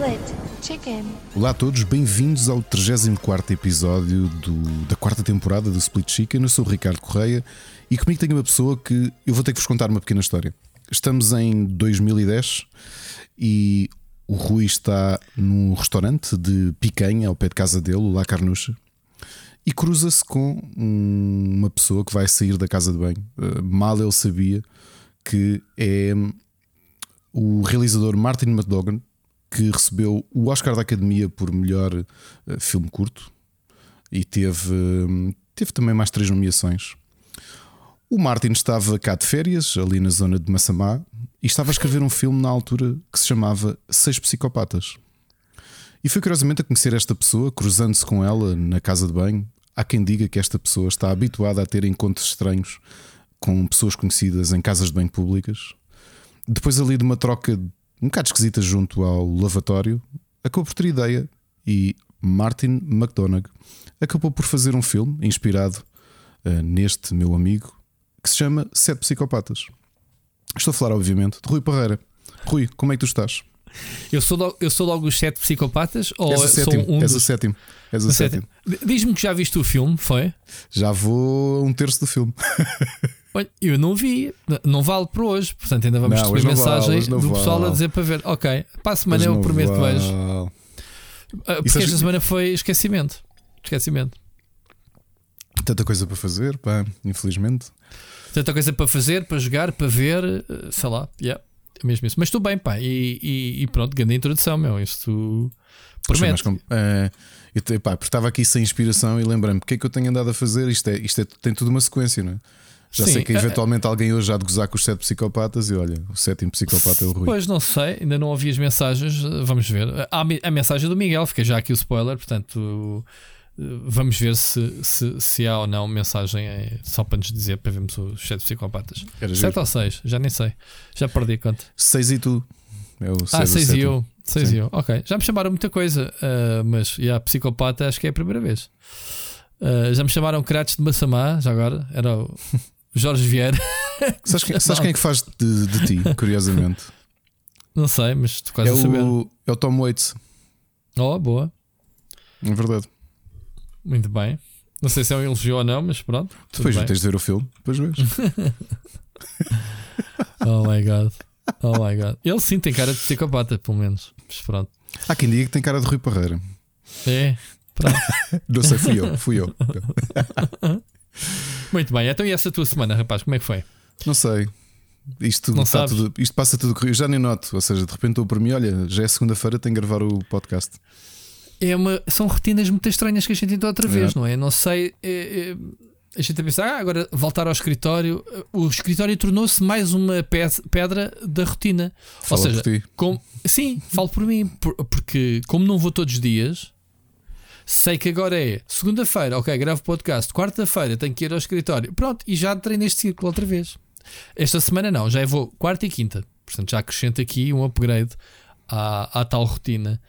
Split Chicken. Olá a todos, bem-vindos ao 34 episódio do- da quarta temporada do Split Chicken. Eu sou o Ricardo Correia e comigo tenho uma pessoa que eu vou ter que vos contar uma pequena história. Estamos em 2010 e o Rui está num restaurante de picanha ao pé de casa dele, La Carnucha, e cruza-se com um- uma pessoa que vai sair da casa de banho. Uh, mal ele sabia que é o realizador Martin McDougall, que recebeu o Oscar da Academia por melhor eh, filme curto e teve, hum, teve também mais três nomeações. O Martin estava cá de férias, ali na zona de Massamá, e estava a escrever um filme na altura que se chamava Seis Psicopatas. E foi curiosamente a conhecer esta pessoa, cruzando-se com ela na casa de banho. Há quem diga que esta pessoa está habituada a ter encontros estranhos com pessoas conhecidas em casas de banho públicas. Depois, ali de uma troca um bocado esquisita junto ao lavatório, acabou por ter ideia e Martin McDonagh acabou por fazer um filme inspirado eh, neste meu amigo que se chama Sete Psicopatas. Estou a falar, obviamente, de Rui Parreira. Rui, como é que tu estás? Eu sou, logo, eu sou logo os sete psicopatas? Ou és o sétimo. um és o dos- sétimo. És o o sétimo. sétimo? Diz-me que já viste o filme, foi? Já vou a um terço do filme. Olha, eu não vi, não vale para hoje, portanto ainda vamos Não, receber hoje vale, mensagens hoje não do pessoal a vale. dizer para ver. Ok, para a semana Mas eu prometo que vale. vejo. Ah, Porque Isso esta semana foi esquecimento. Esquecimento. Tanta coisa para fazer, pá, infelizmente. Tanta coisa para fazer, para jogar, para ver, eh, sei lá. Yeah, é mesmo isso. Mas estou bem, pá. E, e- e pronto, grande introdução, meu. Isto promete. com- eh, eu pá, porque estava aqui sem inspiração e lembrei-me: o que é que eu tenho andado a fazer? Isto, é, isto é- tem tudo uma sequência, não é? Já Sim, sei que eh, eventualmente alguém hoje já de gozar com os sete psicópatas e olha, o sétimo psicopata é o Rui. Pois não sei, ainda não ouvi as mensagens, eh, vamos ver. Há a mensagem do Miguel, fica já aqui o spoiler, portanto eh, vamos ver se, se, se há ou não mensagem eh, só para nos dizer para vermos os sete psicopatas. Era Sete giro. ou seis, já nem sei, já perdi a conta. Seis e tu. É o Ah, seis, e eu, seis Sim. e eu, ok. Já me chamaram muita coisa, eh, mas já psicopata acho que é a primeira vez. Eh, já me chamaram Crates de Massamá, já agora, era o Jorge Vieira, Sabes, quem, sabes quem é que faz de, de ti, curiosamente? não sei, mas estou quase é, a saber. o, é o Tom Waits. Oh, boa. É verdade. Muito bem. Não sei se é um elogio ou não, mas pronto. Depois tens de ver o filme, depois vês. Oh my god. Oh my god. Ele sim tem cara de psicopata, pelo menos. Mas pronto. Há quem diga que tem cara de Rui Parreira. É. Pronto. Não sei, fui eu, fui eu. Muito bem. Então e essa tua semana, rapaz? Como é que foi? Não sei. Isto, Não está sabes? tudo, isto passa tudo corrido. Eu já nem noto. Ou seja, de repente estou para mim, olha, já é segunda-feira, tenho que gravar o podcast. É uma, são rotinas muito estranhas que a gente entrou outra vez, É. não é? Não sei. é, é, a gente a pensar, ah, agora voltar ao escritório. O escritório tornou-se mais uma pe- pedra da rotina. Fala Ou seja, por ti. Como, sim, falo por mim, por- porque como não vou todos os dias, sei que agora é segunda-feira, ok, gravo podcast, quarta-feira tenho que ir ao escritório, pronto, e já entrei neste ciclo outra vez. Esta semana não, já vou quarta e quinta, portanto já acrescento aqui um upgrade à, à tal rotina.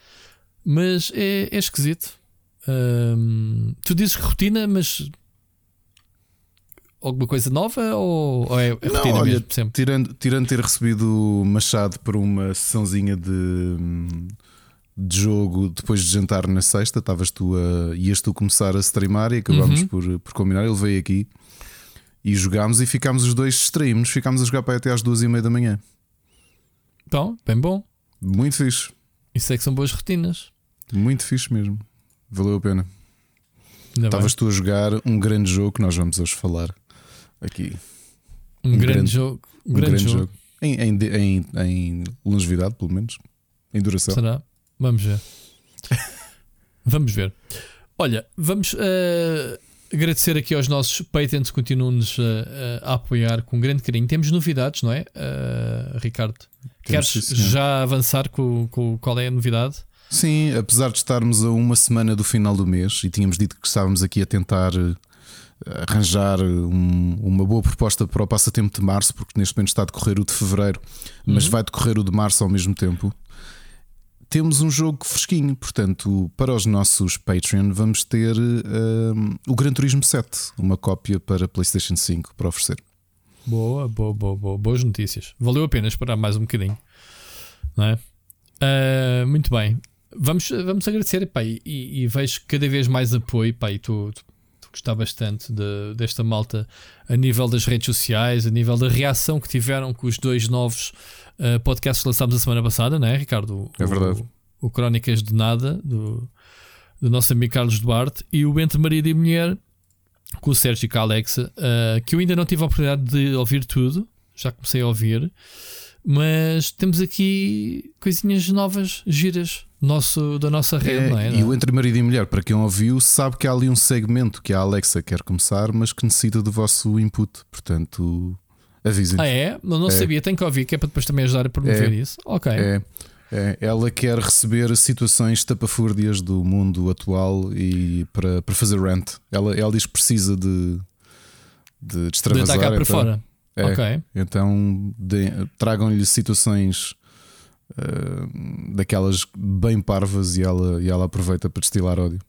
Mas é, é esquisito. Hum, tu dizes que rotina, mas alguma coisa nova ou, ou é, é Não, rotina olha, mesmo sempre? Tirando, tirando ter recebido o Machado para uma sessãozinha de, de jogo depois de jantar na sexta, estavas tu a, ias tu começar a streamar e acabámos Uhum. por, por combinar. Ele veio aqui e jogámos e ficámos os dois distraímos, ficámos a jogar para até às duas e meia da manhã. Então, bem bom. Muito fixe, Isso é que são boas rotinas. muito fixe mesmo. Valeu a pena. Estavas tu a jogar um grande jogo que nós vamos hoje falar aqui. Um, Um grande, grande- jogo. Um Um grande, jogo. Em, em, em, em longevidade, pelo menos. Em duração. Será? Vamos ver. vamos ver. Olha, vamos eh, agradecer aqui aos nossos patrons que continuam-nos eh, a apoiar com grande carinho. Temos novidades, não é, Eh, Ricardo? Temos, Queres senhor. já avançar com, com qual é a novidade? Sim, apesar de estarmos a uma semana do final do mês e tínhamos dito que estávamos aqui a tentar eh, arranjar um- uma boa proposta para o passatempo de março, porque neste momento está a decorrer o de fevereiro, mas vai decorrer o de março ao mesmo tempo. Temos um jogo fresquinho, portanto, para os nossos Patreon, vamos ter eh, o Gran Turismo 7, uma cópia para PlayStation 5 para oferecer. Boa, boa, boa, boa. Boas notícias. Valeu a pena esperar mais um bocadinho. Não é? Uh, muito bem. Vamos, vamos agradecer pá, e, e, vejo cada vez mais apoio. Pá, e tu, tu, tu gostar bastante de, desta malta a nível das redes sociais, a nível da reação que tiveram com os dois novos uh, podcasts que lançámos a semana passada, não é, Ricardo? É verdade. O, o Crónicas de Nada, do, do nosso amigo Carlos Duarte, e o Entre Marido e Mulher, com o Sérgio e com a Alexa, uh, que eu ainda não tive a oportunidade de ouvir tudo, já comecei a ouvir. Mas temos aqui coisinhas novas, giras, nosso, da nossa rede, é, não é? E o Entre Marido e Mulher, para quem ouviu, sabe que há ali um segmento que a Alexa quer começar, mas que necessita do vosso input. Portanto, avisem. Ah, é? Não, não é. sabia, tenho que ouvir, que é para depois também ajudar a promover é. isso. Ok. É. É, ela quer receber situações tapafúrdias do mundo atual e para, para fazer rant. Ela, ela diz que precisa de, de extravasar. De cá para então, fora. É, okay. Então tragam-lhe situações uh, daquelas bem parvas e ela, e ela aproveita para destilar ódio.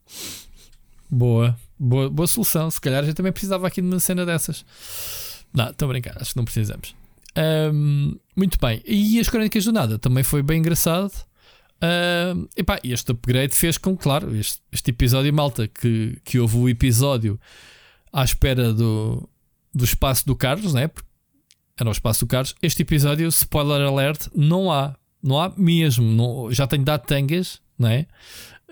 Boa, boa, boa solução. Se calhar a gente também precisava aqui de uma cena dessas. Não, estou a brincar, acho que não precisamos. Um, muito bem. E as Crónicas do Nada também foi bem engraçado. Um, epá, este upgrade fez com, claro, este, este episódio malta que, que houve o episódio à espera do, do espaço do Carlos, né? Era o espaço do Carlos. Este episódio, spoiler alert, não há. Não há mesmo. Não, já tenho dado tangas, não é?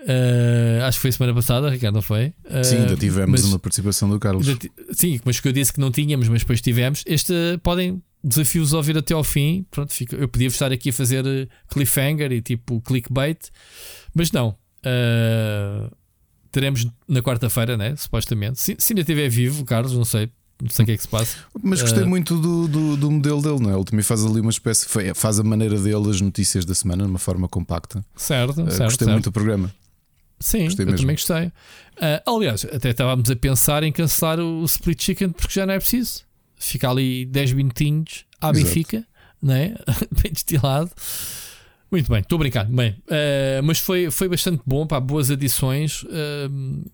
Uh, acho que foi semana passada, Ricardo, não foi? Uh, sim, ainda tivemos mas, uma participação do Carlos. Sim, mas que eu disse que não tínhamos, mas depois tivemos. Este podem desafios a ouvir até ao fim. Pronto, fico, eu podia estar aqui a fazer eh, cliffhanger e tipo clickbait, mas não. Uh, teremos na quarta-feira, né? Supostamente. Se, se ainda estiver vivo, Carlos, não sei não sei o que é que se passa. Mas gostei muito do, do, do, modelo dele, não é? Ele também faz ali uma espécie, faz a maneira dele as notícias da semana de uma forma compacta. Certo, certo. Gostei certo. muito do programa. Sim, gostei eu mesmo. também gostei. Uh, aliás, até estávamos a pensar em cancelar o, o Split Chicken porque já não é preciso. Fica ali 10 minutinhos à. Benfica, não é? Bem destilado. Muito bem, estou a brincar. Bem, uh, mas foi, foi bastante bom, pá, boas adições. Uh,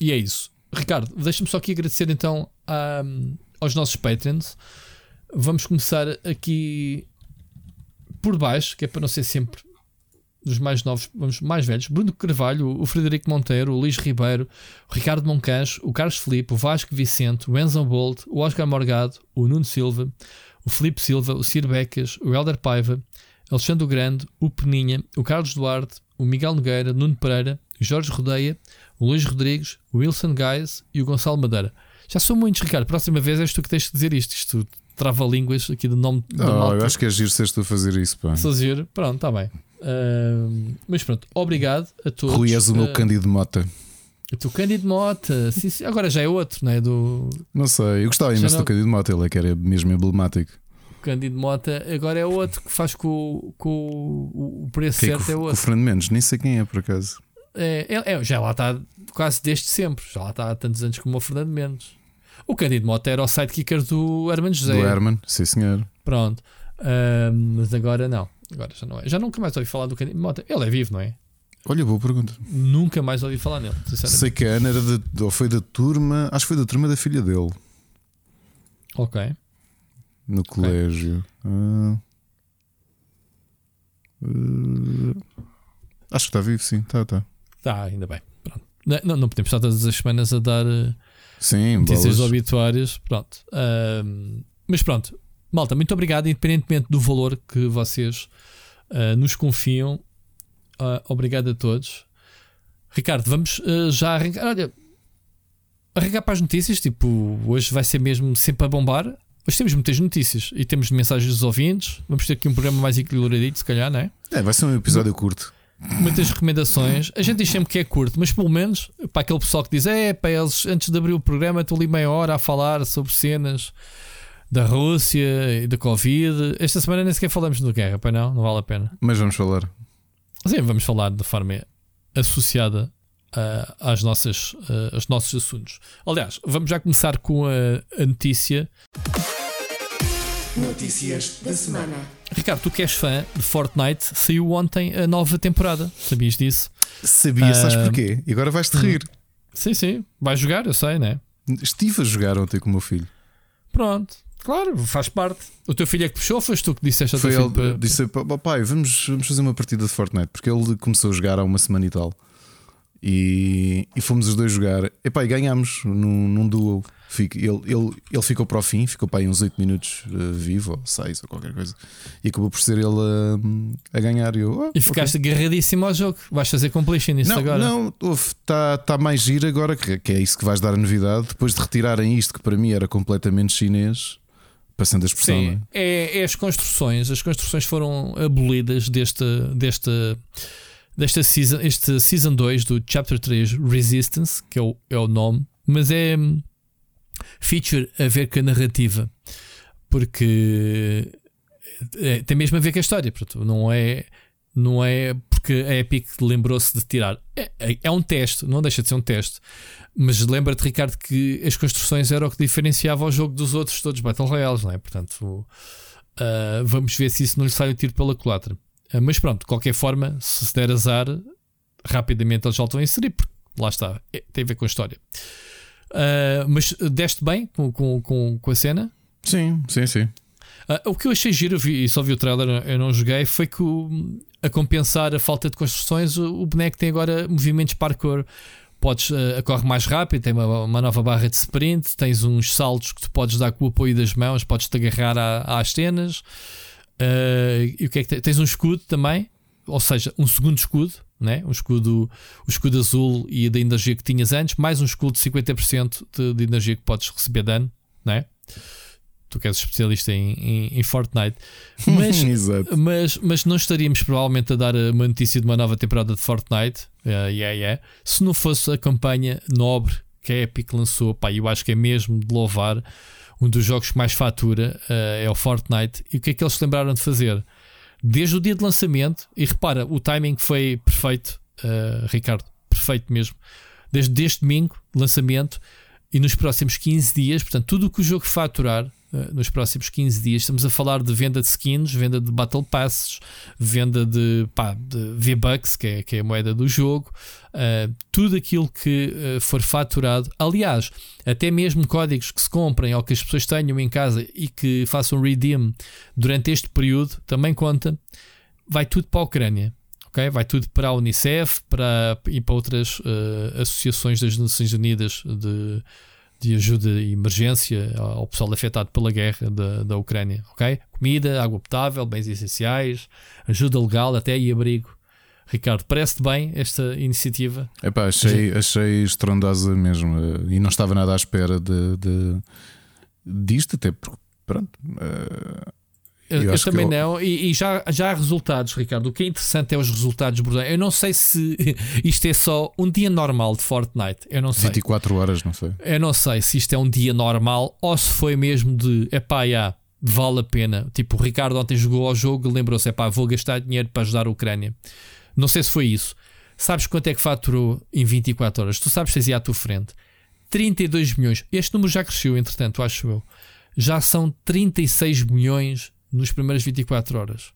e é isso. Ricardo, deixa-me só aqui agradecer então a, aos nossos Patreons. Vamos começar aqui por baixo, que é para não ser sempre dos mais novos, vamos mais velhos. Bruno Carvalho, o Frederico Monteiro, o Luís Ribeiro, o Ricardo Moncancho, o Carlos Felipe, o Vasco Vicente, o Enzo Bolt, o Oscar Morgado, o Nuno Silva, o Felipe Silva, o Ciro Becas, o Helder Paiva, Alexandre Grande, o Peninha, o Carlos Duarte, o Miguel Nogueira, Nuno Pereira, o Jorge Rodeia, o Luís Rodrigues, o Wilson Guys e o Gonçalo Madeira. Já são muitos, Ricardo. Próxima vez és tu que tens de dizer isto. Isto trava línguas aqui do nome da oh, Eu acho que é giro seres tu a fazer isso. Pá. Sou giro. Pronto, está bem. Uh, mas pronto, obrigado a todos. Rui, és o meu uh, Cândido Mota. O teu Cândido Mota, sim, sim. agora já é outro, não é? Do... Não sei, eu gostava imenso não... do Cândido Mota, ele é que era mesmo emblemático. Cândido Mota agora é outro que faz com, com o preço que certo. É, é outro. O Fernando Mendes, nem sei quem é por acaso. É, é, é, já lá está quase desde sempre, já lá está há tantos anos como o Fernando Mendes. O Cândido Mota era o sidekicker do Herman José. Do Herman, sim senhor. Pronto, uh, mas agora não. Agora já não é. Já nunca mais ouvi falar do Cândido Mota. Ele é vivo, não é? Olha, boa pergunta. Nunca mais ouvi falar nele. Sei que a Ana era de, ou foi da turma, acho que foi da turma da filha dele. Ok. No okay. colégio. Uh, uh, acho que está vivo, sim. Está, está. Está, ainda bem. Pronto. Não, não podemos estar todas as semanas a dar uh, sim, notícias obituárias. Pronto. mas pronto. Malta, muito obrigado, independentemente do valor que vocês uh, nos confiam. Uh, obrigado a todos. Ricardo, vamos uh, já arrancar. Olha, arrancar para as notícias. Tipo, hoje vai ser mesmo sempre a bombar. Hoje temos muitas notícias e temos mensagens dos ouvintes. Vamos ter aqui um programa mais equilibradito, se calhar, não é? É, vai ser um episódio curto. Muitas recomendações. A gente diz sempre que é curto, mas pelo menos para aquele pessoal que diz: é, para eles, antes de abrir o programa, estou ali meia hora a falar sobre cenas da Rússia e da Covid. Esta semana nem sequer falamos de guerra, para não? Não vale a pena. Mas vamos falar. Sim, vamos falar de forma associada uh, às nossas, uh, aos nossos assuntos. Aliás, vamos já começar com a, a notícia. Notícias da semana. Ricardo, tu que és fã de Fortnite, saiu ontem a nova temporada. Sabias disso? Sabia, uh, sabes porquê? E agora vais-te rir. Sim, sim. Vais jogar, eu sei, né? Estive a jogar ontem com o meu filho. Pronto. Claro, faz parte. O teu filho é que puxou ou foste tu que disseste a Foi ele para... disse: pai, vamos, vamos fazer uma partida de Fortnite, porque ele começou a jogar há uma semana e tal. E, e fomos os dois jogar. Epá, e ganhámos num, num duel. Fico, ele, ele, ele ficou para o fim, ficou para aí uns 8 minutos uh, vivo, ou 6 ou qualquer coisa. E acabou por ser ele a, a ganhar. E, eu, oh, E ficaste agarradíssimo ao jogo. Vais fazer completion nisso não, agora. Não, está tá mais giro agora, que, que é isso que vais dar a novidade. Depois de retirarem isto, que para mim era completamente chinês, passando a expressão. Sim, não é, é as construções. As construções foram abolidas desta, desta, desta season, este season 2 do Chapter 3 Resistance, que é o, é o nome, mas é hum, feature a ver com a narrativa, porque é, tem mesmo a ver com a história. Portanto, não é, não é porque a Epic lembrou-se de tirar. É, é, é um teste, não deixa de ser um teste. Mas lembra-te, Ricardo, que as construções era o que diferenciava o jogo dos outros todos Battle Royales, não é? Portanto, uh, vamos ver se isso não lhe sai o tiro pela culatra. Uh, mas pronto, de qualquer forma, se der azar, rapidamente eles voltam a inserir, porque lá está, é, tem a ver com a história. Uh, mas deste bem com, com, com a cena? Sim, sim, sim. Uh, o que eu achei giro, vi, e só vi o trailer, eu não joguei, foi que o, a compensar a falta de construções, o, o boneco tem agora movimentos parkour. Podes, uh, corre mais rápido, tem uma, uma, nova barra de sprint, tens uns saltos que tu podes dar com o apoio das mãos, podes te agarrar às cenas. Uh, e o que é que tem? Tens um escudo também, ou seja, um segundo escudo, né? um escudo, o escudo azul e da energia que tinhas antes, mais um escudo de 50% de, de energia que podes receber dano, né? Tu que és especialista em, em, em Fortnite, mas, mas, mas não estaríamos provavelmente a dar uma notícia de uma nova temporada de Fortnite, uh, yeah, yeah, se não fosse a campanha nobre que a Epic lançou. Pá, eu acho que é mesmo de louvar. Um dos jogos que mais fatura uh, é o Fortnite. E o que é que eles se lembraram de fazer? Desde o dia de lançamento, e repara, o timing foi perfeito, uh, Ricardo, perfeito mesmo. Desde este domingo, lançamento, e nos próximos 15 dias, portanto, tudo o que o jogo faturar nos próximos 15 dias. Estamos a falar de venda de skins, venda de Battle Passes, venda de, de V-Bucks, que é, que é a moeda do jogo, uh, tudo aquilo que uh, for faturado. Aliás, até mesmo códigos que se comprem ou que as pessoas tenham em casa e que façam redeem durante este período também conta. Vai tudo para a Ucrânia. Okay? Vai tudo para a Unicef para, e para outras associações das Nações Unidas de de ajuda e emergência ao pessoal afetado pela guerra da, da Ucrânia, ok? Comida, água potável, bens essenciais, ajuda legal até e abrigo. Ricardo, parece-te bem esta iniciativa? Epá, achei, achei estrondosa mesmo e não estava nada à espera de, de disto, até porque, pronto. Uh eu, eu também eu... não, e, e, já, já há resultados, Ricardo. O que é interessante é os resultados brutais. Eu não sei se isto é só um dia normal de Fortnite. Eu não sei. 24 horas, não sei. Eu não sei se isto é um dia normal ou se foi mesmo de epá, já, vale a pena. Tipo, o Ricardo ontem jogou ao jogo e lembrou-se: epá, vou gastar dinheiro para ajudar a Ucrânia. Não sei se foi isso. Sabes quanto é que faturou em 24 horas? Tu sabes se à tua frente. 32 milhões. Este número já cresceu, entretanto, acho eu. Já são 36 milhões nos primeiras 24 horas.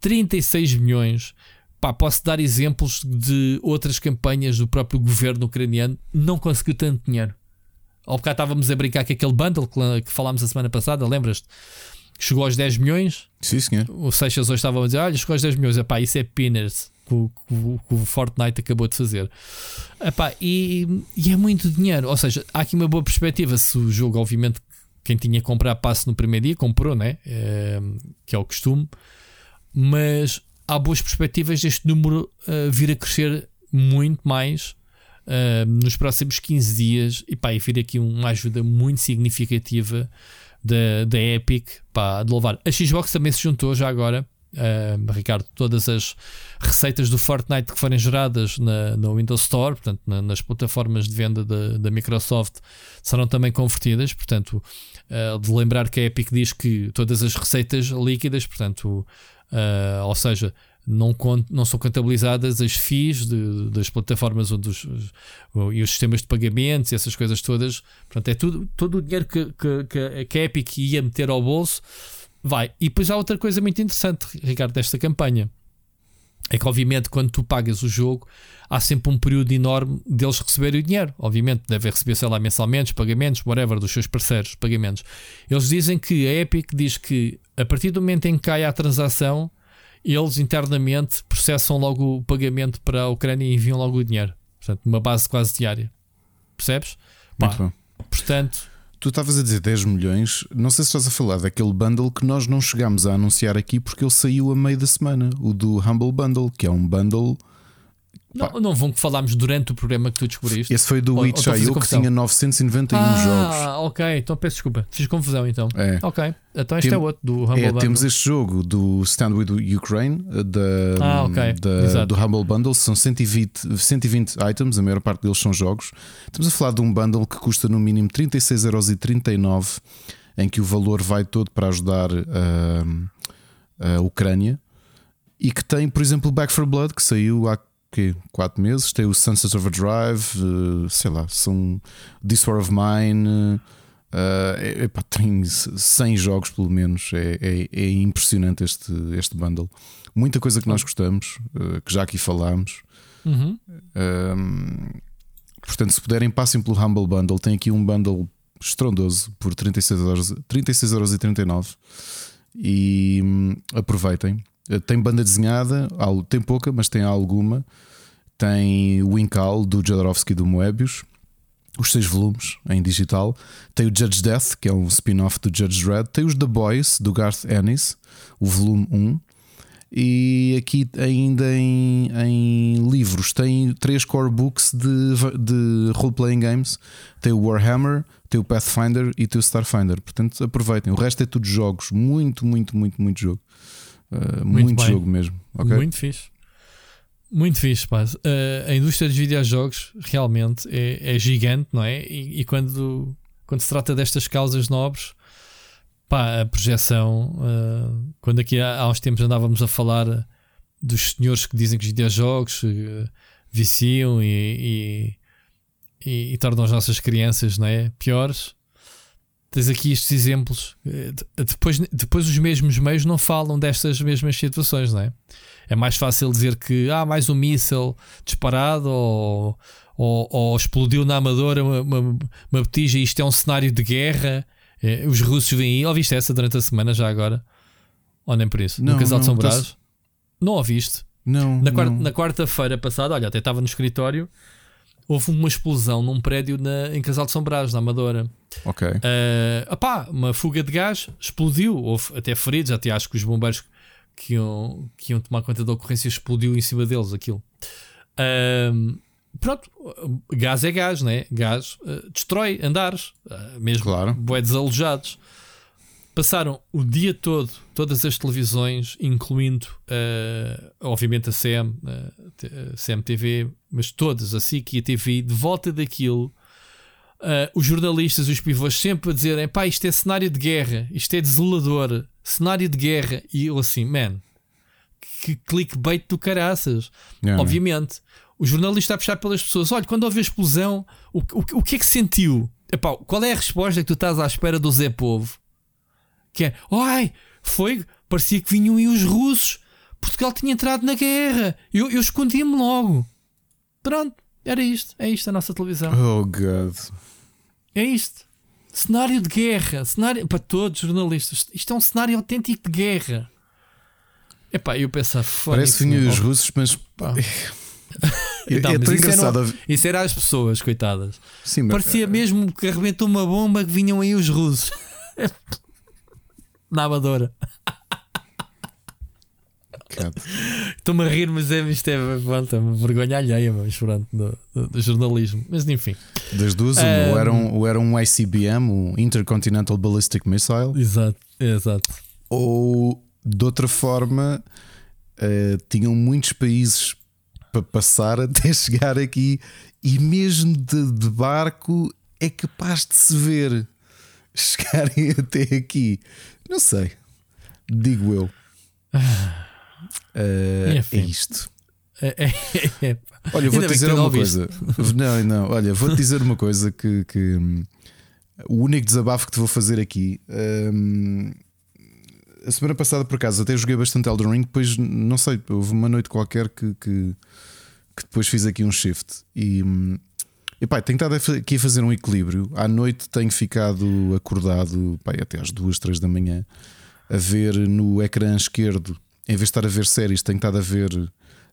36 milhões. Pá, posso dar exemplos de outras campanhas do próprio governo ucraniano. Não conseguiu tanto dinheiro. Ao bocado estávamos a brincar com aquele bundle que, falámos a semana passada, lembras-te? Chegou aos 10 milhões. Sim, senhor. O Seixas hoje estava a dizer: Olha, chegou aos 10 milhões. Epá, isso é peanuts que o, que o Fortnite acabou de fazer. Epá, e, e é muito dinheiro. Ou seja, há aqui uma boa perspectiva. Se o jogo, obviamente, quem tinha que comprar passe no primeiro dia comprou, né? É, que é o costume, mas há boas perspectivas deste número uh, vir a crescer muito mais uh, nos próximos 15 dias e, pá, e vir aqui uma ajuda muito significativa da, da Epic pá, de louvar. A Xbox também se juntou já agora. Uh, Ricardo, todas as receitas do Fortnite que forem geradas na, na Windows Store, portanto, na, nas plataformas de venda da, Microsoft, serão também convertidas. Portanto, uh, de lembrar que a Epic diz que todas as receitas líquidas, portanto, uh, ou seja, não, não são contabilizadas as FIIs de, das plataformas ou dos, e os sistemas de pagamentos e essas coisas todas. Portanto, é tudo, todo o dinheiro que, que, que a Epic ia meter ao bolso vai. E depois há outra coisa muito interessante, Ricardo, desta campanha. é que, obviamente, quando tu pagas o jogo, há sempre um período enorme deles receberem o dinheiro. Obviamente, devem receber, sei lá, mensalmente, pagamentos, whatever, dos seus parceiros, pagamentos. Eles dizem que a Epic diz que a partir do momento em que cai a transação, eles internamente processam logo o pagamento para a Ucrânia e enviam logo o dinheiro. Portanto, uma base quase diária. Percebes? Muito Pá, bom. Portanto, Tu estavas a dizer 10 milhões, não sei se estás a falar daquele bundle que nós não chegámos a anunciar aqui porque ele saiu a meio da semana, o do Humble Bundle, que é um bundle não, não vão que falámos durante o programa que tu descobriste. Esse foi do Witch.io que tinha 991 ah, jogos. Ah, ok, então peço desculpa, fiz confusão então. É. Ok, então este Tem, é outro do Humble é, Bundle. Temos este jogo do Stand with Ukraine da, ah, okay. da do Humble Bundle, são 120, 120 items, a maior parte deles são jogos. Estamos a falar de um bundle que custa no mínimo 36,39€, em que o valor vai todo para ajudar a, a Ucrânia e que tem, por exemplo, Back for Blood, que saiu há quê? 4 meses. Tem o Sunset Overdrive, uh, sei lá, são This War of Mine. Uh, epá, tem 100 jogos pelo menos. É, é, é, impressionante este, este bundle. Muita coisa que nós gostamos, uh, que já aqui falámos. Uhum. portanto, se puderem, passem pelo Humble Bundle. Tem aqui um bundle estrondoso por 36 euros, 36 euros e 39 e hum, aproveitem. Tem banda desenhada, tem pouca, mas tem alguma. Tem o Inkal do Jodorowsky do Moebius, os seis volumes em digital. Tem o Judge Death, que é um spin-off do Judge Dredd. Tem os The Boys do Garth Ennis, o volume 1. E aqui ainda em, em livros tem três core books de, de role-playing games. Tem o Warhammer, tem o Pathfinder e tem o Starfinder. Portanto, aproveitem. O resto é tudo jogos. Muito, muito, muito, muito jogo. Uh, muito, muito jogo mesmo. Okay? Muito fixe. Muito fixe, pá. Uh, a indústria dos videojogos realmente é, é gigante, não é? E, e, quando, quando se trata destas causas nobres, pá, a projeção. Uh, quando aqui há, há uns tempos andávamos a falar dos senhores que dizem que os videojogos viciam e, e, e, e, tornam as nossas crianças não é? piores. Tens aqui estes exemplos. Depois, depois os mesmos meios não falam destas mesmas situações, não é? É mais fácil dizer que há ah, mais um míssel disparado ou, ou, ou, explodiu na Amadora uma, uma, uma botija e isto é um cenário de guerra. É, os russos vêm aí. Ouviste essa durante a semana já agora? Ou nem por isso? Não, no Casal não, de São Brás? Não ouviste? Não. Na, quarta, na quarta-feira passada, olha, até estava no escritório. Houve uma explosão num prédio na, em Casal de São Brás, na Amadora. Ok. Uh, opá, uma fuga de gás explodiu. Houve até feridos, até acho que os bombeiros que iam, que iam tomar conta da ocorrência explodiu em cima deles aquilo. Um, pronto, gás é gás, né? Gás uh, destrói andares, uh, mesmo claro. bué desalojados. Passaram o dia todo, todas as televisões, incluindo, uh, obviamente, a CM, a CMTV, mas todas, a SIC e a TV, de volta daquilo. Uh, os jornalistas, os pivôs, sempre a dizerem: pá, isto é cenário de guerra, isto é desolador, cenário de guerra. E eu assim, man, que clickbait do caraças. Yeah. Obviamente, o jornalista a puxar pelas pessoas: olha, quando houve a explosão, o, o, o que é que sentiu? Epá, qual é a resposta que tu estás à espera do Zé Povo? Que é: ai, foi, parecia que vinham aí os russos, Portugal tinha entrado na guerra, eu, eu escondi-me logo. Pronto, era isto, é isto a nossa televisão. Oh, God. É isto. Cenário de guerra. Cenário para todos os jornalistas. Isto é um cenário autêntico de guerra. Epá, eu penso, Parece que vinham os russos, mas. Pá. é, então, é tão engraçado. Isso, isso era as pessoas, coitadas. Sim, Parecia mas... mesmo que arrebentou uma bomba que vinham aí os russos. Na amadora. Estou-me a rir, mas é, isto é, pronto, é uma vergonha alheia, mas pronto, do, do, do, jornalismo. Mas enfim. Das duas, um, ou, era um, ou era um ICBM, o Intercontinental Ballistic Missile. Exato, exato. Ou de outra forma, uh, tinham muitos países para passar até chegar aqui, e mesmo de, de barco é capaz de se ver chegarem até aqui. Não sei, digo eu. Uh, é isto. É, é, é, olha, vou-te dizer uma coisa. Não, não, olha, vou-te dizer uma coisa que, que um, o único desabafo que te vou fazer aqui. Um, a semana passada, por acaso, até joguei bastante Elden Ring. Depois, não sei, houve uma noite qualquer que, que, que depois fiz aqui um shift. E, e pá, tenho estado aqui a fazer um equilíbrio. À noite tenho ficado acordado pá, até às duas, três da manhã a ver no ecrã esquerdo, em vez de estar a ver séries, tenho estado a ver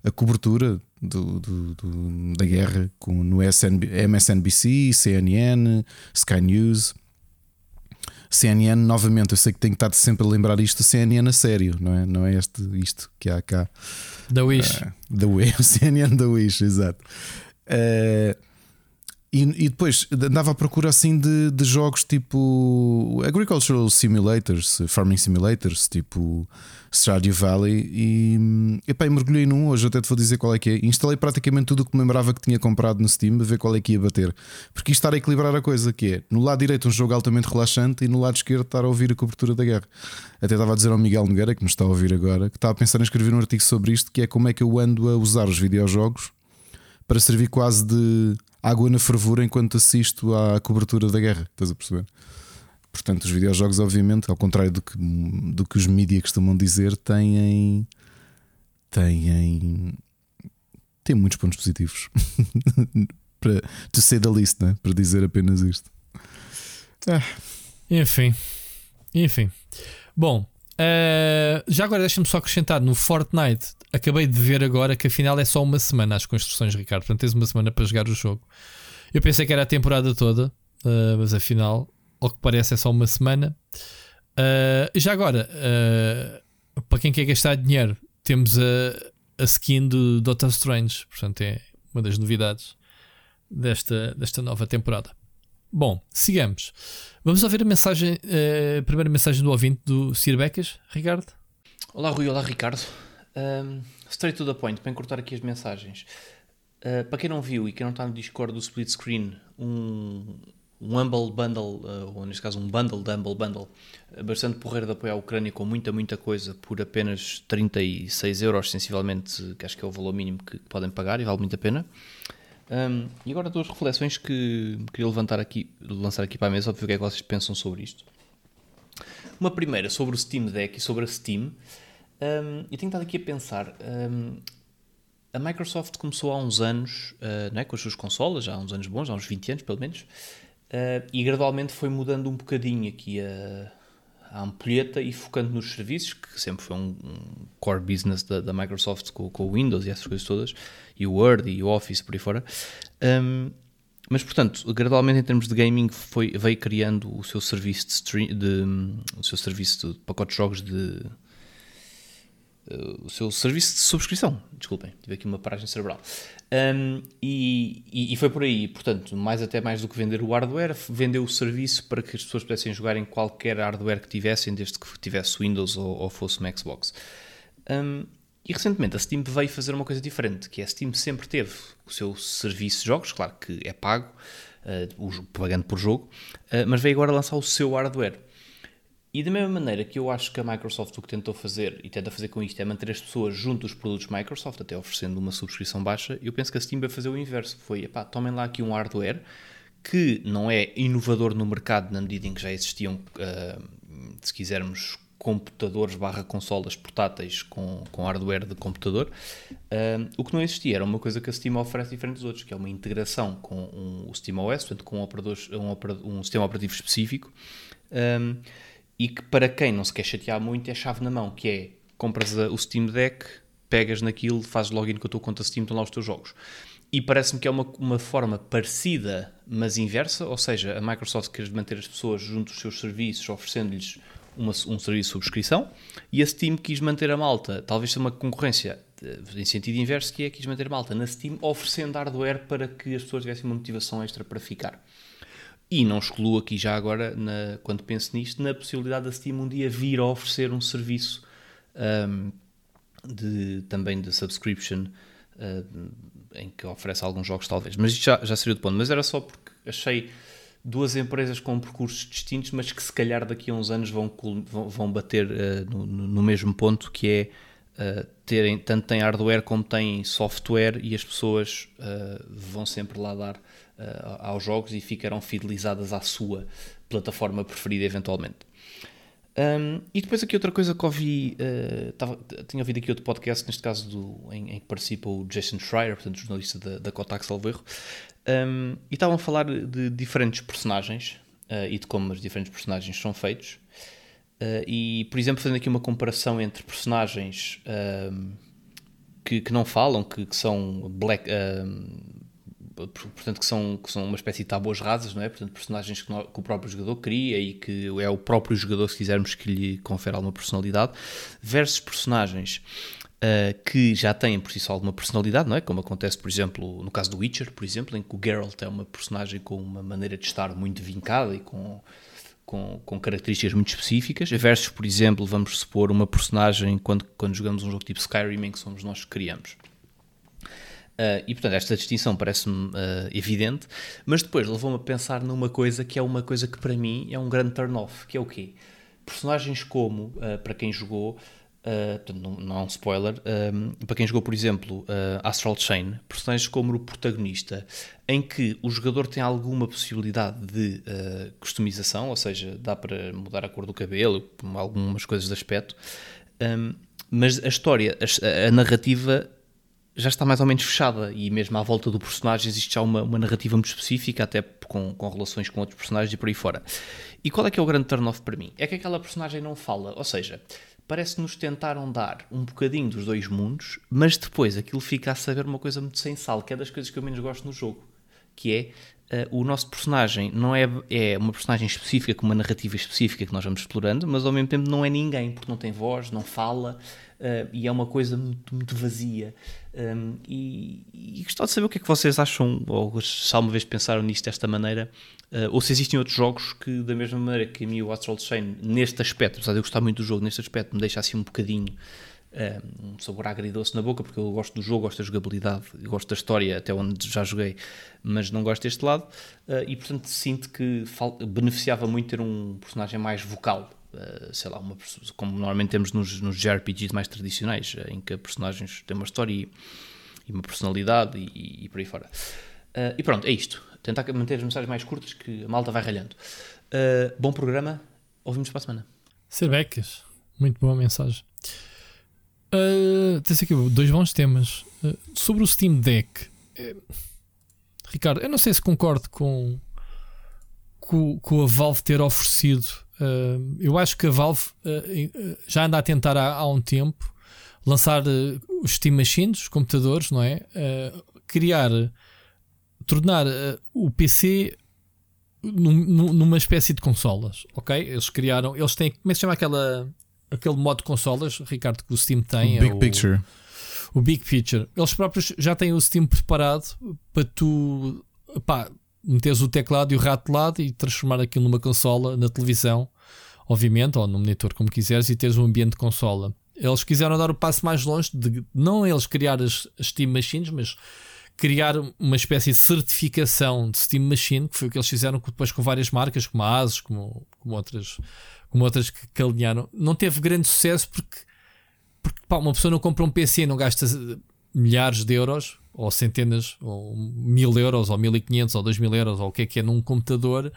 a cobertura do, do, do, da guerra com, no SNB, MSNBC, CNN, Sky News. CNN, novamente, eu sei que tenho estado sempre a lembrar isto, CNN a sério, não é? Não é este, isto que há cá. Da Wish. Uh, da Wish, CNN da Wish, exato. Uh, e, e, depois andava à procura assim de, de, jogos tipo Agricultural Simulators, Farming Simulators, tipo Stardew Valley. E, epá, mergulhei num. Hoje até te vou dizer qual é que é. Instalei praticamente tudo o que me lembrava que tinha comprado no Steam, a ver qual é que ia bater. Porque isto estar a equilibrar a coisa, que é no lado direito um jogo altamente relaxante e no lado esquerdo estar a ouvir a cobertura da guerra. Até estava a dizer ao Miguel Nogueira, que me está a ouvir agora, que estava a pensar em escrever um artigo sobre isto, que é como é que eu ando a usar os videojogos para servir quase de água na fervura enquanto assisto à cobertura da guerra. Estás a perceber? Portanto, os videojogos, obviamente, ao contrário do que, do que os mídias costumam dizer, têm. têm. têm muitos pontos positivos. para to say the least, né? para dizer apenas isto. Ah. Enfim. Enfim. Bom, uh, já agora deixa-me só acrescentar no Fortnite acabei de ver agora que afinal é só uma semana as construções, Ricardo. Portanto, tens uma semana para jogar o jogo. Eu pensei que era a temporada toda, uh, mas afinal, ao que parece, é só uma semana. Uh, já agora, uh, para quem quer gastar dinheiro, temos a, a skin do Doctor Strange. Portanto, é uma das novidades desta, desta nova temporada. Bom, sigamos. Vamos ouvir a mensagem, a primeira mensagem do ouvinte do Sir Becas, Ricardo. Olá, Rui. Olá, Ricardo. Um, straight to the point, para encurtar aqui as mensagens. Uh, para quem não viu e quem não está no Discord do Split Screen, um, um Humble Bundle, uh, ou neste caso um Bundle de Humble Bundle, bastante porreiro de apoiar a Ucrânia com muita, muita coisa por apenas 36 euros, sensivelmente, que acho que é o valor mínimo que podem pagar e vale muito a pena. Um, e agora duas reflexões que queria levantar aqui, lançar aqui para a mesa, ver o que é que vocês pensam sobre isto. Uma primeira sobre o Steam Deck e sobre a Steam. Um, eu tenho estado aqui a pensar. Um, a Microsoft começou há uns anos uh, né, com as suas consolas, já há uns anos bons, há uns 20 anos pelo menos, uh, e gradualmente foi mudando um bocadinho aqui a, a ampulheta e focando nos serviços, que sempre foi um, um core business da, da Microsoft com, com, o Windows e essas coisas todas, e o Word e o Office por aí fora. Um, mas portanto, gradualmente em termos de gaming foi, veio criando o seu serviço de, stream, de o seu serviço de pacote de jogos de o seu serviço de subscrição. Desculpem, tive aqui uma paragem cerebral. Um, e, e, e, foi por aí, portanto, mais até mais do que vender o hardware, vendeu o serviço para que as pessoas pudessem jogar em qualquer hardware que tivessem, desde que tivesse Windows ou, ou fosse uma Xbox. Um, e recentemente a Steam veio fazer uma coisa diferente, que é a Steam sempre teve o seu serviço de jogos, claro que é pago, uh, pagando por jogo, uh, mas veio agora lançar o seu hardware. E da mesma maneira que eu acho que a Microsoft o que tentou fazer e tenta fazer com isto é manter as pessoas junto dos produtos Microsoft, até oferecendo uma subscrição baixa, eu penso que a Steam vai fazer o inverso. Foi, epá, tomem lá aqui um hardware que não é inovador no mercado na medida em que já existiam, uh, se quisermos, computadores barra consolas portáteis com, com hardware de computador. Uh, o que não existia era uma coisa que a Steam oferece diferente dos outros, que é uma integração com um, o SteamOS, portanto com um, operador, um, um sistema operativo específico. Um, e que para quem não se quer chatear muito é chave na mão, que é compras o Steam Deck, pegas naquilo, fazes login com a tua conta Steam, estão lá os teus jogos. E parece-me que é uma, uma forma parecida, mas inversa, ou seja, a Microsoft quer manter as pessoas junto dos seus serviços, oferecendo-lhes um serviço de subscrição, e a Steam quis manter a malta, talvez seja uma concorrência eh, em sentido inverso, que é quis manter a malta na Steam, oferecendo hardware para que as pessoas tivessem uma motivação extra para ficar. E não excluo aqui já agora, na, quando penso nisto, na possibilidade da Steam um dia vir a oferecer um serviço um, de, também de subscription uh, em que oferece alguns jogos, talvez. Mas já, já seria do ponto. Mas era só porque achei duas empresas com percursos distintos, mas que se calhar daqui a uns anos vão, vão, vão bater uh, no, no, mesmo ponto, que é uh, terem, tanto tem hardware como tem software e as pessoas uh, vão sempre lá dar aos jogos e ficarão fidelizadas à sua plataforma preferida eventualmente. Um, e depois aqui outra coisa que ouvi, uh, tava, tinha ouvido aqui outro podcast, neste caso do, em, em que participa o Jason Schreier, portanto jornalista da, da Kotak, salvo erro, um, e estavam a falar de diferentes personagens uh, e de como os diferentes personagens são feitos. Uh, e, por exemplo, fazendo aqui uma comparação entre personagens que, que, não falam, que, que são black, portanto que são, que são uma espécie de tábuas rasas, não é? Portanto, personagens que, que, o próprio jogador cria e que é o próprio jogador, se quisermos, que lhe confere alguma personalidade, versus personagens uh, que já têm por si só alguma personalidade, não é? Como acontece, por exemplo, no caso do Witcher, por exemplo, em que o Geralt é uma personagem com uma maneira de estar muito vincada e com com, com, características muito específicas, versus, por exemplo, vamos supor uma personagem quando, quando jogamos um jogo tipo Skyrim em que somos nós que criamos. Uh, e portanto, esta distinção parece-me uh, evidente, mas depois levou-me a pensar numa coisa que é uma coisa que para mim é um grande turn-off, que é o quê? Personagens como, uh, para quem jogou, portanto, não, não um spoiler, para quem jogou, por exemplo, Astral Chain, personagens como o protagonista, em que o jogador tem alguma possibilidade de customização, ou seja, dá para mudar a cor do cabelo, algumas coisas de aspecto, um, mas a história, a, a narrativa já está mais ou menos fechada e mesmo à volta do personagem existe já uma, uma narrativa muito específica, até com, com, relações com outros personagens e por aí fora. E qual é que é o grande turn-off para mim? É que aquela personagem não fala, ou seja, parece nos tentaram dar um bocadinho dos dois mundos, mas depois aquilo fica a saber uma coisa muito sem sal, que é das coisas que eu menos gosto no jogo, que é Uh, o nosso personagem não é, é uma personagem específica, com uma narrativa específica que nós vamos explorando, mas ao mesmo tempo não é ninguém, porque não tem voz, não fala, uh, e é uma coisa muito, muito vazia. Um, e, e gostava de saber o que é que vocês acham, ou se alguma vez pensaram nisto desta maneira, uh, ou se existem outros jogos que, da mesma maneira que a mim o Astral Chain, neste aspecto, apesar de eu gostar muito do jogo, neste aspecto, me deixa assim um bocadinho um sabor agridoce na boca, porque eu gosto do jogo, gosto da jogabilidade, gosto da história, até onde já joguei, mas não gosto deste lado, uh, e portanto sinto que beneficiava muito ter um personagem mais vocal. Uh, sei lá, uma, como normalmente temos nos, nos JRPGs mais tradicionais, uh, em que personagens têm uma história e, e uma personalidade e, e, por aí fora. Uh, e pronto, é isto. Tentar manter as mensagens mais curtas que a malta vai ralhando. bom programa, ouvimos para a semana. Serbecas, muito boa mensagem. Uh, tens aqui dois bons temas. Uh, sobre o Steam Deck, uh, Ricardo, eu não sei se concordo com, com, com a Valve ter oferecido Uh, eu acho que a Valve uh, já anda a tentar há, há um tempo lançar os Steam Machines, os computadores, não é? criar, tornar o PC num, numa espécie de consolas, ok? Eles criaram, eles têm, como é que se chama aquela, aquele modo de consolas, Ricardo, que o Steam tem? O Big é Picture. O, o Big Picture. Eles próprios já têm o Steam preparado para tu, pá, meteres o teclado e o rato de lado e transformar aquilo numa consola na televisão, obviamente, ou no monitor, como quiseres, e teres um ambiente de consola. Eles quiseram dar o passo mais longe de não eles criar as, as Steam Machines, mas criar uma espécie de certificação de Steam Machine, que foi o que eles fizeram depois com várias marcas, como a Asus, como, como outras, como outras que, que alinharam. Não teve grande sucesso porque, porque pá, uma pessoa não compra um PC e não gasta milhares de euros ou centenas, ou mil euros, ou mil e quinhentos, ou dois mil euros, ou o que é que é num computador eh,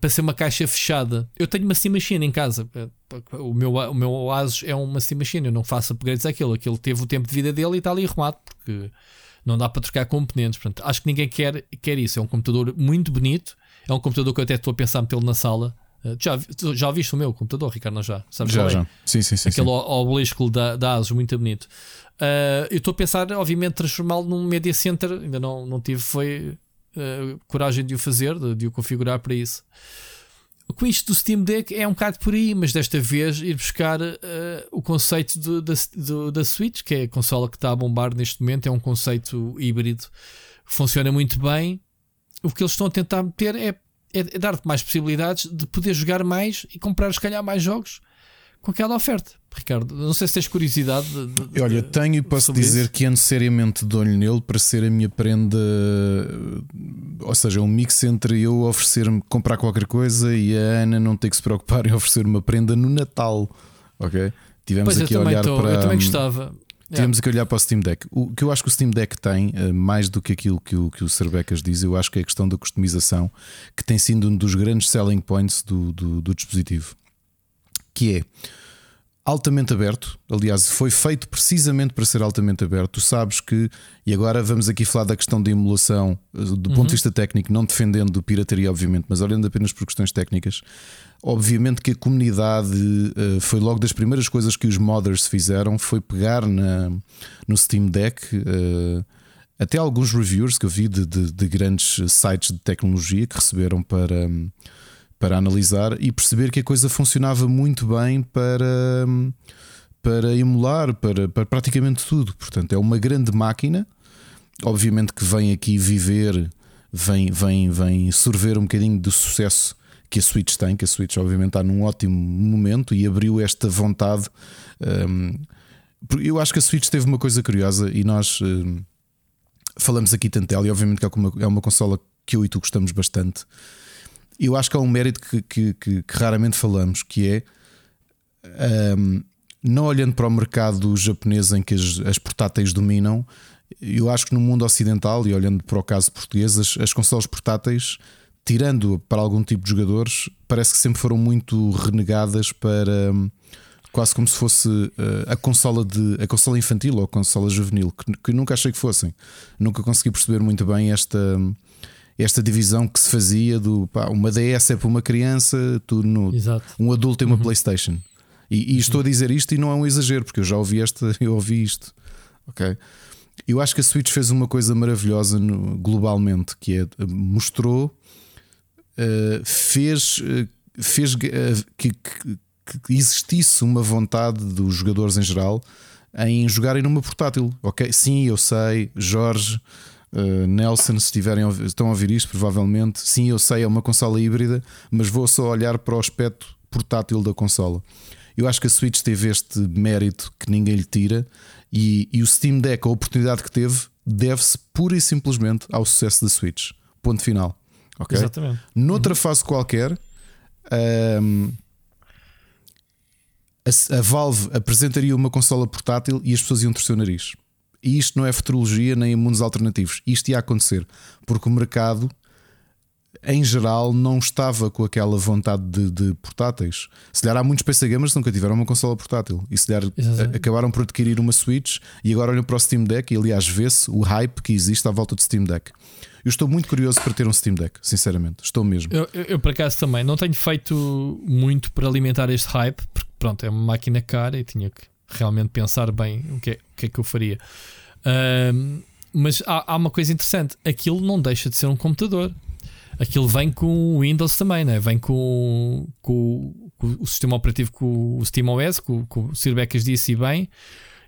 para ser uma caixa fechada. Eu tenho uma Steam Machine em casa. Eh, o meu, o meu Asus é uma Steam Machine. Eu não faço upgrades àquilo. Aquilo teve o tempo de vida dele e está ali arrumado porque não dá para trocar componentes. Portanto, acho que ninguém quer, quer isso. É um computador muito bonito. É um computador que eu até estou a pensar metê-lo na sala. Eh, já, já viste o meu computador, Ricardo? Não já? Sabes já, já. Sim, sim, sim. Aquele sim. obelisco da, da Asus, muito bonito. Uh, eu estou a pensar, obviamente, transformá-lo num media center. Ainda não, não tive foi, uh, coragem de o fazer, de, de, o configurar para isso. Com isto do Steam Deck é um bocado por aí, mas desta vez ir buscar uh, o conceito do, da, do, da Switch, que é a consola que está a bombar neste momento. É um conceito híbrido que funciona muito bem. O que eles estão a tentar meter é, é, é dar-te mais possibilidades de poder jogar mais e comprar, se calhar, mais jogos com aquela oferta. Ricardo, não sei se tens curiosidade. De, de, Olha, tenho e posso dizer isso. que ando seriamente de olho nele para ser a minha prenda, ou seja, um mix entre eu oferecer-me comprar qualquer coisa e a Ana não ter que se preocupar em oferecer uma prenda no Natal. Ok? Tivemos pois aqui a olhar tô, para. Eu também gostava. Tivemos aqui a olhar para o Steam Deck. O que eu acho que o Steam Deck tem, eh, mais do que aquilo que o, que o Cerbecas diz, eu acho que é a questão da customização, que tem sido um dos grandes selling points do, do, do dispositivo. que é altamente aberto. Aliás, foi feito precisamente para ser altamente aberto. Tu sabes que, e agora vamos aqui falar da questão da emulação do uhum. ponto de vista técnico, não defendendo pirataria, obviamente, mas olhando apenas por questões técnicas. Obviamente que a comunidade uh, foi logo das primeiras coisas que os modders fizeram foi pegar na, no Steam Deck. Uh, até alguns reviewers que eu vi de, de, de, grandes sites de tecnologia que receberam para, para analisar e perceber que a coisa funcionava muito bem para, para emular, para, para praticamente tudo. Portanto, é uma grande máquina, obviamente que vem aqui viver, vem, vem, vem sorver um bocadinho do sucesso que a Switch tem, que a Switch obviamente está num ótimo momento e abriu esta vontade. Um, eu acho que a Switch teve uma coisa curiosa e nós um, falamos aqui tanto dela, e obviamente que é uma, é uma consola que eu e tu gostamos bastante. Eu acho que há um mérito que, que, que, que raramente falamos, que é um, não olhando para o mercado japonês em que as, as portáteis dominam, eu acho que no mundo ocidental, e olhando para o caso português, as, as consolas portáteis tirando para algum tipo de jogadores, parece que sempre foram muito renegadas para hum, quase como se fosse uh, a consola de a consola infantil ou a consola juvenil, que, que, nunca achei que fossem. Nunca consegui perceber muito bem esta hum, esta divisão que se fazia do pá, uma DS é para uma criança, tu no, um adulto tem uma uhum. PlayStation. E, e estou a dizer isto e não é um exagero, porque eu já ouvi esta, eu ouvi isto. OK? Eu acho que a Switch fez uma coisa maravilhosa no, globalmente, que é mostrou eh, fez, uh, fez uh, que, que, que, existisse uma vontade dos jogadores em geral em jogarem numa portátil. Ok, sim, eu sei, Jorge. Nelson, se estiverem estão a ouvir isto, provavelmente sim, eu sei, é uma consola híbrida, mas vou só olhar para o aspecto portátil da consola. Eu acho que a Switch teve este mérito que ninguém lhe tira, e, e o Steam Deck, a oportunidade que teve, deve-se pura e simplesmente ao sucesso da Switch. Ponto final. Okay? Exatamente. Noutra uhum. fase qualquer, um, a, a, Valve apresentaria uma consola portátil e as pessoas iam torcer o nariz. E isto não é futurologia nem mundos alternativos. Isto ia acontecer porque o mercado, em geral, não estava com aquela vontade de, de portáteis. Se calhar há muitos PC gamers que nunca tiveram uma consola portátil e se calhar acabaram por adquirir uma Switch e agora olham para o Steam Deck e aliás vê-se o hype que existe à volta do Steam Deck. Eu estou muito curioso para ter um Steam Deck, sinceramente. Estou mesmo. Eu, eu, eu, por acaso também não tenho feito muito para alimentar este hype, porque pronto, é uma máquina cara e tinha que realmente pensar bem o que é, o que, é que eu faria. Mas há, há, uma coisa interessante: aquilo não deixa de ser um computador. Aquilo vem com o Windows também, né? vem com, com, com o sistema operativo com o SteamOS, com, com o Sir Becas disse bem.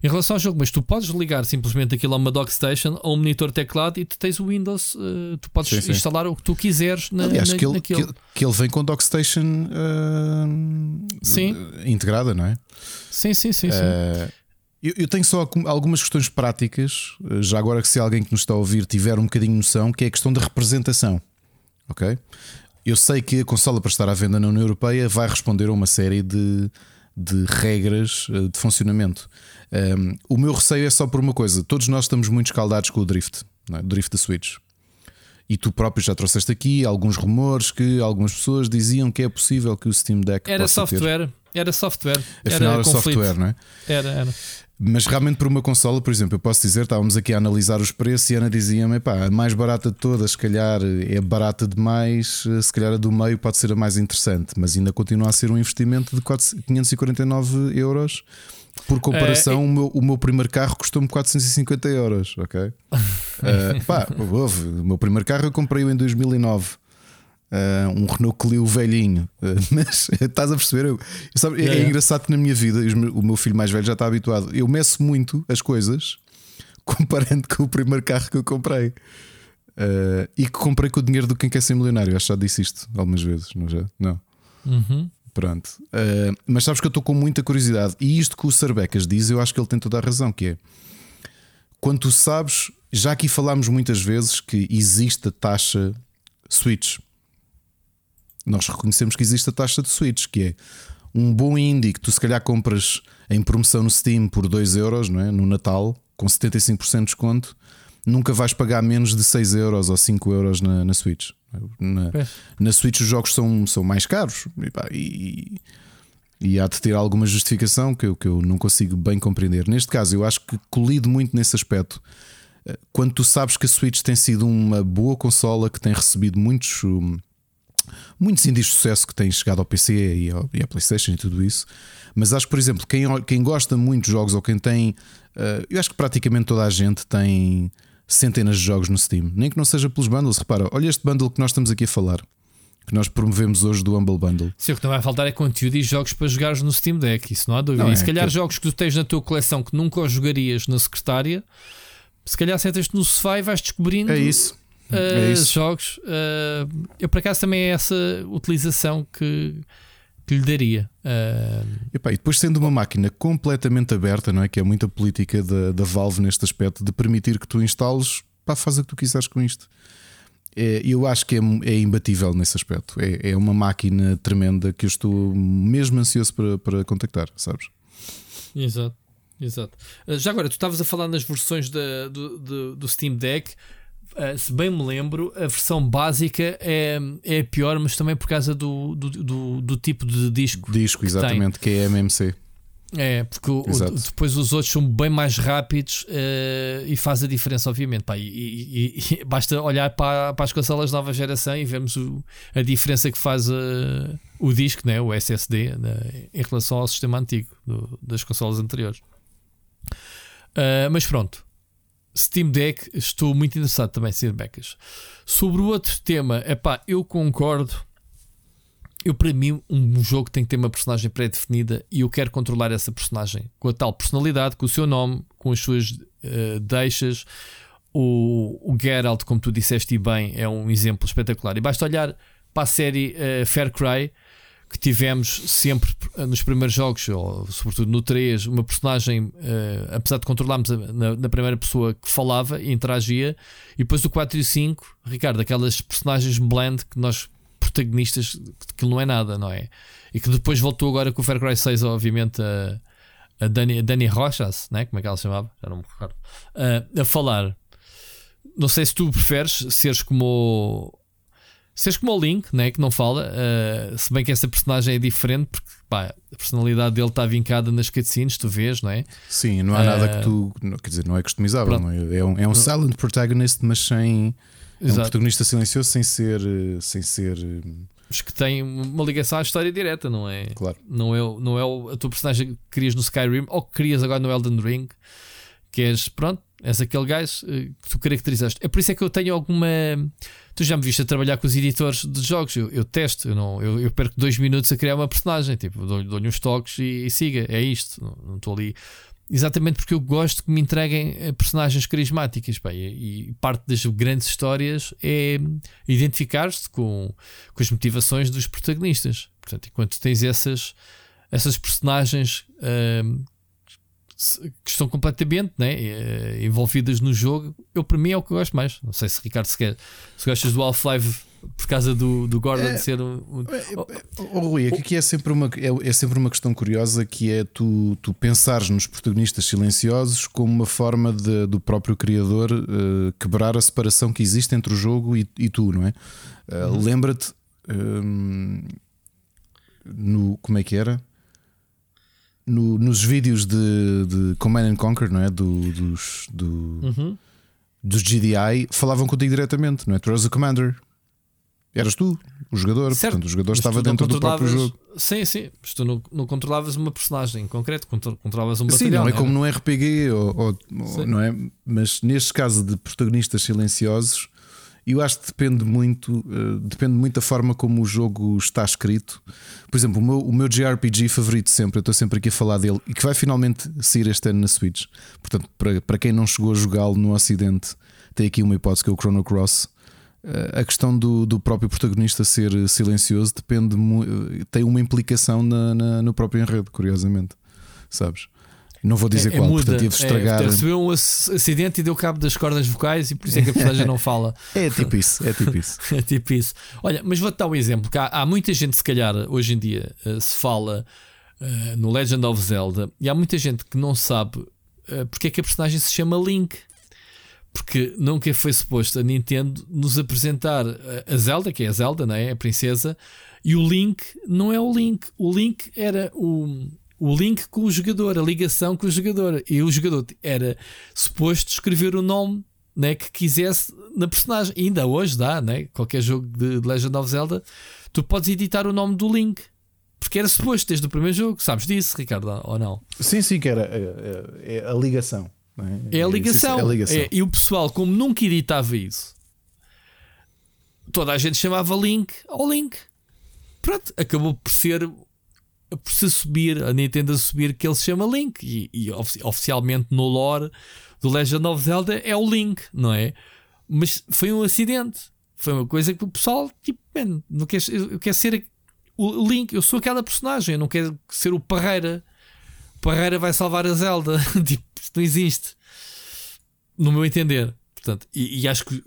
Em relação ao jogo, mas tu podes ligar simplesmente aquilo a uma dockstation ou um monitor teclado e tu tens o Windows, uh, tu podes sim, sim. instalar o que tu quiseres na, Aliás, na, que, ele, que, que, ele vem com dockstation uh, sim. integrada, não é? Sim, sim, sim. Sim. Eh, eu, eu, tenho só algumas questões práticas, já agora que se alguém que nos está a ouvir tiver um bocadinho de noção, que é a questão da representação. Ok? Eu sei que a consola para estar à venda na União Europeia vai responder a uma série de, de regras de funcionamento. Um, o meu receio é só por uma coisa: todos nós estamos muito escaldados com o drift, é? o drift da Switch. E tu próprio já trouxeste aqui alguns rumores que algumas pessoas diziam que é possível que o Steam Deck era software, ter. era software, afinal era, era software, não é? Era, era. Mas realmente por uma consola, por exemplo, eu posso dizer, estávamos aqui a analisar os preços e a Ana dizia-me, pá, a mais barata de todas, se calhar é barata demais, se calhar a do meio pode ser a mais interessante, mas ainda continua a ser um investimento de 549 euros por comparação, uh, o, meu, o meu primeiro carro custou-me 450 euros, ok? uh, pá, houve. O meu primeiro carro eu comprei em 2009. Uh, eh, um Renault Clio velhinho, uh, mas estás a perceber? Eu, sabe, é, é, engraçado que na minha vida o meu filho mais velho já está habituado. Eu meço muito as coisas comparando com o primeiro carro que eu comprei uh, e que comprei com o dinheiro do Quem Quer Ser Milionário. Acho que já disse isto algumas vezes, não já? Não. Uhum. Pronto. Uh, mas sabes que eu estou com muita curiosidade. E isto que o Sarbecas diz, eu acho que ele tem toda a razão, que é quando tu sabes, já aqui falámos muitas vezes que existe a taxa Switch. Nós reconhecemos que existe a taxa de Switch, que é um bom indie que tu se calhar compras em promoção no Steam por 2 euros, não é? no Natal, com 75% de desconto, nunca vais pagar menos de 6 euros ou 5 euros na, na Switch. Na, na Switch os jogos são, são mais caros e, E há de ter alguma justificação que eu, que eu não consigo bem compreender. Neste caso, eu acho que colido muito nesse aspecto. Eh, quando tu sabes que a Switch tem sido uma boa consola que tem recebido muitos, hum, muitos índices de sucesso que têm chegado ao PC e, ao, e à PlayStation e tudo isso. Mas acho que, por exemplo, quem, quem gosta muito de jogos ou quem tem. Uh, eu acho que praticamente toda a gente tem centenas de jogos no Steam, nem que não seja pelos bundles. Repara, olha este bundle que nós estamos aqui a falar, que nós promovemos hoje do Humble Bundle. Sim, o que não vai faltar é conteúdo e jogos para jogares no Steam Deck, isso não há dúvida. Não, e se é, calhar que... jogos que tu tens na tua coleção que nunca os jogarias na secretária, se calhar sentas-te no sofá e vais descobrindo. É isso. Uh, é isso. jogos. Uh, eu por acaso também é essa utilização que, que lhe daria. Uh... E, e depois sendo uma máquina completamente aberta, não é? Que é muita política da, da Valve neste aspecto de permitir que tu instales, pá, faz o que tu quiseres com isto. É, eu acho que é, é imbatível nesse aspecto. É, é, uma máquina tremenda que eu estou mesmo ansioso para, para contactar, sabes? Exato, exato. Já agora, tu estavas a falar nas versões da, do, do, do Steam Deck. Uh, se bem me lembro, a versão básica é, é a pior, mas também por causa do, do, do, do tipo de disco. Disco, que exatamente, tem. que é MMC. É, porque o, depois os outros são bem mais rápidos uh, e faz a diferença, obviamente. Pá, e, e, e, basta olhar para, para as consolas nova geração e vemos o, a diferença que faz uh, o disco, né, o SSD, né, em relação ao sistema antigo do, das consolas anteriores. Uh, mas pronto, Steam Deck, estou muito interessado também, Sr. Becas. Sobre o outro tema, é pá, eu concordo. Eu, para mim, um jogo tem que ter uma personagem pré-definida e eu quero controlar essa personagem com a tal personalidade, com o seu nome, com as suas uh, deixas. O, o Geralt, como tu disseste bem, é um exemplo espetacular. E basta olhar para a série uh, Fair Cry que tivemos sempre eh, nos primeiros jogos, ou sobretudo no 3, uma personagem, uh, apesar de controlarmos a, na, na, primeira pessoa que falava e interagia, e depois do 4 e o 5, Ricardo, aquelas personagens blend que nós, protagonistas, que não é nada, não é? E que depois voltou agora com o Far Cry 6, obviamente, a, a Dani, a Dani Rochas, né? como é que ela se chamava? Já não me recordo, uh, a falar. Não sei se tu preferes seres como Seres como o Link, né, que não fala, uh, se bem que essa personagem é diferente, porque pá, a personalidade dele está vincada nas cutscenes, tu vês, não é? Sim, não há uh, nada que tu. Quer dizer, não é customizável, não é? é um, é um silent protagonist, mas sem. É um protagonista silencioso sem ser. Sem ser mas que tem uma ligação à história direta, não é? Claro. Não é, não é a tua personagem que crias no Skyrim ou que crias agora no Elden Ring, que és, pronto, és aquele gajo eh, que tu caracterizaste. É por isso é que eu tenho alguma. Tu já me viste a trabalhar com os editores de jogos. Eu, eu testo, eu, não, eu, eu, perco dois minutos a criar uma personagem. Tipo, dou-lhe dou uns toques e, e, siga. É isto. Não estou ali. Exatamente porque eu gosto que me entreguem eh, personagens carismáticas. Pá, e, e, parte das grandes histórias é identificar-te com, com as motivações dos protagonistas. Portanto, enquanto tens essas, essas personagens uh, que estão completamente né, eh, envolvidas no jogo, eu para mim é o que eu gosto mais. Não sei se Ricardo se, quer, se gostas do Half-Life por causa do, do Gordon é, ser um. um... Oh, Rui, aqui é sempre, uma, é, é, sempre uma questão curiosa que é tu, tu pensares nos protagonistas silenciosos como uma forma de, do próprio criador uh, quebrar a separação que existe entre o jogo e, e tu, não é? Uh, uhum. Lembra-te um, no. Como é que era? No, nos vídeos de, de Command and Conquer, não é? Do, dos, do, uhum. dos GDI, falavam contigo diretamente, não é? Tu eras o commander. Eras tu, o jogador, certo. portanto, o jogador mas estava dentro do próprio jogo. Sim, sim, mas tu não, não controlavas uma personagem em concreto, controlavas um batalhão. Sim, não é, como no RPG, ou, ou, não é? Mas neste caso de protagonistas silenciosos, eu acho que depende muito, uh, depende muito da forma como o jogo está escrito. Por exemplo, o meu, o meu JRPG favorito sempre, eu estou sempre aqui a falar dele e que vai finalmente sair este ano na Switch. Portanto, para, para quem não chegou a jogá-lo no Ocidente, tem aqui uma hipótese que é o Chrono Cross. Uh, a questão do, do próprio protagonista ser silencioso depende, tem uma implicação na, na, no próprio enredo, curiosamente, sabes? Não vou dizer é, é qual, é muda, portanto, estragar. É, recebeu um acidente e deu cabo das cordas vocais e por isso é que a personagem não fala. É tipo isso, é tipo isso. é tipo isso. Olha, mas vou-te dar um exemplo: que há, há, muita gente, se calhar, hoje em dia, uh, se fala uh, no Legend of Zelda, e há muita gente que não sabe uh, porque é que a personagem se chama Link. Porque nunca foi suposto a Nintendo nos apresentar a Zelda, que é a Zelda, não é? A princesa, e o Link não é o Link. O Link era o, o link com o jogador, a ligação com o jogador. E o jogador era suposto escrever o nome né, que quisesse na personagem. E ainda hoje dá, né? qualquer jogo de Legend of Zelda, tu podes editar o nome do Link. Porque era suposto desde o primeiro jogo, sabes disso, Ricardo, ou não? Sim, sim, que era é, é a ligação. É? é? a ligação. É a ligação. É, e o pessoal, como nunca editava isso, toda a gente chamava Link ao Link. Pronto, acabou por ser por se subir, a Nintendo a subir que ele se chama Link e, e oficialmente no lore do Legend of Zelda é o Link, não é? Mas foi um acidente. Foi uma coisa que o pessoal, tipo, man, não quer, eu quero ser o Link, eu sou aquela personagem, eu não quero ser o Parreira. O Parreira vai salvar a Zelda. tipo, não existe. No meu entender. Portanto, e, e acho que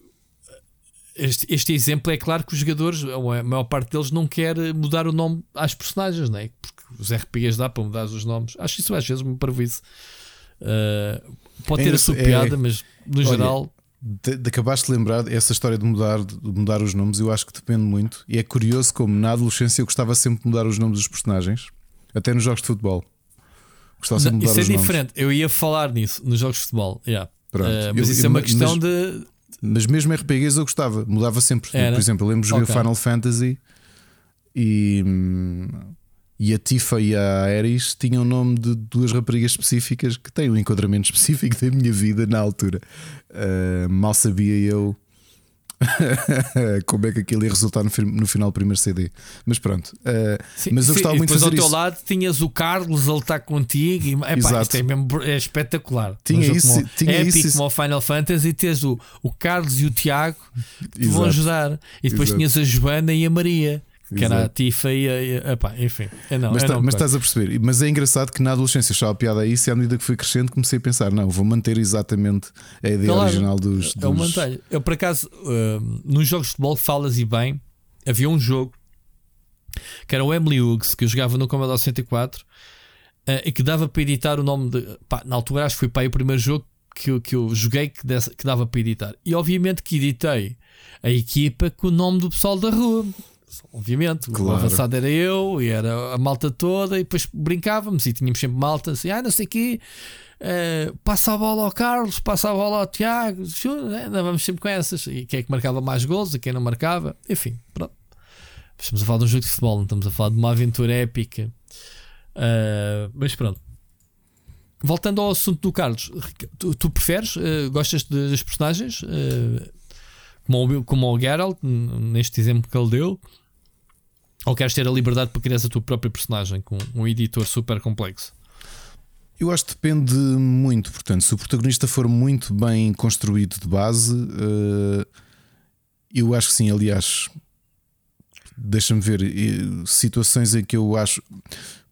este, este, exemplo é claro que os jogadores, a maior parte deles, não quer mudar o nome às personagens, não é? Porque os RPGs dá para mudar os nomes. Acho isso às vezes me parvoíce. Uh, pode ter é, a sua piada, é, mas no olha, geral. De, de, acabaste de lembrar essa história de mudar, de mudar os nomes, eu acho que depende muito. E é curioso como na adolescência eu gostava sempre de mudar os nomes dos personagens, até nos jogos de futebol. Gostava sempre de mudar isso é diferente. Nomes. Eu ia falar nisso nos jogos de futebol. Yeah. Uh, mas eu, isso eu, é uma questão mas, de. Mas mesmo RPGs eu gostava, mudava sempre. Era? Por exemplo, eu lembro de jogar okay. Final Fantasy e. E a Tifa e a Ares tinham o nome de duas raparigas específicas que têm um enquadramento específico da minha vida na altura. Uh, mal sabia eu como é que aquilo ia resultar no, no, final do primeiro CD. Mas pronto. Uh, sim, mas eu sim, gostava muito de fazer ao isso. teu lado tinhas o Carlos, ele está contigo. E, epá, isto é, mesmo, é espetacular. Tinha isso, como, tinha é isso. como o Final Fantasy, tens o, o Carlos e o Tiago que te vão ajudar. E depois Exato. tinhas a Joana e a Maria. Que Exato. era a Tifa e a. Epá, enfim. É não, mas, é tá, não, mas estás a perceber. Mas é engraçado que na adolescência achava a piada a isso e à medida que fui crescendo comecei a pensar: não, vou manter exatamente a ideia claro, original dos. dos... Eu mantenho. Eu, por acaso, uh, nos jogos de futebol, falas e bem, havia um jogo que era o Emily Hughes que eu jogava no Commodore 64 uh, e que dava para editar o nome de. Pá, na altura acho que foi para aí o primeiro jogo que eu, que eu joguei que, desse, que dava para editar. E obviamente que editei a equipa com o nome do pessoal da rua obviamente. Claro. O avançado era eu e era a malta toda, e depois brincávamos e tínhamos sempre malta assim, ah, não sei o quê. Uh, passa a bola ao Carlos, passa a bola ao Tiago, né? andávamos sempre com essas. E quem é que marcava mais gols e quem não marcava, enfim, pronto. Estamos a falar de um jogo de futebol, não estamos a falar de uma aventura épica. Uh, mas pronto. Voltando ao assunto do Carlos, tu, tu preferes, uh, gostas de, das personagens? como, o, como o Geralt, neste exemplo que ele deu, ou queres ter a liberdade para criar a tua própria personagem com um editor super complexo? Eu acho que depende muito. Portanto, se o protagonista for muito bem construído de base, uh, eu acho que sim. Aliás, deixa-me ver uh, situações em que eu acho.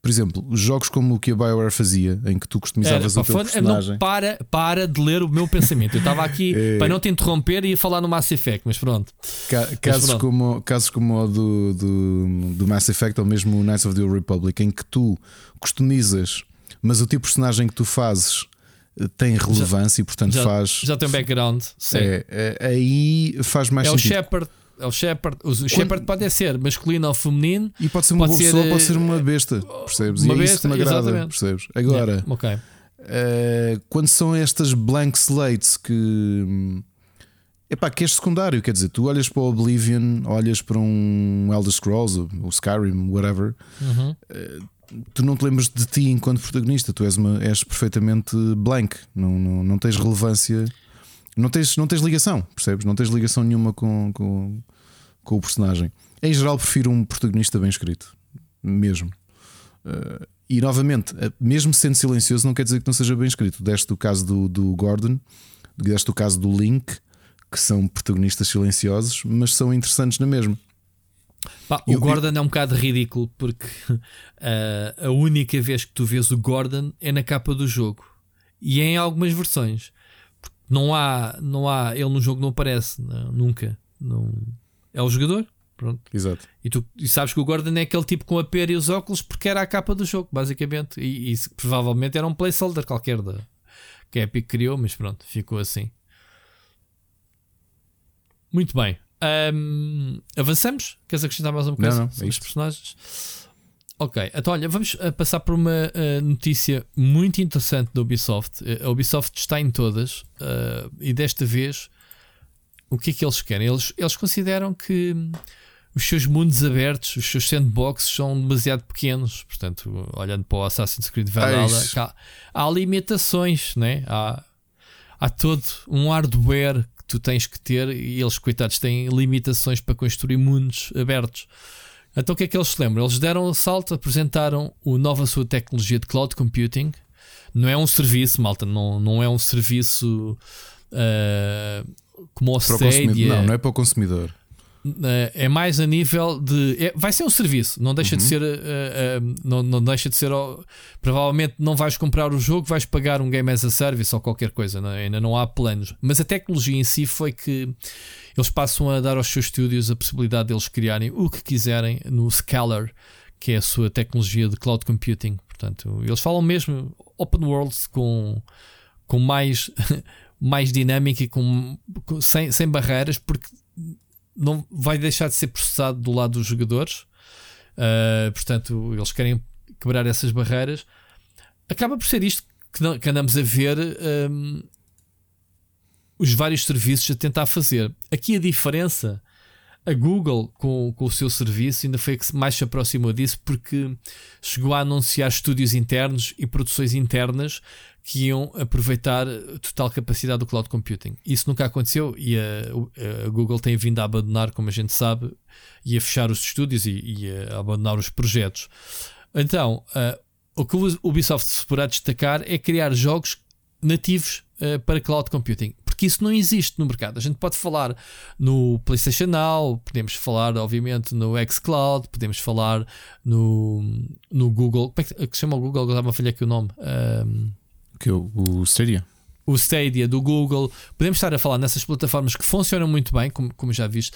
Por exemplo, jogos como o que a BioWare fazia, em que tu customizavas o teu personagem. Não, para, para de ler o meu pensamento. Eu estava aqui é... para não te interromper e ia falar no Mass Effect, mas pronto. Ca casos, mas pronto. Como, casos como o do, do, do Mass Effect ou mesmo o Knights of the Old Republic, em que tu customizas, mas o tipo de personagem que tu fazes eh, tem relevância já, e portanto já, faz. Já tem um background. Sim. É, é, aí faz mais é sentido. É o Shepard é o Shepard. O Quando... Shepard pode ser masculino ou feminino. E pode ser uma pode boa ser, pessoa, pode ser uma besta. Percebes? Uma e é besta, isso que me agrada. Exatamente. Percebes? Agora, yeah, okay. uh, quando são estas blank slates que. Epá, que és secundário, quer dizer, tu olhas para o Oblivion, olhas para um Elder Scrolls, o Skyrim, whatever, uhum. uh, tu não te lembras de ti enquanto protagonista, tu és, uma, és perfeitamente blank, não, não, não tens relevância não tens, não tens ligação, percebes? Não tens ligação nenhuma com, com, com o personagem. Em geral, prefiro um protagonista bem escrito, mesmo. Uh, e novamente, uh, mesmo sendo silencioso, não quer dizer que não seja bem escrito. Deste o caso do, do Gordon, deste o caso do Link, que são protagonistas silenciosos, mas são interessantes na mesma. Pá, o eu, Gordon eu... é um bocado ridículo porque uh, a única vez que tu vês o Gordon é na capa do jogo e é em algumas versões. Não há, não há, ele no jogo não aparece, não, nunca. Não, é o jogador. Pronto. Exato. E tu e sabes que o Gordon é aquele tipo com a pera e os óculos porque era a capa do jogo, basicamente. E, e provavelmente era um placeholder qualquer da, que a Epic criou, mas pronto, ficou assim. Muito bem. Um, avançamos? Queres acrescentar mais uma coisa não, não, sobre é os personagens? Ok, então olha, vamos uh, passar por uma uh, notícia muito interessante da Ubisoft. Uh, a Ubisoft está em todas e desta vez o que é que eles querem? Eles, eles consideram que os seus mundos abertos, os seus sandboxes são demasiado pequenos. Portanto, olhando para o Assassin's Creed Valhalla, há, há, limitações, né? há, há todo um hardware que tu tens que ter e eles, coitados, têm limitações para construir mundos abertos. Então o que é que eles se lembram? Eles deram um salto, apresentaram o nova sua tecnologia de cloud computing. Não é um serviço, malta, não, não é um serviço uh, como o Stadia. Não, não é para o consumidor. Eh, é mais a nível de. É, vai ser um serviço, não deixa uhum. de ser. Uh, uh, não, não deixa de ser. Uh, provavelmente não vais comprar o jogo, vais pagar um game as a service ou qualquer coisa, não, é? ainda não há planos. Mas a tecnologia em si foi que eles passam a dar aos seus estúdios a possibilidade de eles criarem o que quiserem no Scalar, que é a sua tecnologia de cloud computing. Portanto, eles falam mesmo open world com, com mais. mais dinâmica e com, com sem, sem barreiras, porque não vai deixar de ser processado do lado dos jogadores. Uh, portanto, eles querem quebrar essas barreiras. Acaba por ser isto que, não, que andamos a ver um, os vários serviços a tentar fazer. Aqui a diferença, a Google com, com o seu serviço ainda foi que mais se aproximou disso porque chegou a anunciar estúdios internos e produções internas que iam aproveitar a total capacidade do cloud computing. Isso nunca aconteceu e a, a Google tem vindo a abandonar, como a gente sabe, e a fechar os estúdios e, e a abandonar os projetos. Então, uh, o que o Ubisoft se poderá destacar é criar jogos nativos uh, para cloud computing. Porque isso não existe no mercado. A gente pode falar no PlayStation Now, podemos falar, obviamente, no xCloud, podemos falar no, no Google. Como é que, se chama o Google? Agora me falhar aqui o nome. Um, que o, o Stadia? O Stadia do Google. Podemos estar a falar nessas plataformas que funcionam muito bem, como, como já viste,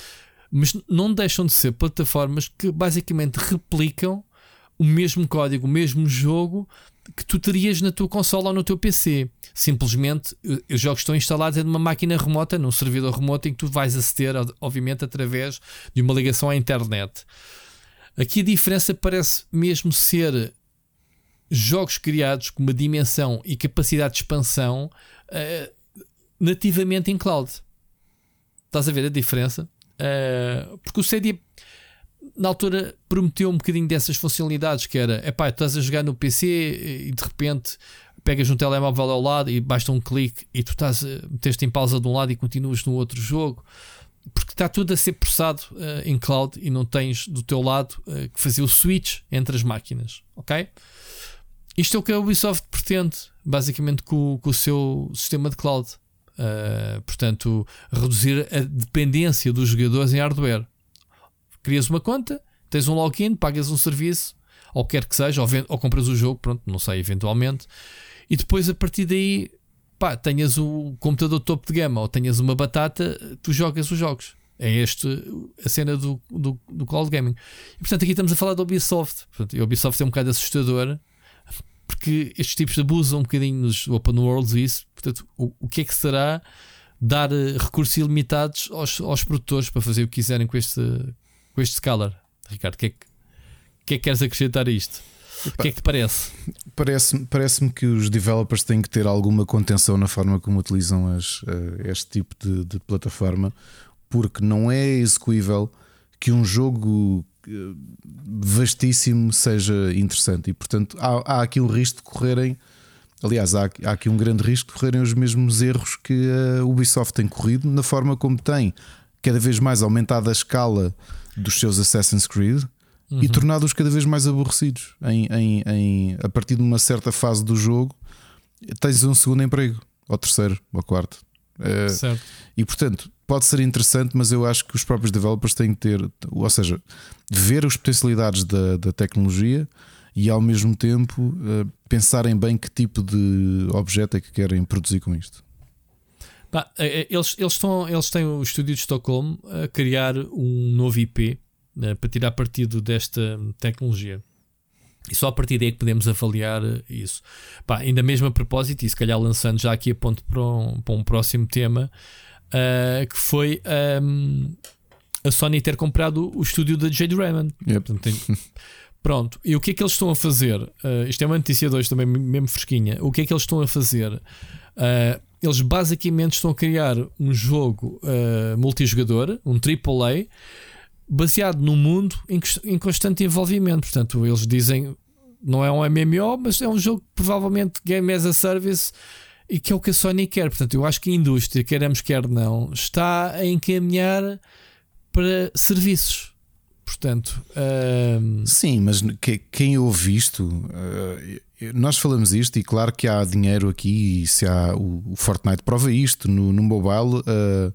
mas não deixam de ser plataformas que basicamente replicam o mesmo código, o mesmo jogo que tu terias na tua consola ou no teu PC. Simplesmente os jogos estão instalados numa máquina remota, num servidor remoto em que tu vais aceder, obviamente, através de uma ligação à internet. Aqui a diferença parece mesmo ser jogos criados com uma dimensão e capacidade de expansão uh, nativamente em cloud. Estás a ver a diferença? Uh, porque o CD na altura prometeu um bocadinho dessas funcionalidades que era, é pá, estás a jogar no PC e de repente pegas um telemóvel ao lado e basta um clique e tu estás meteste em pausa de um lado e continuas no outro jogo porque está tudo a ser processado uh, em cloud e não tens do teu lado uh, que fazer o switch entre as máquinas, ok? Isto é o que a Ubisoft pretende, basicamente, com, com o seu sistema de cloud. Uh, portanto, reduzir a dependência dos jogadores em hardware. Crias uma conta, tens um login, pagas um serviço, ou quer que seja, ou, ou compras o jogo, pronto, não sei, eventualmente, e depois a partir daí, pá, tenhas o computador topo de gama ou tenhas uma batata, tu jogas os jogos. É este a cena do, do, do cloud gaming. E portanto, aqui estamos a falar da Ubisoft. Portanto, a Ubisoft é um bocado assustadora porque estes tipos abusam um bocadinho nos open worlds e isso. Portanto, o, o que é que será dar eh, recursos ilimitados aos, aos produtores para fazer o que quiserem com este, com este scalar? Ricardo, o que é que, que, é que queres acrescentar a isto? O que é que te parece? Parece-me parece que os developers têm que ter alguma contenção na forma como utilizam as, uh, este tipo de, de, plataforma, porque não é execuível que um jogo vastíssimo seja interessante. E portanto há, há aqui um risco de correrem. Aliás, há, há aqui um grande risco de correrem os mesmos erros que a Ubisoft tem corrido na forma como tem cada vez mais aumentado a escala dos seus Assassin's Creed uhum. e tornado-os cada vez mais aborrecidos. Em, em, em, a partir de uma certa fase do jogo, tens um segundo emprego, ou terceiro, ou quarto. É, certo. E portanto, pode ser interessante, mas eu acho que os próprios developers têm que ter, ou seja, ver as potencialidades da, da tecnologia e ao mesmo tempo uh, pensarem bem que tipo de objeto é que querem produzir com isto. Bah, eh, eh, eles, eles, estão, eles têm o estúdio de Estocolmo a criar um novo IP uh, para tirar partido desta tecnologia. E só a partir daí é que podemos avaliar isso. Bah, ainda mesmo a propósito, e se calhar lançando já aqui a ponto para um, para um próximo tema, uh, que foi um, a Sony ter comprado o estúdio da Jade Raymond. Yep. Pronto, e o que é que eles estão a fazer? Uh, isto é uma notícia de hoje também, mesmo fresquinha. O que é que eles estão a fazer? Uh, eles basicamente estão a criar um jogo uh, multijogador, um AAA, baseado num mundo em, em, constante envolvimento. Portanto, eles dizem não é um MMO, mas é um jogo provavelmente game as a service e que é o que a Sony quer. Portanto, eu acho que a indústria, queremos quer não, está a encaminhar para serviços. Portanto, uh... sim, mas que, quem ouve isto, uh, nós falamos isto e claro que há dinheiro aqui. E se há o, Fortnite prova isto no, no mobile, uh,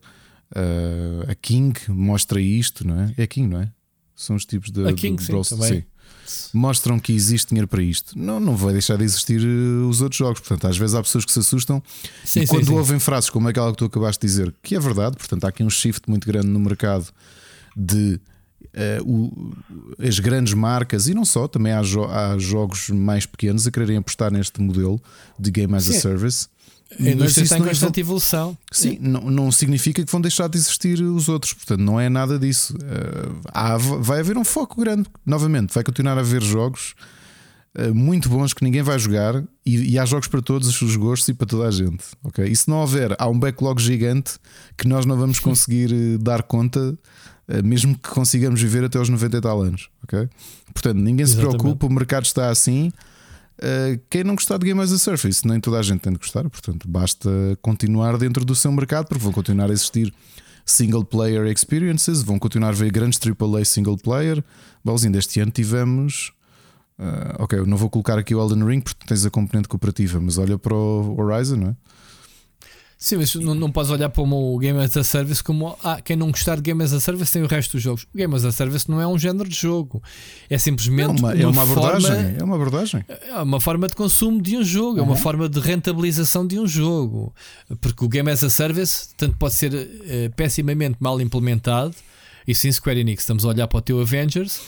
a King mostra isto, não é? É a King, não é? São os tipos de. A King, sim, sim. Mostram que existe dinheiro para isto. Não, não vai deixar de existir os outros jogos. Portanto, às vezes há pessoas que se assustam sim, e quando sim, ouvem frases como aquela que tu acabaste de dizer, que é verdade, portanto, há aqui um shift muito grande no mercado de uh, o, as grandes marcas e não só, também há, jo há, jogos mais pequenos a quererem apostar neste modelo de Game as Sim. a Service. A indústria está em constante evolução. Sim, não, não significa que vão deixar de existir os outros, portanto, não é nada disso. Uh, há, vai haver um foco grande, novamente, vai continuar a haver jogos uh, muito bons que ninguém vai jogar e, e, há jogos para todos os gostos e para toda a gente. Okay? E se não houver, há um backlog gigante que nós não vamos conseguir dar conta mesmo que consigamos viver até aos 90 e tal anos. Okay? Portanto, ninguém Exatamente. se preocupa, o mercado está assim. Uh, quem não gostar de Game as a Service, nem toda a gente tem de gostar, portanto, basta continuar dentro do seu mercado, porque vão continuar a existir single player experiences, vão continuar a ver grandes AAA single player. Balzinho, deste ano tivemos. Uh, ok, eu não vou colocar aqui o Elden Ring porque tens a componente cooperativa, mas olha para o Horizon, não é? Sim, mas não, não podes olhar para o Game as a Service como ah, quem não gostar de Game as a Service tem o resto dos jogos. O Game as a Service não é um género de jogo, é simplesmente é uma, é uma, uma abordagem. Forma, é uma abordagem. É uma forma de consumo de um jogo, uhum. é uma forma de rentabilização de um jogo. Porque o Game as a Service tanto pode ser uh, pessimamente mal implementado, e sim, Square Enix, estamos a olhar para o teu Avengers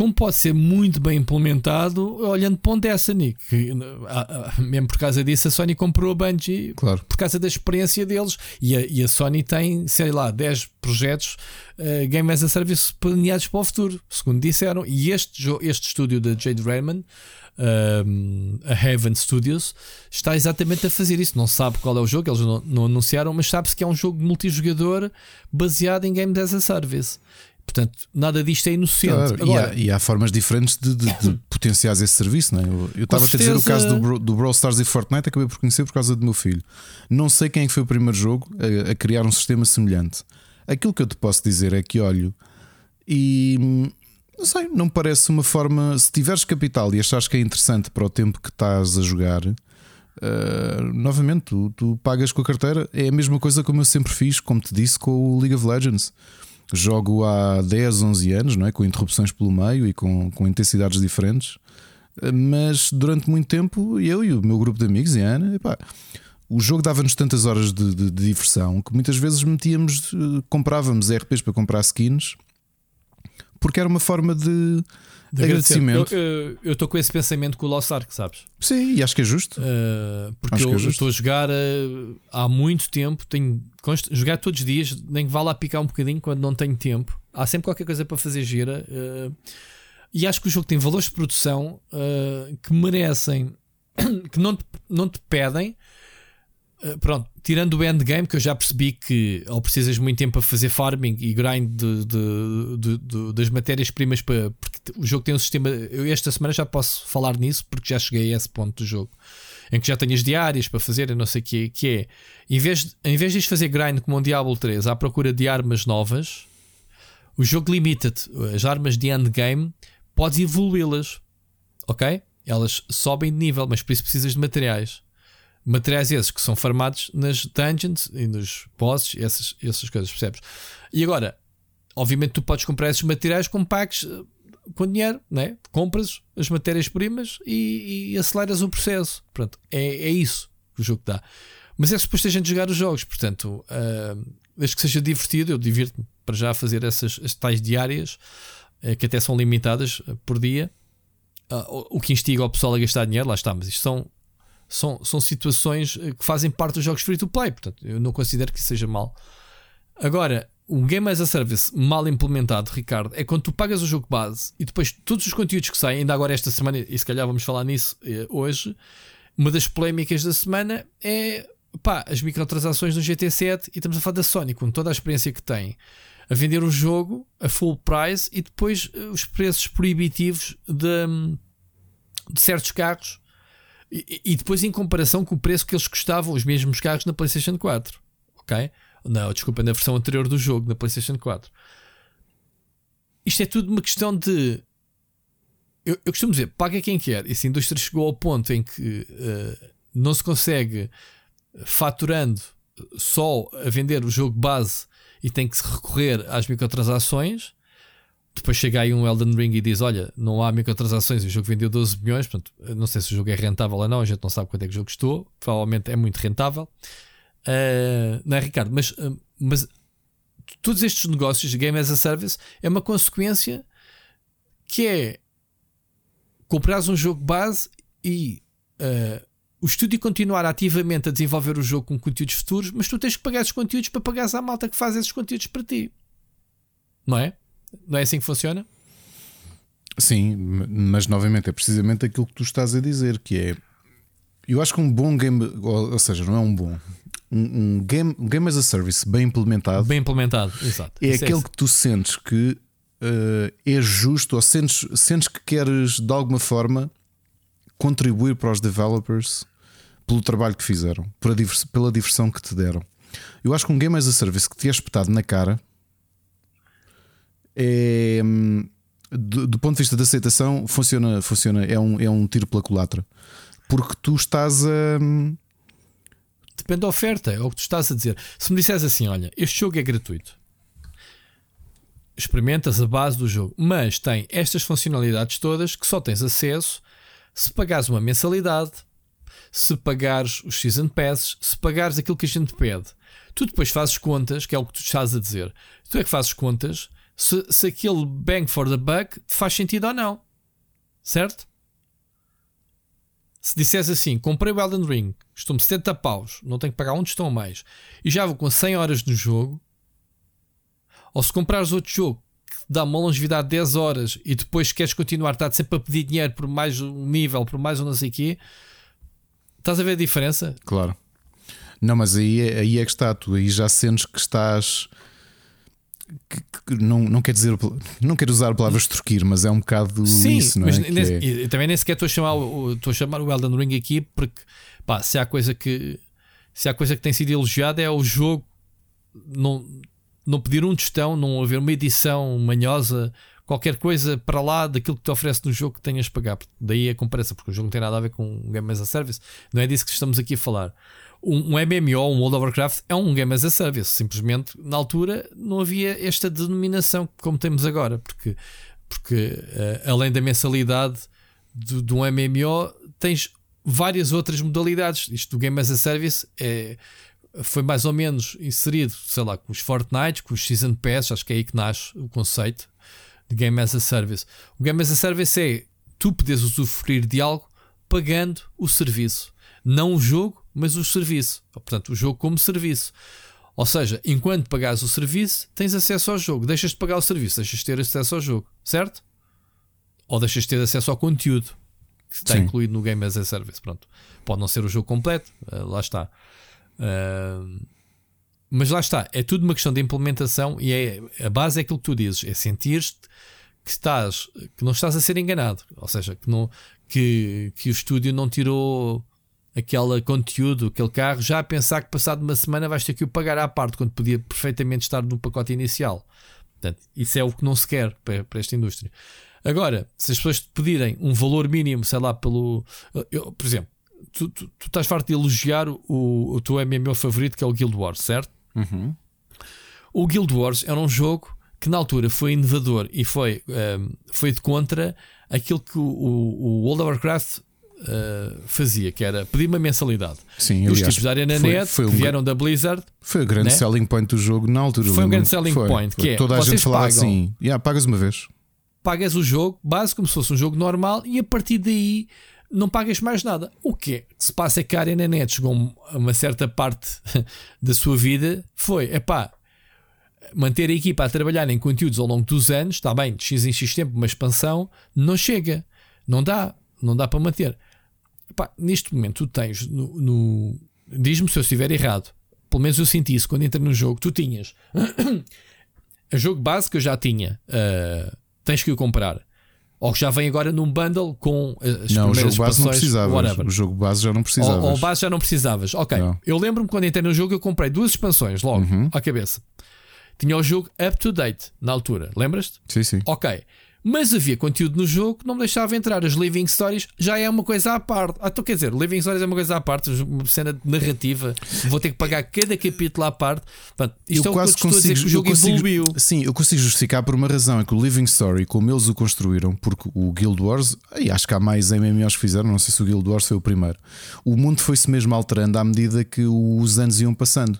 como pode ser muito bem implementado olhando para um Destiny, que ah, ah, mesmo por causa disso a Sony comprou a Bungie claro. por causa da experiência deles e a, e a Sony tem, sei lá, 10 projetos uh, Game as a Service planeados para o futuro, segundo disseram. E este, este estúdio da Jade Raymond, uh, a Heaven Studios, está exatamente a fazer isso. Não sabe qual é o jogo, eles não, não anunciaram, mas sabe-se que é um jogo multijogador baseado em Game as a Service. Portanto, nada disto é inocente. Claro, Agora, e, há, e, há, formas diferentes de, de, de potenciar esse serviço. Não é? Eu, estava a dizer o caso do, do Brawl Stars e Fortnite, acabei por conhecer por causa do meu filho. Não sei quem é foi o primeiro jogo a, a, criar um sistema semelhante. Aquilo que eu te posso dizer é que olho e não sei, não me parece uma forma. Se tiveres capital e achares que é interessante para o tempo que estás a jogar. Uh, novamente, tu, tu pagas com a carteira. É a mesma coisa como eu sempre fiz, como te disse, com o League of Legends jogo há 10, 11 anos, não é? com interrupções pelo meio e com, com intensidades diferentes. Mas durante muito tempo, eu e o meu grupo de amigos e a Ana, epá, o jogo dava-nos tantas horas de, de, de, diversão que muitas vezes metíamos, eh, comprávamos RPs para comprar skins, porque era uma forma de de agradecimento. Eu estou com esse pensamento com o Lost Ark, sabes? Sim, e acho que é justo. Uh, porque acho eu é estou a jogar uh, há muito tempo, tenho jogar todos os dias, nem que vá lá picar um bocadinho quando não tenho tempo. Há sempre qualquer coisa para fazer gira. Uh, e acho que o jogo tem valores de produção que merecem, que não te, não te pedem pronto, tirando o endgame, que eu já percebi que ou precisas muito tempo para fazer farming e grind de, de, de, das matérias-primas para. Porque o jogo tem um sistema. Eu esta semana já posso falar nisso porque já cheguei a esse ponto do jogo. Em que já tenho as diárias para fazer, eu não sei o que, que é. Em vez, em vez de fazer grind como um Diablo 3 à procura de armas novas, o jogo limita-te. As armas de endgame podes evoluí-las. Ok? Elas sobem de nível, mas por isso precisas de materiais. Materiais esses que são farmados nas dungeons e nos bosses, essas, essas coisas, percebes? E agora, obviamente, tu podes comprar esses materiais com packs eh, com dinheiro, né? compras as matérias-primas e, e, aceleras o processo. Pronto, é, é isso que o jogo dá. Mas é suposto a gente jogar os jogos, portanto, uh, desde que seja divertido, eu divirto-me para já fazer essas tais diárias uh, que até são limitadas uh, por dia. o que instiga o pessoal a gastar dinheiro, lá está, mas isto são são, são situações eh, que fazem parte dos jogos free to play. Portanto, eu não considero que isso seja mal. Agora, um Game as a Service mal implementado, Ricardo, é quando tu pagas o jogo base e depois todos os conteúdos que saem, ainda agora esta semana, e se calhar vamos falar nisso eh, hoje, uma das polémicas da semana é pá, as microtransações do GT7 e estamos a falar da Sony, com toda a experiência que tem a vender o jogo a full price e depois eh, os preços proibitivos de, de certos carros e, e, depois em comparação com o preço que eles custavam, os mesmos carros na PlayStation 4. Ok? Não, desculpa, na versão anterior do jogo, na PlayStation 4. Isto é tudo uma questão de. Eu, eu costumo dizer, paga quem quer. E se a indústria chegou ao ponto em que uh, não se consegue faturando só a vender o jogo base e tem que se recorrer às microtransações. Depois chega aí um Elden Ring e diz: Olha, não há microtransações, o jogo vendeu 12 milhões. Portanto, não sei se o jogo é rentável ou não, a gente não sabe quanto é que o jogo custou. Provavelmente é muito rentável, uh, não é, Ricardo? Mas, uh, mas todos estes negócios Game as a Service é uma consequência que é comprares um jogo base e uh, o estúdio continuar ativamente a desenvolver o jogo com conteúdos futuros, mas tu tens que pagar esses conteúdos para pagares à malta que faz esses conteúdos para ti. Não é? Não é assim que funciona? Sim, mas novamente é precisamente aquilo que tu estás a dizer, que é eu acho que um bom game, ou seja, não é um bom, um, um game, um game as a service bem implementado, bem implementado, exato. É Isso é aquele é que tu sentes que uh, é justo ou sentes, sentes que queres de alguma forma contribuir para os developers pelo trabalho que fizeram, pela diversão que te deram. Eu acho que um game as a service que te é espetado na cara é do, do, ponto de vista da aceitação funciona, funciona é, um, é um tiro pela culatra porque tu estás a depende da oferta, é o que tu estás a dizer. Se me disseres assim, olha, este jogo é gratuito, experimentas a base do jogo, mas tem estas funcionalidades todas que só tens acesso se pagares uma mensalidade, se pagares os Season Passes, se pagares aquilo que a gente pede. Tu depois fazes contas, que é o que tu estás a dizer. Tu é que fazes contas se, se aquele bang for the buck faz sentido ou não. Certo? Se disseres assim, comprei o Elden Ring, estou-me 70 paus, não tenho que pagar onde estão mais, e já vou com 100 horas no jogo, ou se comprares outro jogo dá uma longevidade de 10 horas e depois queres continuar, estás sempre a pedir dinheiro por mais um nível, por mais um não sei quê, estás a ver a diferença? Claro. Não, mas aí, é, aí é que está, tu aí já sentes que estás. Que, que, não, não quer dizer, não quero usar a palavra extorquir, mas é um bocado Sim, isso, não é? Nesse, é... também nem sequer estou a chamar, estou a chamar o Elden Ring aqui porque pá, se há coisa que se há coisa que tem sido elogiada é o jogo não, não pedir um tostão, não haver uma edição manhosa, qualquer coisa para lá daquilo que te oferece no jogo que tenhas de pagar. Daí a comparação, porque o jogo não tem nada a ver com um Game as a Service. Não é disso que estamos aqui a falar. Um, um MMO, um World of Warcraft, é um Game as a Service. Simplesmente, na altura, não havia esta denominação como temos agora, porque, porque uh, além da mensalidade de, de um MMO, tens várias outras modalidades. Isto do Game as a Service é foi mais ou menos inserido, sei lá, com os Fortnite, com os Season Pass, acho que é aí que nasce o conceito de Game as a Service. O Game as a Service é tu podes usufruir de algo pagando o serviço. Não o jogo, mas o serviço. Portanto, o jogo como serviço. Ou seja, enquanto pagares o serviço, tens acesso ao jogo. Deixas de pagar o serviço, deixas de ter acesso ao jogo, certo? Ou deixas de ter acesso ao conteúdo que está Sim. incluído no Game as a Service. Pronto. Pode não ser o jogo completo, eh, lá está. Mas lá está, é tudo uma questão de implementação e é, a base é aquilo que tu dizes, é sentir-te que estás, que não estás a ser enganado, ou seja, que, não, que, que o estúdio não tirou aquele conteúdo, aquele carro, já a pensar que passado uma semana vais ter que o pagar à parte, quando podia perfeitamente estar no pacote inicial. Portanto, isso é o que não se quer para, para esta indústria. Agora, se as pessoas te pedirem um valor mínimo, sei lá, pelo. Eu, por exemplo, tu, tu, tu estás farto de elogiar o, o teu MMO favorito que é o Guild Wars, certo? Uhum. O Guild Wars era um jogo que na altura foi inovador e foi, um, ehm, foi de contra aquilo que o, o World of Warcraft uh, fazia, que era pedir uma mensalidade. Sim, e os tipos da ArenaNet foi, foi um, que vieram da Blizzard. Foi o grande né? selling point do jogo na altura. Foi um grande selling foi, point, que é toda a gente falava assim: yeah, pagas uma vez. Pagas o jogo, base como se fosse um jogo normal, e a partir daí não pagas mais nada. O que se passa é que a ArenaNet chegou a uma certa parte da sua vida foi, é pá, manter a equipa a trabalhar em conteúdos ao longo dos anos, está bem, de X em X tempo, uma expansão, não chega, não dá, não dá para manter. Epá, neste momento tu tens no, no diz-me se eu estiver errado, pelo menos eu senti isso quando entrei no jogo, tu tinhas o jogo base que eu já tinha, uh, tens que o comprar. Ou que já vem agora num bundle com as não, primeiras o jogo base não precisavas. Whatever. O jogo base já não precisavas. Ou, ou base já não precisavas. Ok. Não. Eu lembro-me quando entrei no jogo, eu comprei duas expansões logo uhum. à cabeça. Tinha o jogo up to date na altura. Lembras-te? Sim, sim. Ok. Mas havia conteúdo no jogo que não me deixava entrar. As Living Stories já é uma coisa à parte. Ah, então quer dizer, Living Stories é uma coisa à parte, uma cena narrativa. Vou ter que pagar cada capítulo à parte. Portanto, isto eu é quase o que eu consigo, dizer, que o jogo consigo, evoluiu. Sim, eu consigo justificar por uma razão: é que o Living Story, como eles o construíram, porque o Guild Wars, e acho que há mais MMOs que fizeram, não sei se o Guild Wars foi o primeiro. O mundo foi-se mesmo alterando à medida que os anos iam passando.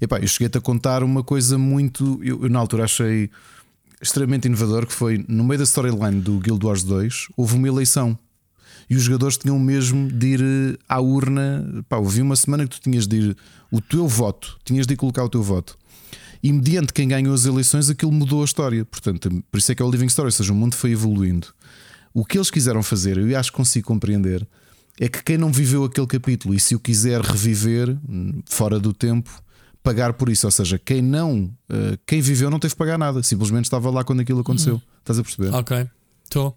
Epá, eu cheguei-te a contar uma coisa muito. Eu, eu na altura achei extremamente inovador que foi no meio da storyline do Guild Wars 2 houve uma eleição e os jogadores tinham mesmo de ir eh, à urna. Pá, houve uma semana que tu tinhas de ir o teu voto, tinhas de ir colocar o teu voto. E mediante quem ganhou as eleições, aquilo mudou a história. Portanto, por isso é que é o Living Story, ou seja, o mundo foi evoluindo. O que eles quiseram fazer, eu acho que consigo compreender, é que quem não viveu aquele capítulo e se o quiser reviver hum, fora do tempo, pagar por isso. Ou seja, quem não, uh, quem viveu não teve que pagar nada, simplesmente estava lá quando aquilo aconteceu. Uhum. Estás a perceber? Ok, estou.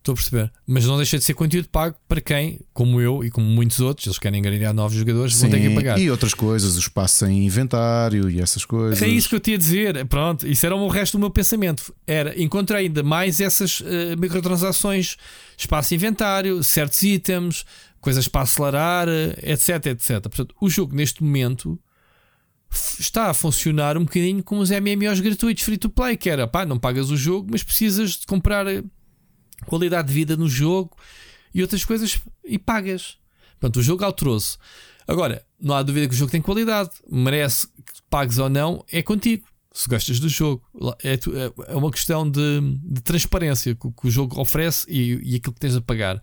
Estou a perceber. Mas não deixa de ser conteúdo pago para quem, como eu e como muitos outros, eles querem ganhar novos jogadores, Sim, vão ter que pagar. E outras coisas, o espaço em inventário e essas coisas. É isso que eu tinha a dizer. Pronto, isso era o resto do meu pensamento. Era encontrar ainda mais essas uh, microtransações, espaço em inventário, certos itens, coisas para acelerar, etc, etc. Portanto, o jogo neste momento está a funcionar um bocadinho como os MMOs gratuitos free to play, que era pá, não pagas o jogo, mas precisas de comprar eh, qualidade de vida no jogo e outras coisas e pagas. Portanto, o jogo alterou-se. Agora, não há dúvida que o jogo tem qualidade, merece que pagues ou não, é contigo. Se gostas do jogo, é, é uma questão de, de transparência que, o jogo oferece e, e aquilo que tens a pagar.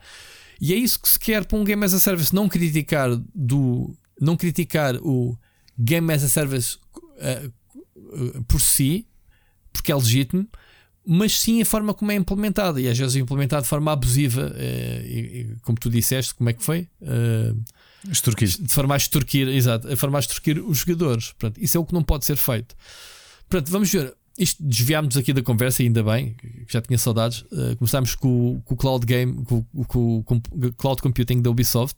E é isso que se quer para um Game as a Service, não criticar do não criticar o Game as a Service uh, por si, porque é legítimo, mas sim a forma como é implementada. E às vezes é implementado de forma abusiva, uh, e, e, como tu disseste, como é que foi? Extorquir. De forma a extorquir, exato, a forma a extorquir os jogadores. Portanto, isso é o que não pode ser feito. Portanto, vamos ver. Isto desviámos aqui da conversa, ainda bem, que já tinha saudades. Uh, começámos com, com, o Cloud Game, com, com, com, o Cloud Computing da Ubisoft,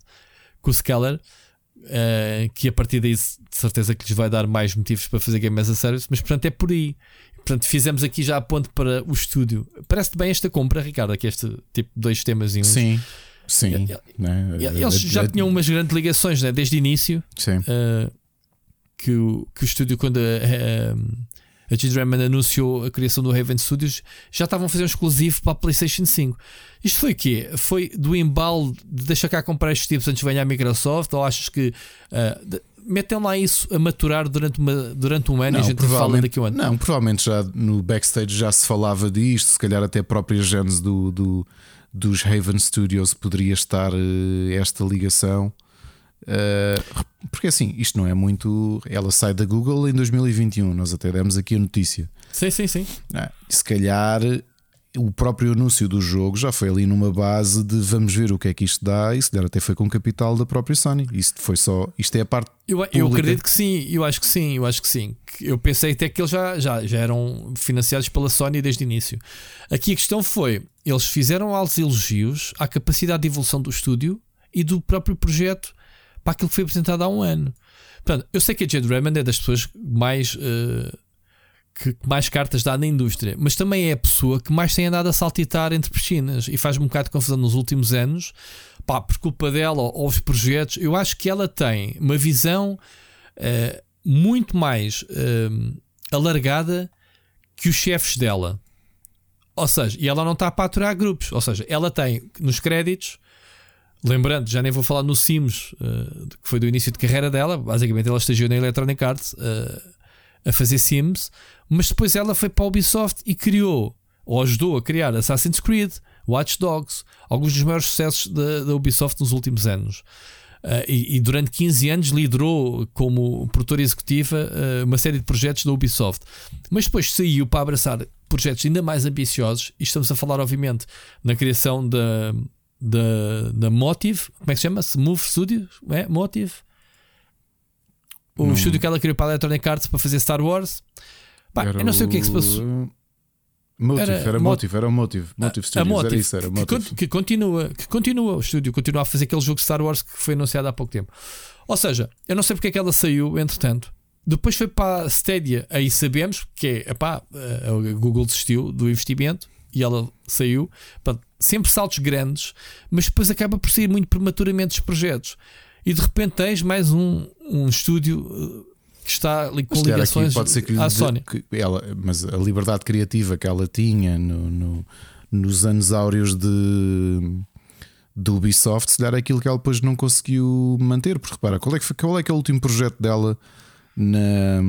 com o Scalar, uh, que a partir daí de certeza que lhes vai dar mais motivos para fazer Game as a Service, mas portanto é por aí. Portanto, fizemos aqui já a ponte para o estúdio. Parece-te bem esta compra, Ricardo, aqui este tipo de dois temas em um. Sim. Sim, né? eles já tinham umas grandes ligações né? desde o início. Sim. Uh, que, o, que o estúdio, quando a G-Draman anunciou a criação do Raven Studios, já estavam a fazer um exclusivo para a PlayStation 5. Isto foi o quê? Foi do embalo de deixar cá comprar estes tipos antes de venha a Microsoft? Ou achas que uh, metem lá isso a maturar durante, uma, durante um ano não, e a gente fala daqui a um ano? Não, provavelmente já no backstage já se falava disto, se calhar até a própria genes do, do dos Haven Studios poderia estar uh, esta ligação. Uh, porque assim, isto não é muito. Ela sai da Google em 2021, nós até demos aqui a notícia. Sim, sim, sim. Ah, se calhar o próprio anúncio do jogo já foi ali numa base de vamos ver o que é que isto dá, e se der até foi com capital da própria Sony. Isto foi só, isto é a parte. Eu, eu acredito que sim, eu acho que sim, eu acho que sim. Eu pensei até que eles já, já, já eram financiados pela Sony desde o início. Aqui a questão foi: eles fizeram altos elogios à capacidade de evolução do estúdio e do próprio projeto para aquilo que foi apresentado há um ano. Portanto, eu sei que a Jade Raymond é das pessoas mais. Uh, que mais cartas dá na indústria, mas também é a pessoa que mais tem andado a saltitar entre piscinas e faz-me um bocado de confusão nos últimos anos, pá, por culpa dela ou, os projetos. Eu acho que ela tem uma visão uh, muito mais uh, alargada que os chefes dela. Ou seja, e ela não está a aturar grupos. Ou seja, ela tem nos créditos Lembrando, já nem vou falar no Sims, uh, que foi do início de carreira dela. Basicamente, ela estagiou na Electronic Arts uh, a fazer Sims, mas depois ela foi para a Ubisoft e criou, ou ajudou a criar Assassin's Creed, Watch Dogs, alguns dos maiores sucessos da, da Ubisoft nos últimos anos. Uh, e, e, durante 15 anos liderou como produtora executiva uh, uma série de projetos da Ubisoft. Mas depois saiu para abraçar projetos ainda mais ambiciosos, e estamos a falar, obviamente, na criação da, da, da Motive, como é que se chama? -se? Move Studios? É? Motive? O não. estúdio que ela criou para a Electronic Arts para fazer Star Wars. Pá, eu não sei o que é que se passou. Motive, era, era Motive, era o Motive, Motive Studios, Motive, era isso, era Motive. Que, que, continua, que continua, o estúdio continua a fazer aquele jogo Star Wars que foi anunciado há pouco tempo. Ou seja, eu não sei porque é que ela saiu, entretanto. Depois foi para a Stadia, aí sabemos que é, epá, a Google desistiu do investimento e ela saiu. sempre saltos grandes, mas depois acaba por sair muito prematuramente os projetos. E de repente tens mais um, um estúdio que está ali com ligações pode ser que à Sony. Que ela, mas a liberdade criativa que ela tinha no, no, nos anos áureos de do Ubisoft, se calhar é aquilo que ela depois não conseguiu manter. Porque repara, qual é que, qual é, que é o último projeto dela na,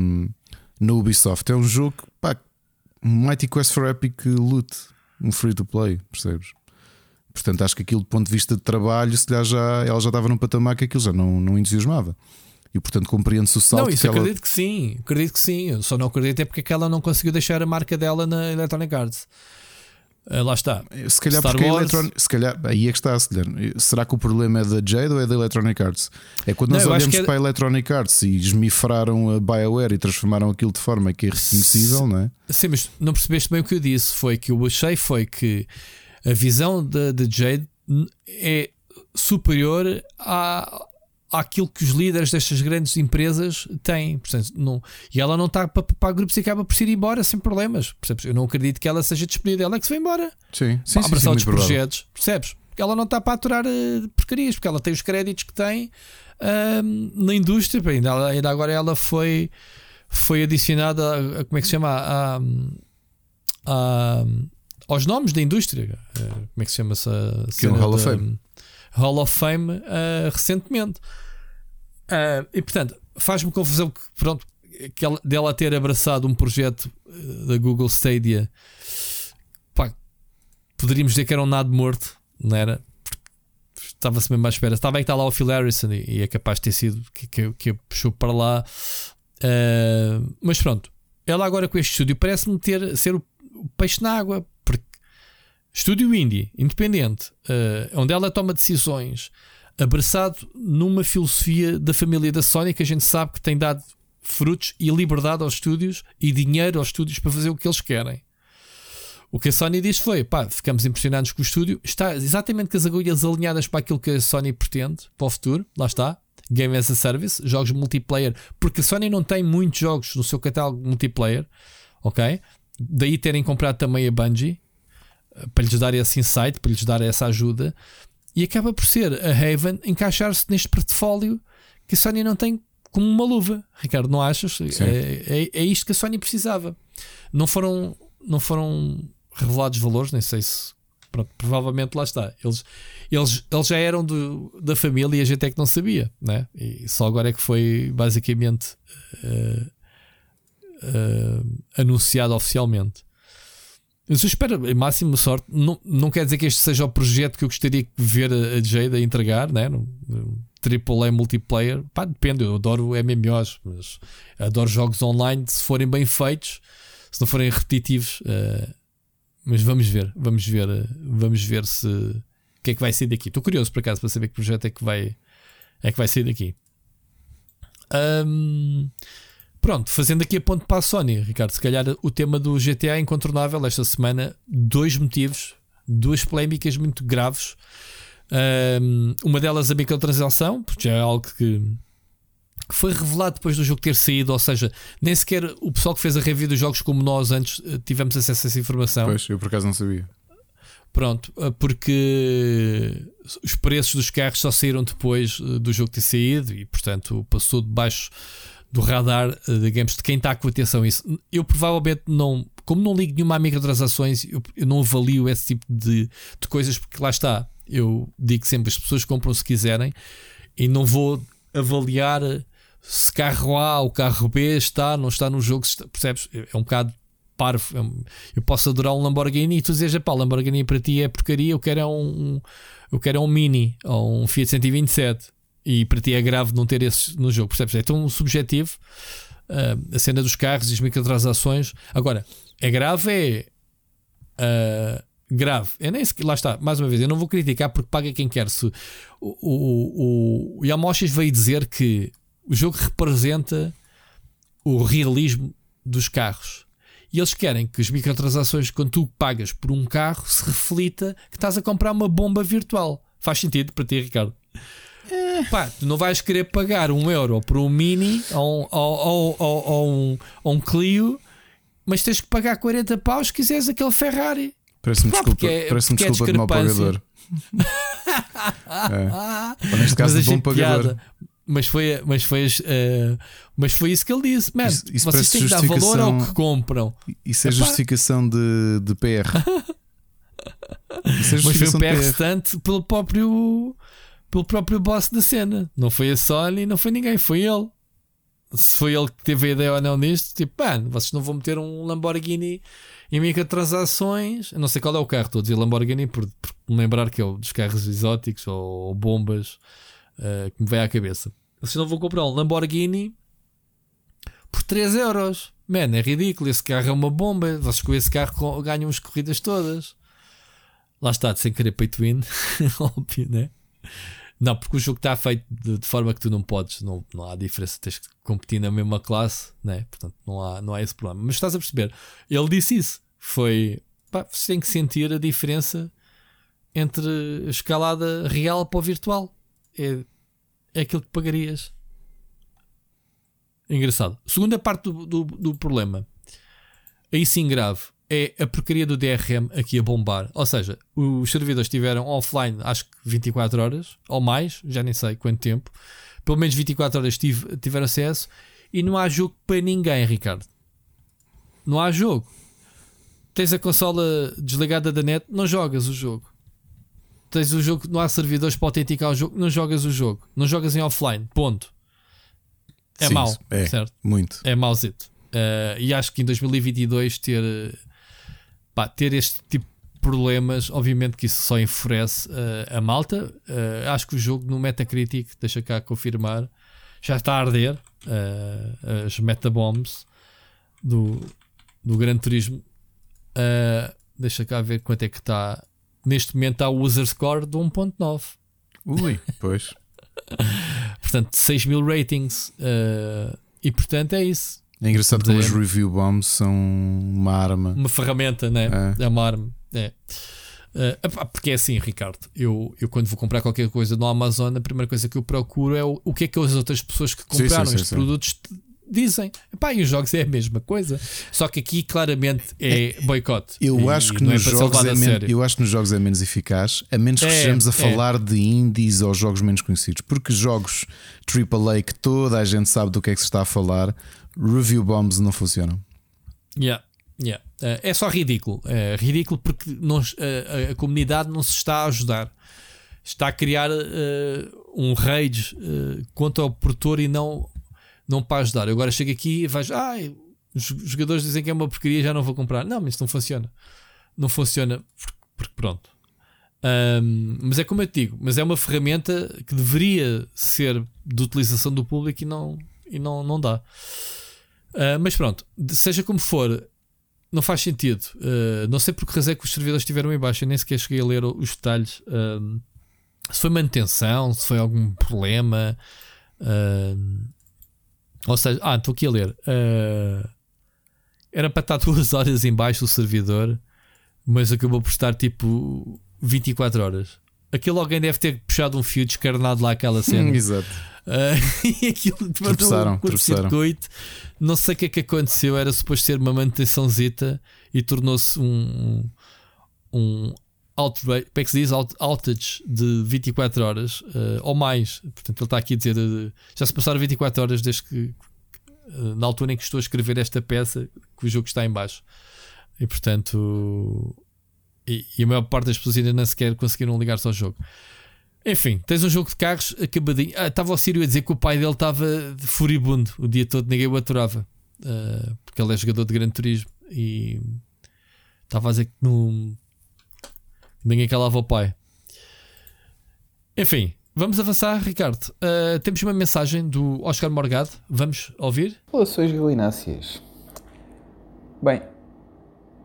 no Ubisoft? É um jogo, pá, Mighty Quest for Epic Loot, um free to play, percebes? Portanto, acho que aquilo do ponto de vista de trabalho, se calhar já, ela já estava num patamar que aquilo já não, não entusiasmava. E portanto compreende-se o salto. Não, isso que acredito ela... que sim, acredito que sim. Eu só não acredito é porque é que ela não conseguiu deixar a marca dela na Electronic Arts. Uh, lá está. Se calhar Star porque Wars... Electron... se calhar, aí é que está, se calhar. Será que o problema é da Jade ou é da Electronic Arts? É quando nós não, olhamos é... para a Electronic Arts e esmifraram a BioWare e transformaram aquilo de forma que é reconhecível, não é? Sim, mas não percebeste bem o que eu disse. Foi que eu achei foi que a visão da Jade é superior à, àquilo que os líderes destas grandes empresas têm. Portanto, não, e ela não está para, para grupos e acaba por se ir embora sem problemas. Percebes? Eu não acredito que ela seja despedida, ela é que se vai embora. Sim, sim, para sim, sim, outros projetos. Percebes? Porque ela não está para aturar uh, porcarias, porque ela tem os créditos que tem uh, na indústria. Ainda, ainda agora ela foi, foi adicionada a, a, como é que se chama? A, a, aos nomes da indústria. Uh, como é que se chama essa que é um Hall of Fame. Hall of Fame uh, recentemente. Uh, e portanto, faz-me confusão que, pronto, que ela, dela ter abraçado um projeto ah, da Google Stadia, pá, poderíamos dizer que era um nado morto, não era? Estava-se mesmo à espera. Estava bem que está lá o Phil Harrison e, e é capaz de ter sido que, que, que puxou para lá. Uh, mas pronto, ela agora com este estúdio parece-me ter ser o, o peixe na água, Estúdio indie, independente, uh, onde ela toma decisões, abraçado numa filosofia da família da Sony que a gente sabe que tem dado frutos e liberdade aos estúdios e dinheiro aos estúdios para fazer o que eles querem. O que a Sony diz foi: pá, ficamos impressionados com o estúdio, está exatamente com as agulhas alinhadas para aquilo que a Sony pretende para o futuro, lá está. Game as a Service, jogos multiplayer, porque a Sony não tem muitos jogos no seu catálogo multiplayer, ok? Daí terem comprado também a Bungie, para lhes dar esse insight, para lhes dar essa ajuda, e acaba por ser a Haven encaixar-se neste portfólio que a Sony não tem como uma luva. Ricardo, não achas? É, é, é, isto que a Sony precisava. Não foram, não foram revelados valores, nem sei se. Pronto, provavelmente lá está. Eles, eles, eles já eram do, da família e a gente é que não sabia, né? E só agora é que foi basicamente uh, uh, anunciado oficialmente. Eu espero a máxima sorte. Não, não quer dizer que este seja o projeto que eu gostaria de ver a, a Jade a entregar, né? No AAA multiplayer. Pá, depende, eu adoro MMOs, mas adoro jogos online se forem bem feitos, se não forem repetitivos. Uh, mas vamos ver, vamos ver, uh, vamos ver se o que é que vai sair daqui. Estou curioso por acaso para saber que projeto é que vai, é que vai sair daqui. Um, Pronto, fazendo aqui a ponto para a Sony, Ricardo, se calhar o tema do GTA é incontornável esta semana. Dois motivos, duas polémicas muito graves. Um, uma delas a microtransação, porque já é algo que, que foi revelado depois do jogo ter saído, ou seja, nem sequer o pessoal que fez a review dos jogos como nós antes eh, tivemos acesso a essa informação. Pois, eu por acaso não sabia. Pronto, eh, porque os preços dos carros só saíram depois eh, do jogo ter saído e, portanto, passou debaixo do radar uh, digamos, de quem está com atenção a isso. Eu provavelmente não, como não ligo nenhuma a microtransações, eu, eu não avalio esse tipo de, de coisas, porque lá está. Eu digo sempre: as pessoas compram se quiserem e não vou avaliar se carro A ou carro B está, não está no jogo, está, percebes? É um bocado parvo. Eu posso adorar um Lamborghini e tu dizes, pá, Lamborghini para ti é porcaria, eu quero é um, um, eu quero é um Mini ou um Fiat 127 e para ti é grave não ter esse no jogo, percebes? É tão subjetivo uh, a cena dos carros e as microtransações. Agora, é grave, é uh, grave. É nem lá está, mais uma vez, eu não vou criticar porque paga quem quer. Se o, o, o, o Yamoshis veio dizer que o jogo representa o realismo dos carros. E eles querem que as microtransações, quando tu pagas por um carro, se reflita que estás a comprar uma bomba virtual. Faz sentido para ti, Ricardo? É. Pá, tu não vais querer pagar um euro por um Mini ou, ou, ou, ou, um, um Clio, mas tens que pagar 40 paus se quiseres aquele Ferrari. Parece-me desculpa, é, parece desculpa é de mau pagador. é. neste caso, de bom pagador. Piada. Mas foi, mas, foi, uh, mas foi isso que ele disse, man. Isso, isso vocês têm que dar valor ao que compram. Isso é Epá. justificação de, de PR. isso é mas foi um PR, PR. pelo próprio pelo próprio boss da cena. Não foi a Sony, não foi ninguém, foi ele. Se foi ele que teve a ideia ou não nisto, tipo, mano, vocês não vão meter um Lamborghini em microtransações. Eu não sei qual é o carro, estou a dizer Lamborghini por, por lembrar que é o dos carros exóticos ou, ou bombas uh, que me vem à cabeça. Vocês não vão comprar um Lamborghini por 3 euros. Man, é ridículo. Esse carro é uma bomba. Vocês com esse carro ganham as corridas todas. Lá está, sem querer pay to win. Óbvio, né? Não, porque o jogo está feito de, de, forma que tu não podes, não, não há diferença, tens que competir na mesma classe, né? portanto não há, não há esse problema. Mas estás a perceber, ele disse isso: foi pá, você tem que sentir a diferença entre escalada real para o virtual é, é aquilo que pagarias. Engraçado. Segunda parte do, do, do problema, aí sim grave, é a porcaria do DRM aqui a bombar. Ou seja, os servidores estiveram offline acho que 24 horas ou mais, já nem sei quanto tempo. Pelo menos 24 horas tive, tiveram acesso e não há jogo para ninguém, Ricardo. Não há jogo. Tens a consola desligada da net, não jogas o jogo tens o jogo, não há servidores para autenticar o jogo, não jogas o jogo, não jogas em offline, ponto. É Sim, mau, é, certo? Muito. É mauzito. Uh, e acho que em 2022 ter, pá, ter este tipo de problemas, obviamente que isso só enfurece uh, a malta. Uh, acho que o jogo no Metacritic, deixa cá confirmar, já está a arder. as metabombs do, do Gran Turismo. deixa cá ver quanto é que está neste momento há o user score de 1.9. Ui, pois. portanto, 6 mil ratings. Uh, e portanto é isso. É engraçado como os review bombs são uma arma. Uma ferramenta, né? É, é uma arma. É. Uh, porque é assim, Ricardo. Eu, eu, quando vou comprar qualquer coisa no Amazon, a primeira coisa que eu procuro é o, o que é que as outras pessoas que compraram sim, sim, estes sim, produtos dizem. Epá, e os jogos é a mesma coisa. Só que aqui claramente é, é boicote. Eu acho que nos é jogos é men- eu acho que nos jogos é menos eficaz, a menos que é, estejamos a é. falar de indies ou jogos menos conhecidos. Porque jogos AAA que toda a gente sabe do que é que se está a falar, review bombs não funcionam. Yeah. Yeah. Uh, é só ridículo. É ridículo porque uh, a comunidade não se está a ajudar. Está a criar um rage contra o produtor e não não para ajudar. Eu agora chego aqui e vejo, ah, os jogadores dizem que é uma porcaria, já não vou comprar. Não, mas isso não funciona. Não funciona porque, pronto. Um, mas é como eu te digo, mas é uma ferramenta que deveria ser de utilização do público e não, e não, não dá. Uh, mas pronto, seja como for, não faz sentido. Uh, não sei por que razão é que os servidores estiveram em baixo, eu nem sequer cheguei a ler os detalhes. Uh, se foi manutenção, se foi algum problema. Ou seja, ah, estou aqui a ler. Era para estar duas horas em baixo o servidor, mas acabou por estar tipo 24 horas. Aquilo alguém deve ter puxado um fio descarnado lá aquela cena. Exato. Uh, e aquilo mandou um curto-circuito. Não sei o que é que aconteceu. Era suposto ser uma manutençãozita e tornou-se um, um outrage, como é que se diz? outage de 24 horas uh, ou mais. Portanto, ele está aqui a dizer uh, já se passaram 24 horas desde que na altura em que estou a escrever esta peça que o jogo está em baixo. E portanto, e, e a maior parte das pessoas ainda nem sequer conseguiram ligar-se ao jogo. Enfim, tens um jogo de carros acabadinho. Ah, estava o Sírio a dizer que o pai dele estava furibundo o dia todo, ninguém o aturava. porque ele é jogador de grande turismo e estava a dizer que não. Ninguém calava o pai. Enfim, vamos avançar, Ricardo. Uh, temos uma mensagem do Oscar Morgado. Vamos ouvir? Relações galináceas. Bem,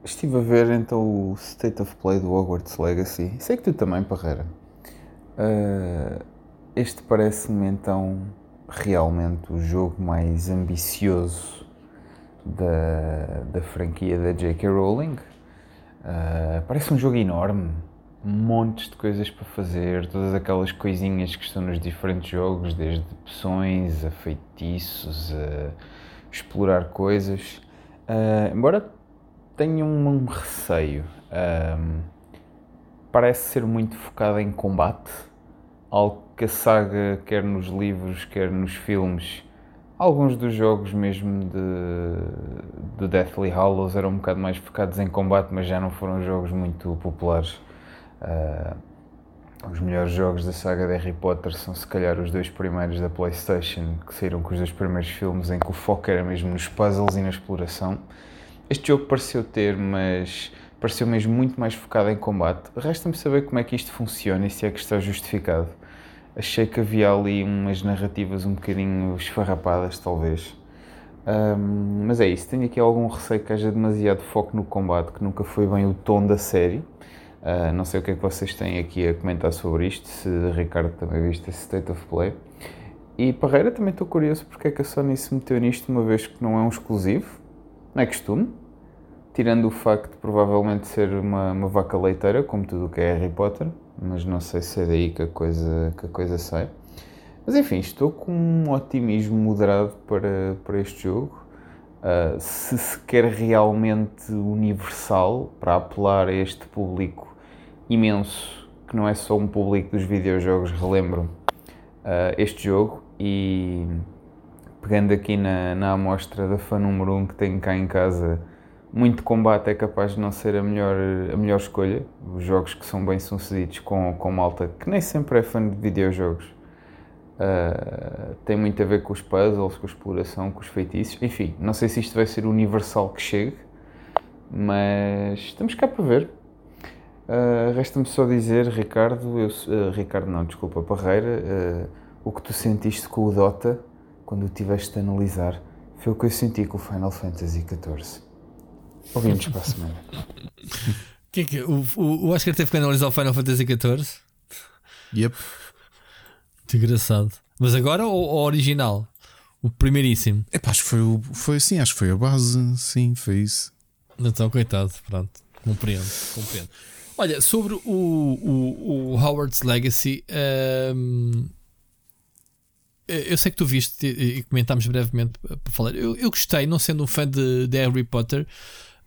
estive a ver então o State of Play do Hogwarts Legacy. Sei que tu também, Parreira. Uh, este parece-me então realmente o jogo mais ambicioso da, da franquia da J.K. Rowling. Uh, parece um jogo enorme, montes de coisas para fazer, todas aquelas coisinhas que estão nos diferentes jogos, desde poções a feitiços, a explorar coisas. Uh, embora tenha um, receio, parece ser muito focado em combate, algo que a saga, quer nos livros, quer nos filmes, alguns dos jogos mesmo de, de Deathly Hallows eram um bocado mais focados em combate, mas já não foram jogos muito populares. Uh, os melhores jogos da saga de Harry Potter são se calhar os dois primeiros da PlayStation, que saíram com os dois primeiros filmes em que o foco era mesmo nos puzzles e na exploração. Este jogo pareceu ter, mas pareceu mesmo muito mais focado em combate. Resta-me saber como é que isto funciona e se é que está justificado. Achei que havia ali umas narrativas um bocadinho esfarrapadas, talvez. Um, mas é isso, tenho aqui algum receio que haja demasiado foco no combate, que nunca foi bem o tom da série. Uh, não sei o que é que vocês têm aqui a comentar sobre isto, se Ricardo também viste esse State of Play. E Parreira, também estou curioso porque é que a Sony se meteu nisto uma vez que não é um exclusivo, não é costume, tirando o facto de provavelmente ser uma, uma vaca leiteira, como tudo o que é Harry Potter, mas não sei se é daí que a coisa, que a coisa sai. Mas enfim, estou com um otimismo moderado para, para este jogo. Uh, se se quer realmente universal para apelar a este público imenso, que não é só um público dos videojogos, relembro uh, este jogo e pegando aqui na, na amostra da fã número 1 um que tenho cá em casa, muito combate é capaz de não ser a melhor, a melhor escolha. Os jogos que são bem sucedidos com, com malta que nem sempre é fã de videojogos uh, tem muito a ver com os puzzles, com a exploração, com os feitiços. Enfim, não sei se isto vai ser universal que chegue, mas estamos cá para ver. Uh, Resta-me só dizer, Ricardo, eu, uh, Ricardo não, desculpa, Parreira, o que tu sentiste com o Dota quando o tiveste de analisar foi o que eu senti com o Final Fantasy XIV. Ouvimos para a semana. que é que, o, o, o Oscar teve que analisar o Final Fantasy XIV? Yep. Muito engraçado. Mas agora ou o original? O primeiríssimo? É acho que foi, o, foi assim, acho que foi a base, sim, foi isso. Então, coitado, pronto, compreendo, compreendo. Olha, sobre o, o, o Howard's Legacy, hum, eu sei que tu viste e comentámos brevemente para falar. Eu, eu gostei, não sendo um fã de, de Harry Potter,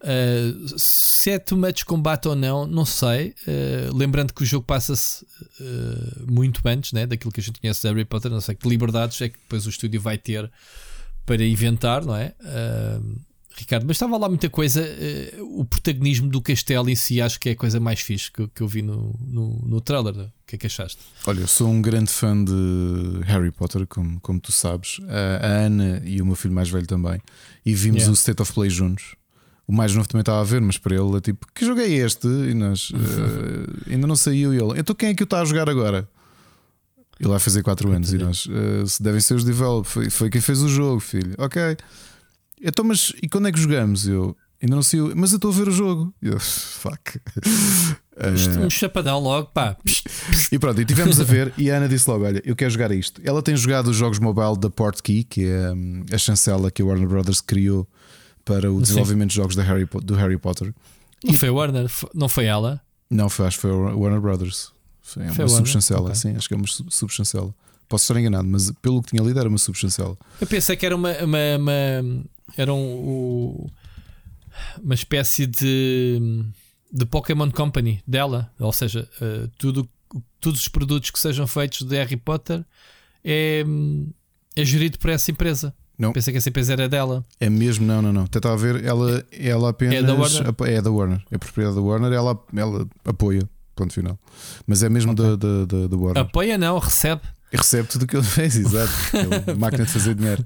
Uh, se é too much combate ou não, não sei. Uh, lembrando que o jogo passa-se uh, muito antes né, daquilo que a gente conhece de Harry Potter, não sei que liberdades é que depois o estúdio vai ter para inventar, não é? Ricardo, mas estava lá muita coisa. o protagonismo do castelo em si acho que é a coisa mais fixe que, que eu vi no, no, no trailer. O que é que achaste? Olha, eu sou um grande fã de Harry Potter, como, como tu sabes. a Ana e o meu filho mais velho também. E vimos yeah. o State of Play juntos. O mais novo também estava a ver, mas para ele é tipo: que jogo é este? E nós uh, ainda não saiu. E ele: então quem é que o está a jogar agora? Ele vai fazer 4 anos e nós uh, se devem ser os developers. Foi, foi quem fez o jogo, filho. Ok. Então, mas e quando é que jogamos? Eu ainda não sei, mas eu estou a ver o jogo. Eu, fuck. Uh, um chapadão logo, pá. E pronto, e tivemos a ver. E a Ana disse logo: Olha, eu quero jogar isto. Ela tem jogado os jogos mobile da Portkey, que é um, a chancela que a Warner Brothers criou para o desenvolvimento Sim. de jogos do Harry, do Harry Potter. Não e foi a Warner, não foi ela? Não, foi, acho que foi a Warner Brothers. Foi, uma subchancela, okay. sim, acho que é uma subchancela. Posso estar enganado, mas pelo que tinha lido era uma subchancela. Eu pensei que era uma, uma, uma era um, uma espécie de, de Pokémon Company dela, ou seja, uh, tudo, todos os produtos que sejam feitos de Harry Potter é, é gerido por essa empresa. Não. Pensei que essa empresa era dela. É mesmo, não, não, não. Está a ver, ela, ela apenas. É da Warner. É da Warner. É propriedade da Warner, ela, ela apoia. Ponto final. Mas é mesmo okay. da, da, da Warner. Apoia, não, recebe. Recebe tudo o que ele fez, exato. É máquina de fazer dinheiro.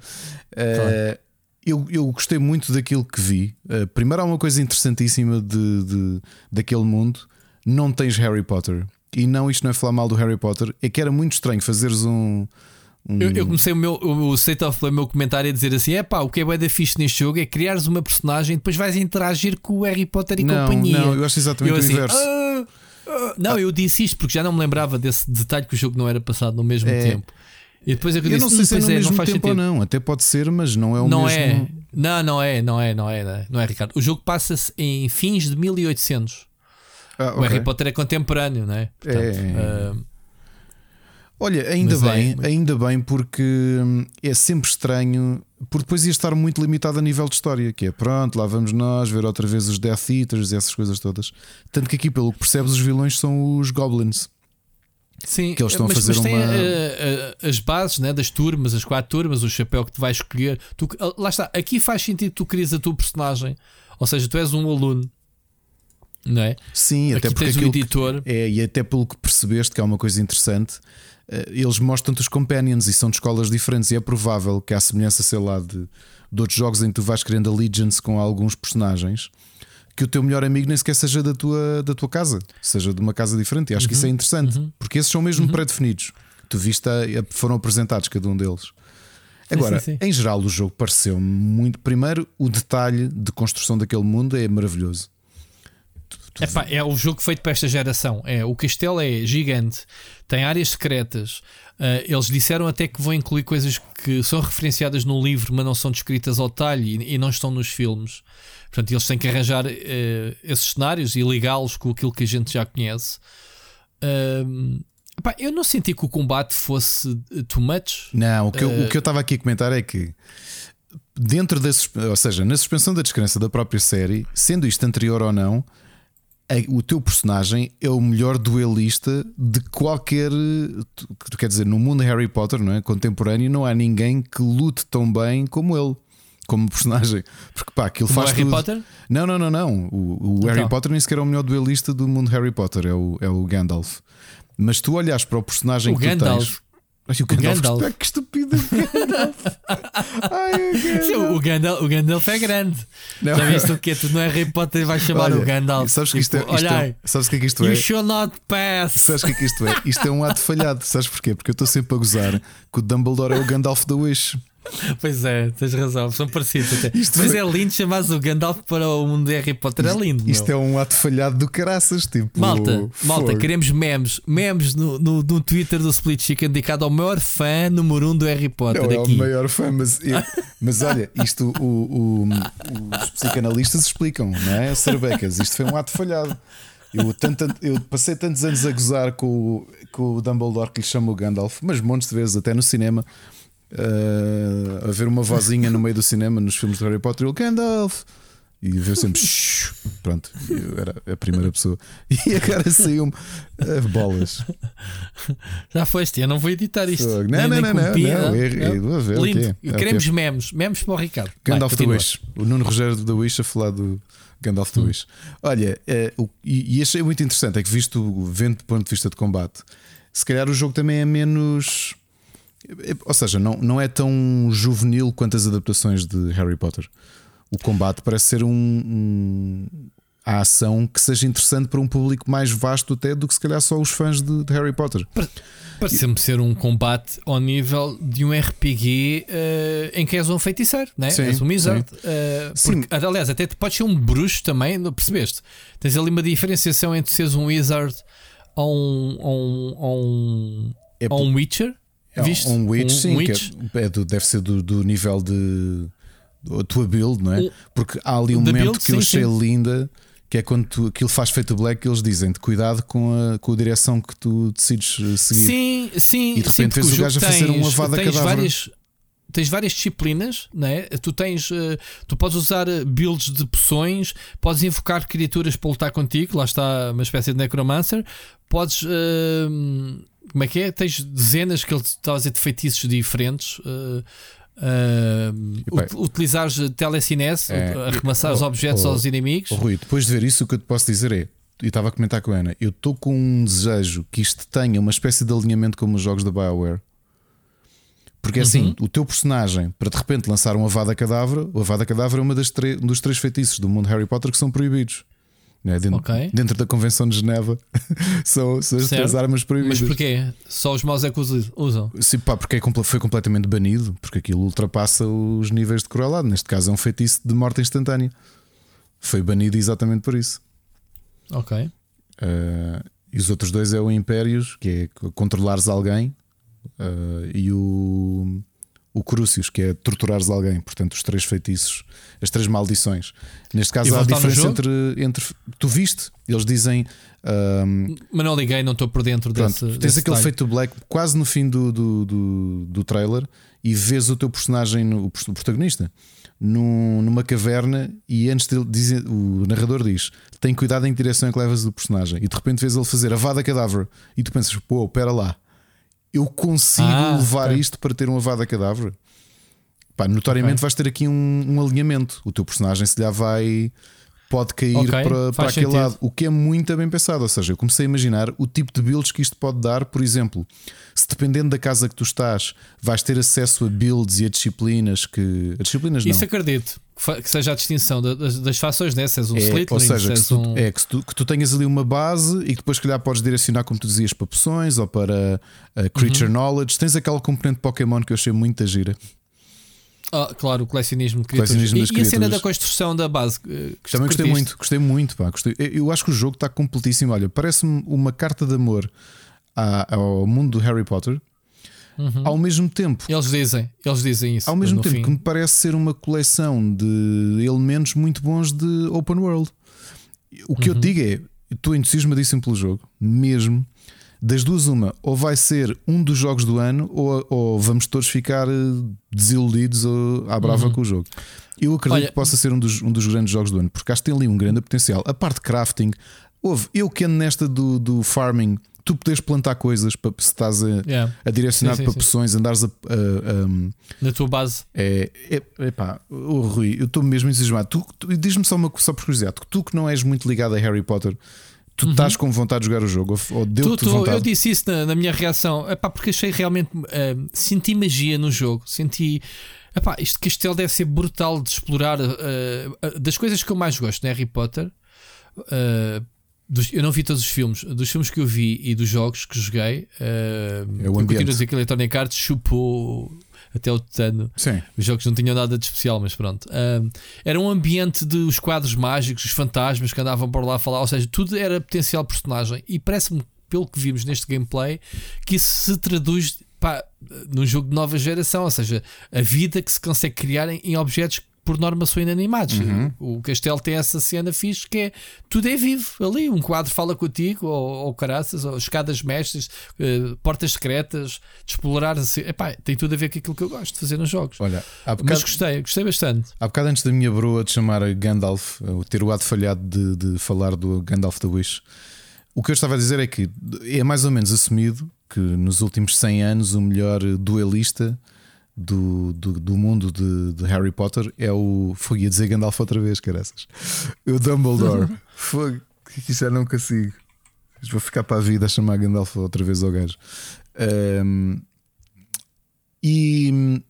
Claro. Uh, eu, eu gostei muito daquilo que vi. Uh, primeiro, há uma coisa interessantíssima de, de, daquele mundo: não tens Harry Potter. E não, isto não é falar mal do Harry Potter, é que era muito estranho fazeres um. Eu, eu, comecei o meu o State of Play, o meu comentário a dizer assim: é pá, o que é bem da fixe neste jogo é criares uma personagem e depois vais interagir com o Harry Potter e não, companhia. Não, eu acho exatamente eu, o assim, inverso. Ah, ah, não, eu disse isto porque já não me lembrava desse detalhe que o jogo não era passado no mesmo é... tempo. E depois eu, eu disse, não sei se é no é, mesmo não faz tempo sentido. ou não, até pode ser, mas não é o não mesmo. É. Não, não é, não é, não é, não é, Ricardo. O jogo passa-se em fins de 1800. Ah, okay. O Harry Potter é contemporâneo, não é? Portanto, é. Uh... Olha, ainda bem, é... ainda bem, porque hum, é sempre estranho, porque depois ia estar muito limitado a nível de história, que é pronto, lá vamos nós ver outra vez os Death Eaters e essas coisas todas. Tanto que aqui, pelo que percebes, os vilões são os Goblins. Sim, que eles estão mas, a fazer mas tem uma... a, a, as bases né, das turmas, as quatro turmas, o chapéu que tu vais escolher. Tu, lá está, aqui faz sentido que tu crias a tua personagem, ou seja, tu és um aluno. Não é? Sim, Aqui até porque tens o editor. é, e até pelo que percebeste que é uma coisa interessante, eh, eles mostram-te os companions e são de escolas diferentes. E é provável que, à semelhança, sei lá, de, de outros jogos em que tu vais querendo allegiance com alguns personagens, que o teu melhor amigo nem sequer seja da tua, da tua casa, seja de uma casa diferente. E acho uhum, que isso é uhum. interessante, uhum. porque esses são mesmo uhum. pré-definidos. Tu viste, foram apresentados cada um deles. Agora, sim, sim, sim. em geral, o jogo pareceu muito. Primeiro, o detalhe de construção daquele mundo é maravilhoso. Epá, é o jogo feito para esta geração. É, o castelo é gigante, tem áreas secretas. Uh, eles disseram até que vão incluir coisas que são referenciadas no livro, mas não são descritas ao detalhe e, e não estão nos filmes. Portanto, eles têm que arranjar uh, esses cenários e ligá-los com aquilo que a gente já conhece. Uh, epá, eu não senti que o combate fosse too much. Não, o que, eu, eu estava aqui a comentar é que dentro da, ou seja, na suspensão da descrença da própria série, sendo isto anterior ou não, o teu personagem é o melhor duelista de qualquer. Quer dizer, no mundo Harry Potter, não é? Contemporâneo, não há ninguém que lute tão bem como ele. Como personagem, porque pá, aquilo como faz Harry tudo. Potter? Não, não, não, não. O, o então. Harry Potter nem sequer é o melhor duelista do mundo de Harry Potter, é o, é o Gandalf. Mas tu olhas para o personagem o que Gandalf. tu tens. Mas o Gandalf, o Gandalf. que estúpido Gandalf. Ai, o, Gandalf. o, Gandalf, o Gandalf é grande. Não. Já viste o que Tu não é Harry Potter e vais chamar Olha, o Gandalf. Sabes que isto, tipo, é, isto é, sabes o que é que isto you é? shall not pass. Sabes o que é que isto é? Isto é um ato falhado. Sabes porquê? Porque eu estou sempre a gozar que o Dumbledore é o Gandalf da Wish. Pois é, tens razão, são parecidos até. Isto Mas foi... é lindo chamar o Gandalf para o mundo de Harry Potter, é lindo. Isto é um ato falhado do caraças, tipo. Malta, malta, queremos memes. Memes no, no, no, Twitter do Split Chicken dedicado ao maior fã número um do Harry Potter. Não, aqui. é o maior fã, mas, eu, mas olha, isto o, o, os psicanalistas explicam, não é? Serbecas, isto foi um ato falhado. Eu, tanto, eu passei tantos anos a gozar com, com o Dumbledore que lhe chama o Gandalf, mas montes de vezes, até no cinema uh, a ver uma vozinha no meio do cinema nos filmes de Harry Potter, o Gandalf. E viu sempre pronto, eu era a primeira pessoa. E agora saiu-me uh, bolas. Já foste, eu não vou editar isto. Não, nem, não, não, não, não, é, ver. Lindo. Okay. Queremos okay. memes, memes para o Ricardo. Gandalf do Wish, o Nuno Rogério do Wish a falar do Gandalf do hum. Wish. Olha, uh, o, e, e achei muito interessante é que, visto vendo do ponto de vista de combate, se calhar o jogo também é menos ou seja, não, não é tão juvenil quanto as adaptações de Harry Potter. O combate parece ser um, um a ação que seja interessante para um público mais vasto até do que se calhar só os fãs de, de Harry Potter. Parece-me ser um combate ao nível de um RPG uh, eh, em que és um feiticeiro, né? Sim, és um wizard. Uh, porque, aliás, até podes ser um bruxo também, percebeste? Tens ali uma diferenciação entre seres um wizard ou um, ou um, ou um, é ou um witcher. É Viste? Um Witch, um, sim, um witch? É, é do, deve ser do, do, nível de a tua build, não é? Porque há ali um momento build, que eu achei sim. linda, que é quando tu, aquilo faz feito black, eles dizem-te cuidado com a, com a direção que tu decides eh, seguir. Sim, sim, e de repente vês o gajo a fazer um avada cadáver. Várias, tens várias disciplinas, né? tu tens, uh, tu podes usar eh, builds de poções, podes invocar criaturas para lutar contigo, lá está uma espécie de necromancer, podes uh, como é que é? Tens dezenas que ele está a dizer de feitiços diferentes. Uh, uh, utilizares telecinese, é, arremessar os objetos oh, aos inimigos. Oh, Rui, depois de ver isso, o que eu te posso dizer é: eu estava a comentar com a Ana, eu estou com um desejo que isto tenha uma espécie de alinhamento como os jogos da Bioware. Porque é assim, o teu personagem, para de repente lançar um Avada Cadavra, o Avada Cadavra é uma das um dos três feitiços do mundo Harry Potter que são proibidos. Né? Dentro, Ok. dentro da Convenção de Geneva são, são as três armas proibidas. Mas porquê? Só os maus é que os usam. Sim, pá, porque é foi completamente banido, porque aquilo ultrapassa os níveis de crueldade. Neste caso é um feitiço de morte instantânea. Foi banido exatamente por isso. Ok. Uh, e os outros dois é o Impérios, que é controlares alguém, uh, e o, o Crucius, que é torturares alguém. Portanto, os três feitiços, as três maldições. Neste caso, há a diferença entre, entre. Tu viste? Eles dizem. um, Mas não liguei, não estou por dentro Pronto, desse. tens desse aquele detalhe. feito black quase no fim do, do, do, do trailer e vês o teu personagem, o protagonista, num- numa caverna e antes dele dizer, o narrador diz: tem cuidado em que direção é que levas o personagem. E de repente vês ele fazer a vada cadáver e tu pensas: pô, pera lá, eu consigo Ah, levar isto para ter uma vada cadáver? Pá, notoriamente Ok. vais ter aqui um, um alinhamento. O teu personagem se lhe vai. Pode cair Ok, para, para aquele sentido. lado, o que é muito bem pensado. Ou seja, eu comecei a imaginar o tipo de builds que isto pode dar. Por exemplo, se dependendo da casa que tu estás, vais ter acesso a builds e a disciplinas que. A disciplinas não. Isso acredito. Que seja a distinção da- das, das fações, né? Se és um É, Slytherin, ou seja, se que, tu, um. é, que, tu, que tu tenhas ali uma base e que depois, se calhar, podes direcionar, como tu dizias, para poções ou para uh, creature Uhum. knowledge. Tens aquele componente Pokémon que eu achei muito gira. Ah, claro, o colecionismo de criaturas. E, e a cena da construção da base. eh, que Também gostei muito, gostei muito. Pá, gostei. Eu- Eu acho que o jogo está completíssimo. Olha, parece-me uma carta de amor ao mundo do Harry Potter. Ao mesmo tempo, Eles dizem, eles dizem isso. ao mesmo tempo fim. que me parece ser uma coleção de elementos muito bons de open world. O que eu te digo é: estou entusiasmadíssimo pelo jogo, mesmo. Das duas, uma, ou vai ser um dos jogos do ano, ou, ou vamos todos ficar eh, desiludidos ou à brava com o jogo. Eu acredito Uhum. Olha- que possa ser um dos, um dos grandes jogos do ano, porque acho que tem ali um grande potencial. A parte de crafting, houve, eu que ando nesta do, do farming, tu podes plantar coisas para se estás a, Yeah. a direcionar Sim, sim, para poções, andares a- a- a Na tua base. é, é, epá, o Rui, eu estou mesmo entusiasmado. Tu, tu- Diz-me só uma coisa, só por curiosidade: tu que não és muito ligado a Harry Potter, tu estás com vontade de jogar o jogo? Ou, ou Tu, vontade? eu disse isso na, na minha reação. Epá, porque achei realmente. eh, senti magia no jogo. Senti. Epá, este castelo deve ser brutal de explorar. eh, das coisas que eu mais gosto no Harry Potter. eh, dos- eu não vi todos os filmes. Dos filmes que eu vi e dos jogos que joguei. eh, É o eu continuo a dizer que Electronic Arts chupou até o tetano. Sim, Os jogos não tinham nada de especial, mas pronto. Ahm, era um ambiente dos quadros mágicos, os fantasmas que andavam por lá a falar, ou seja, tudo era potencial personagem. E parece-me, pelo que vimos neste gameplay, que isso se traduz pá, num jogo de nova geração, ou seja, a vida que se consegue criar em, em objetos por norma são inanimados. O castelo tem essa cena fixe que é tudo é vivo ali. Um quadro fala contigo, ou, ou caraças, ou escadas mestres, eh, portas secretas, de explorar. Assim, epá, tem tudo a ver com aquilo que eu gosto de fazer nos jogos. olha, há Mas bocado, gostei, gostei bastante. há bocado antes da minha broa de chamar a Gandalf, ter o ato falhado de, de falar do Gandalf da Wish, o que eu estava a dizer é que é mais ou menos assumido que nos últimos 100 anos o melhor duelista do, do, do mundo de, de Harry Potter é o. Foi a dizer Gandalf outra vez, caraças. O Dumbledore. Foi. Que já não consigo. Vou ficar para a vida a chamar Gandalf outra vez ao gajo. Ahm, e,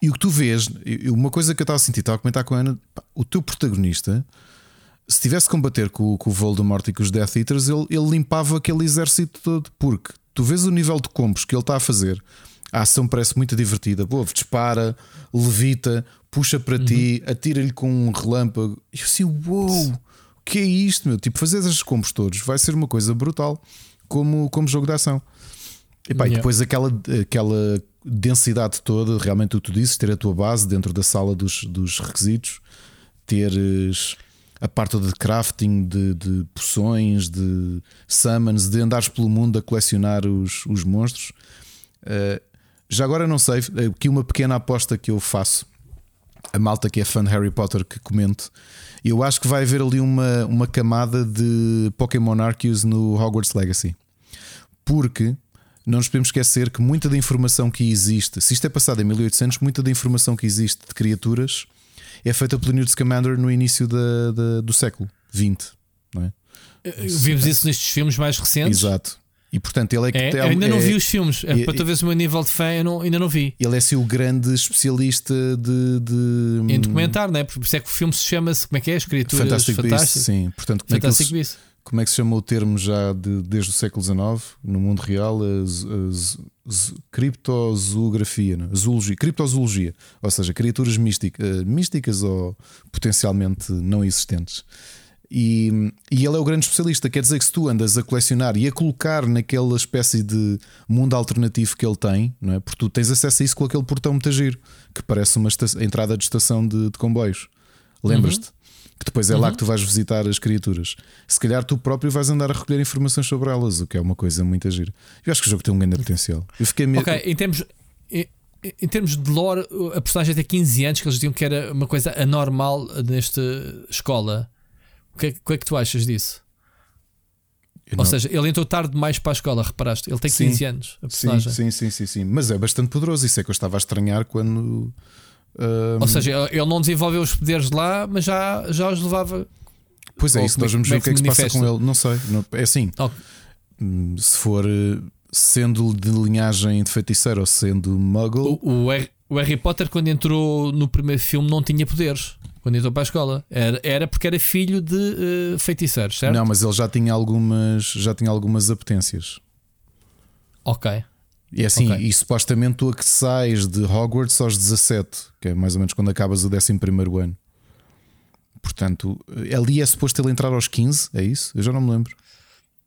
e o que tu vês, uma coisa que eu estava a sentir, estava a comentar com a Ana, pá, o teu protagonista, se tivesse que combater com, com o Voldemort e com os Death Eaters, ele, ele limpava aquele exército todo, porque tu vês o nível de combos que ele está a fazer. A ação parece muito divertida. Pô, dispara, levita, puxa para ti, atira-lhe com um relâmpago. E eu assim, uou, o que é isto, meu? Tipo, fazer esses combos todos vai ser uma coisa brutal como, como jogo de ação. E, pá, e Yeah. depois aquela, aquela densidade toda, realmente o que tu dizes, ter a tua base dentro da sala dos, dos requisitos, teres a parte de crafting, de, de poções, de summons, de andares pelo mundo a colecionar os, os monstros. Uh, já agora não sei, aqui uma pequena aposta que eu faço. A malta que é fã de Harry Potter que comente. Eu acho que vai haver ali uma, uma camada de Pokémon Arceus no Hogwarts Legacy. Porque não nos podemos esquecer que muita da informação que existe, se isto é passado em 1800, muita da informação que existe de criaturas é feita pelo Newt Scamander no início da, da- do século XX. Não é? Vimos isso nestes filmes mais recentes. Exato. E portanto ele é que É, tem- eu ainda não é- vi os filmes. É, é- para tu veres o meu nível de fé, eu não- ainda não vi. Ele é assim o grande especialista de, de Em documentar, não é? Por isso é que o filme se chama-se. Como é que é? Fantastic Beasts, fantásticas. sim. Portanto, como é, que Fantastic eles- Beasts. como é que se chama o termo já de- desde o século XIX no mundo real? Criptozoografia, não? é? Zoologia, criptozoologia, ou seja, criaturas mística- eh, místicas ou potencialmente não existentes. E, e ele é o grande especialista. Quer dizer que se tu andas a colecionar e a colocar naquela espécie de mundo alternativo que ele tem, não é? Porque tu tens acesso a isso com aquele portão muito giro, que parece uma esta- entrada de estação de, de comboios. Lembras-te? Que depois é lá que tu vais visitar as criaturas. Se calhar tu próprio vais andar a recolher informações sobre elas, o que é uma coisa muito gira. Eu acho que o jogo tem um grande potencial. Eu fiquei mesmo. Ok, em termos, em, em termos de lore, a personagem tem 15 anos, que eles diziam que era uma coisa anormal nesta escola. O que, é, que é que tu achas disso? Eu Ou não- seja, ele entrou tarde demais para a escola, reparaste? Ele tem Sim. 15 anos, a sim, personagem. sim, sim, sim, sim. Mas é bastante poderoso. Isso é que eu estava a estranhar quando. ah, Ou seja, ele não desenvolveu os poderes lá, mas já, já os levava. Pois é, ou isso. é- Nós vamos ver é o que é que se passa com ele. Não sei. não- é assim. Oh, hum, Se for eh, sendo de linhagem de feiticeiro ou sendo muggle. o, o o Harry Potter, quando entrou no primeiro filme, não tinha poderes. Quando entrou para a escola, era, era porque era filho de eh, feiticeiros, certo? Não, mas ele já tinha algumas, já tinha algumas apetências. Ok. E é assim, Ok. e supostamente tu a que sais de Hogwarts aos 17, que é mais ou menos quando acabas o 11 ano. Portanto, ali é suposto ele entrar aos 15, é isso? Eu já não me lembro.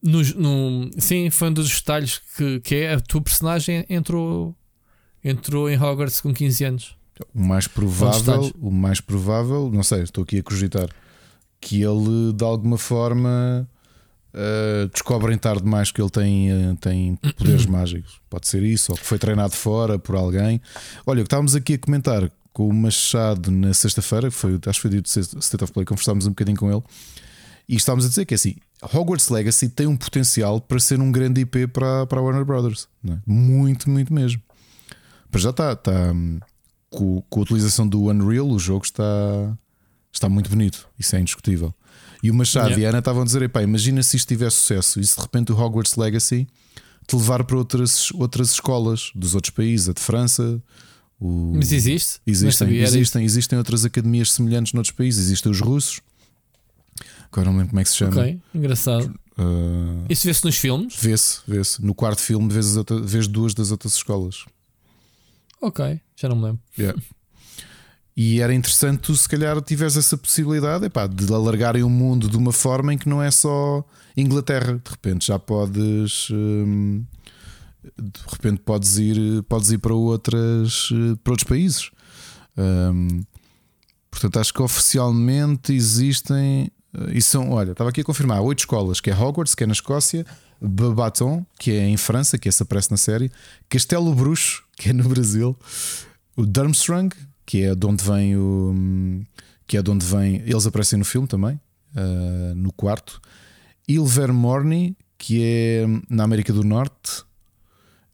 No, no- sim, foi um dos detalhes que, que é a tua personagem entrou, entrou em Hogwarts com 15 anos. O mais provável, o mais provável, não sei, estou aqui a cogitar, que ele de alguma forma uh, descobrem tarde demais que ele tem, uh, tem poderes mágicos. Pode ser isso, ou que foi treinado fora por alguém. Olha, o que estávamos aqui a comentar com o Machado na sexta-feira, foi, acho que foi dia do State of Play, conversámos um bocadinho com ele e estávamos a dizer que é assim: Hogwarts Legacy tem um potencial para ser um grande IP para, para a Warner Brothers, é? muito, muito mesmo. Mas já está, está com, com a utilização do Unreal, o jogo está, está muito bonito, isso é indiscutível. E o Machado Yeah. e a Ana estavam a dizer: epá, imagina se isto tiver sucesso e se de repente o Hogwarts Legacy te levar para outras, outras escolas dos outros países, a de França. O... Mas existe? Existem, existem, existem outras academias semelhantes noutros países. Existem os russos. Agora não lembro como é que se chama. Ok, engraçado. Uh, Isso vê-se nos filmes? vê-se, vê-se. No quarto filme vês, as outra- vês duas das outras escolas. Ok, já não me lembro. Yeah. E era interessante tu, se calhar, tiveres essa possibilidade epá, de alargarem o mundo de uma forma em que não é só Inglaterra. De repente já podes. hum, de repente podes ir, podes ir para, outras, eh, para outros países. Hum, portanto, acho que oficialmente existem. eh, E são, olha, estava aqui a confirmar: oito escolas, que é Hogwarts, que é na Escócia, Babaton, que é em França, que essa aparece na série, Castelo Bruxo, que é no Brasil, o Durmstrang, que é de onde vem o. que é de onde vem. Eles aparecem no filme também, ah, no quarto. Ilvermorny, que é na América do Norte.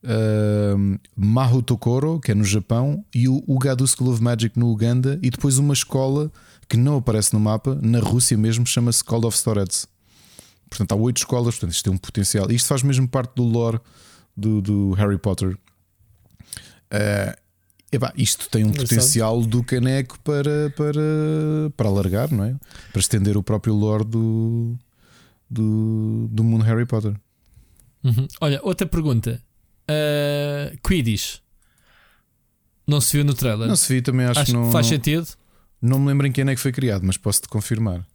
Uh, Mahotokoro, que é no Japão, e o Ugado School of Magic no Uganda, e depois uma escola que não aparece no mapa, na Rússia mesmo, chama-se Call of Storets. Portanto, há oito escolas, portanto, isto tem um potencial. Isto faz mesmo parte do lore do, do Harry Potter. Uh, epá, isto tem um Engraçado. potencial do caneco para, para, para alargar, não é? Para estender o próprio lore do, do, do mundo Harry Potter. Uhum. Olha, outra pergunta. Uh, Quidditch. Não se viu no trailer? Não se vi, também acho, Acho que não, faz não, sentido. não me lembro em quem é que foi criado, mas posso-te confirmar.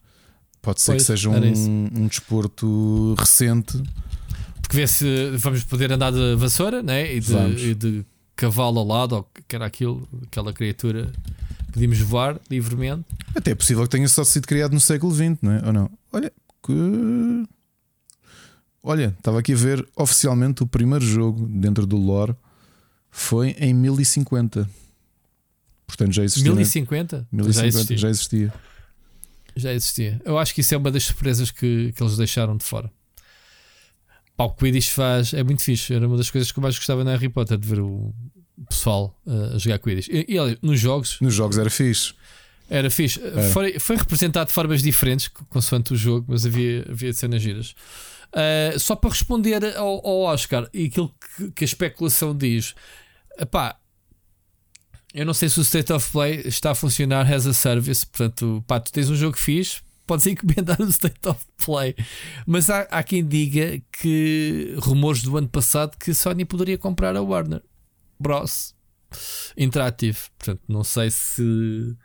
Pode ser Pois, que seja um, um desporto recente. Porque vê se vamos poder andar de vassoura né? e, de, Vamos. e de cavalo ao lado, ou que era aquilo, aquela criatura. Podíamos voar livremente. Até é possível que tenha só sido criado no século XX, não é? Ou não? Olha, que... Olha, estava aqui a ver oficialmente o primeiro jogo dentro do lore foi em 1050. Portanto, já existia. né? 1050? 1050 Já existia. já existia. Já existia. Eu acho que isso é uma das surpresas que, que eles deixaram de fora. Pá, o Quidditch faz. É muito fixe. Era uma das coisas que eu mais gostava na Harry Potter, de ver o pessoal uh, a jogar Quidditch. E, e olha, nos jogos Nos jogos era fixe. era fixe. Foi, foi representado de formas diferentes, consoante o jogo, mas havia, havia cenas giras. Uh, só para responder ao, ao Oscar e aquilo que, que, a especulação diz, epá, eu não sei se o State of Play está a funcionar as a service. Portanto, pá, tu tens um jogo fixe, podes encomendar o State of Play. Mas há, há quem diga que rumores do ano passado que a Sony poderia comprar a Warner Bros. Interactive. Portanto, não sei se,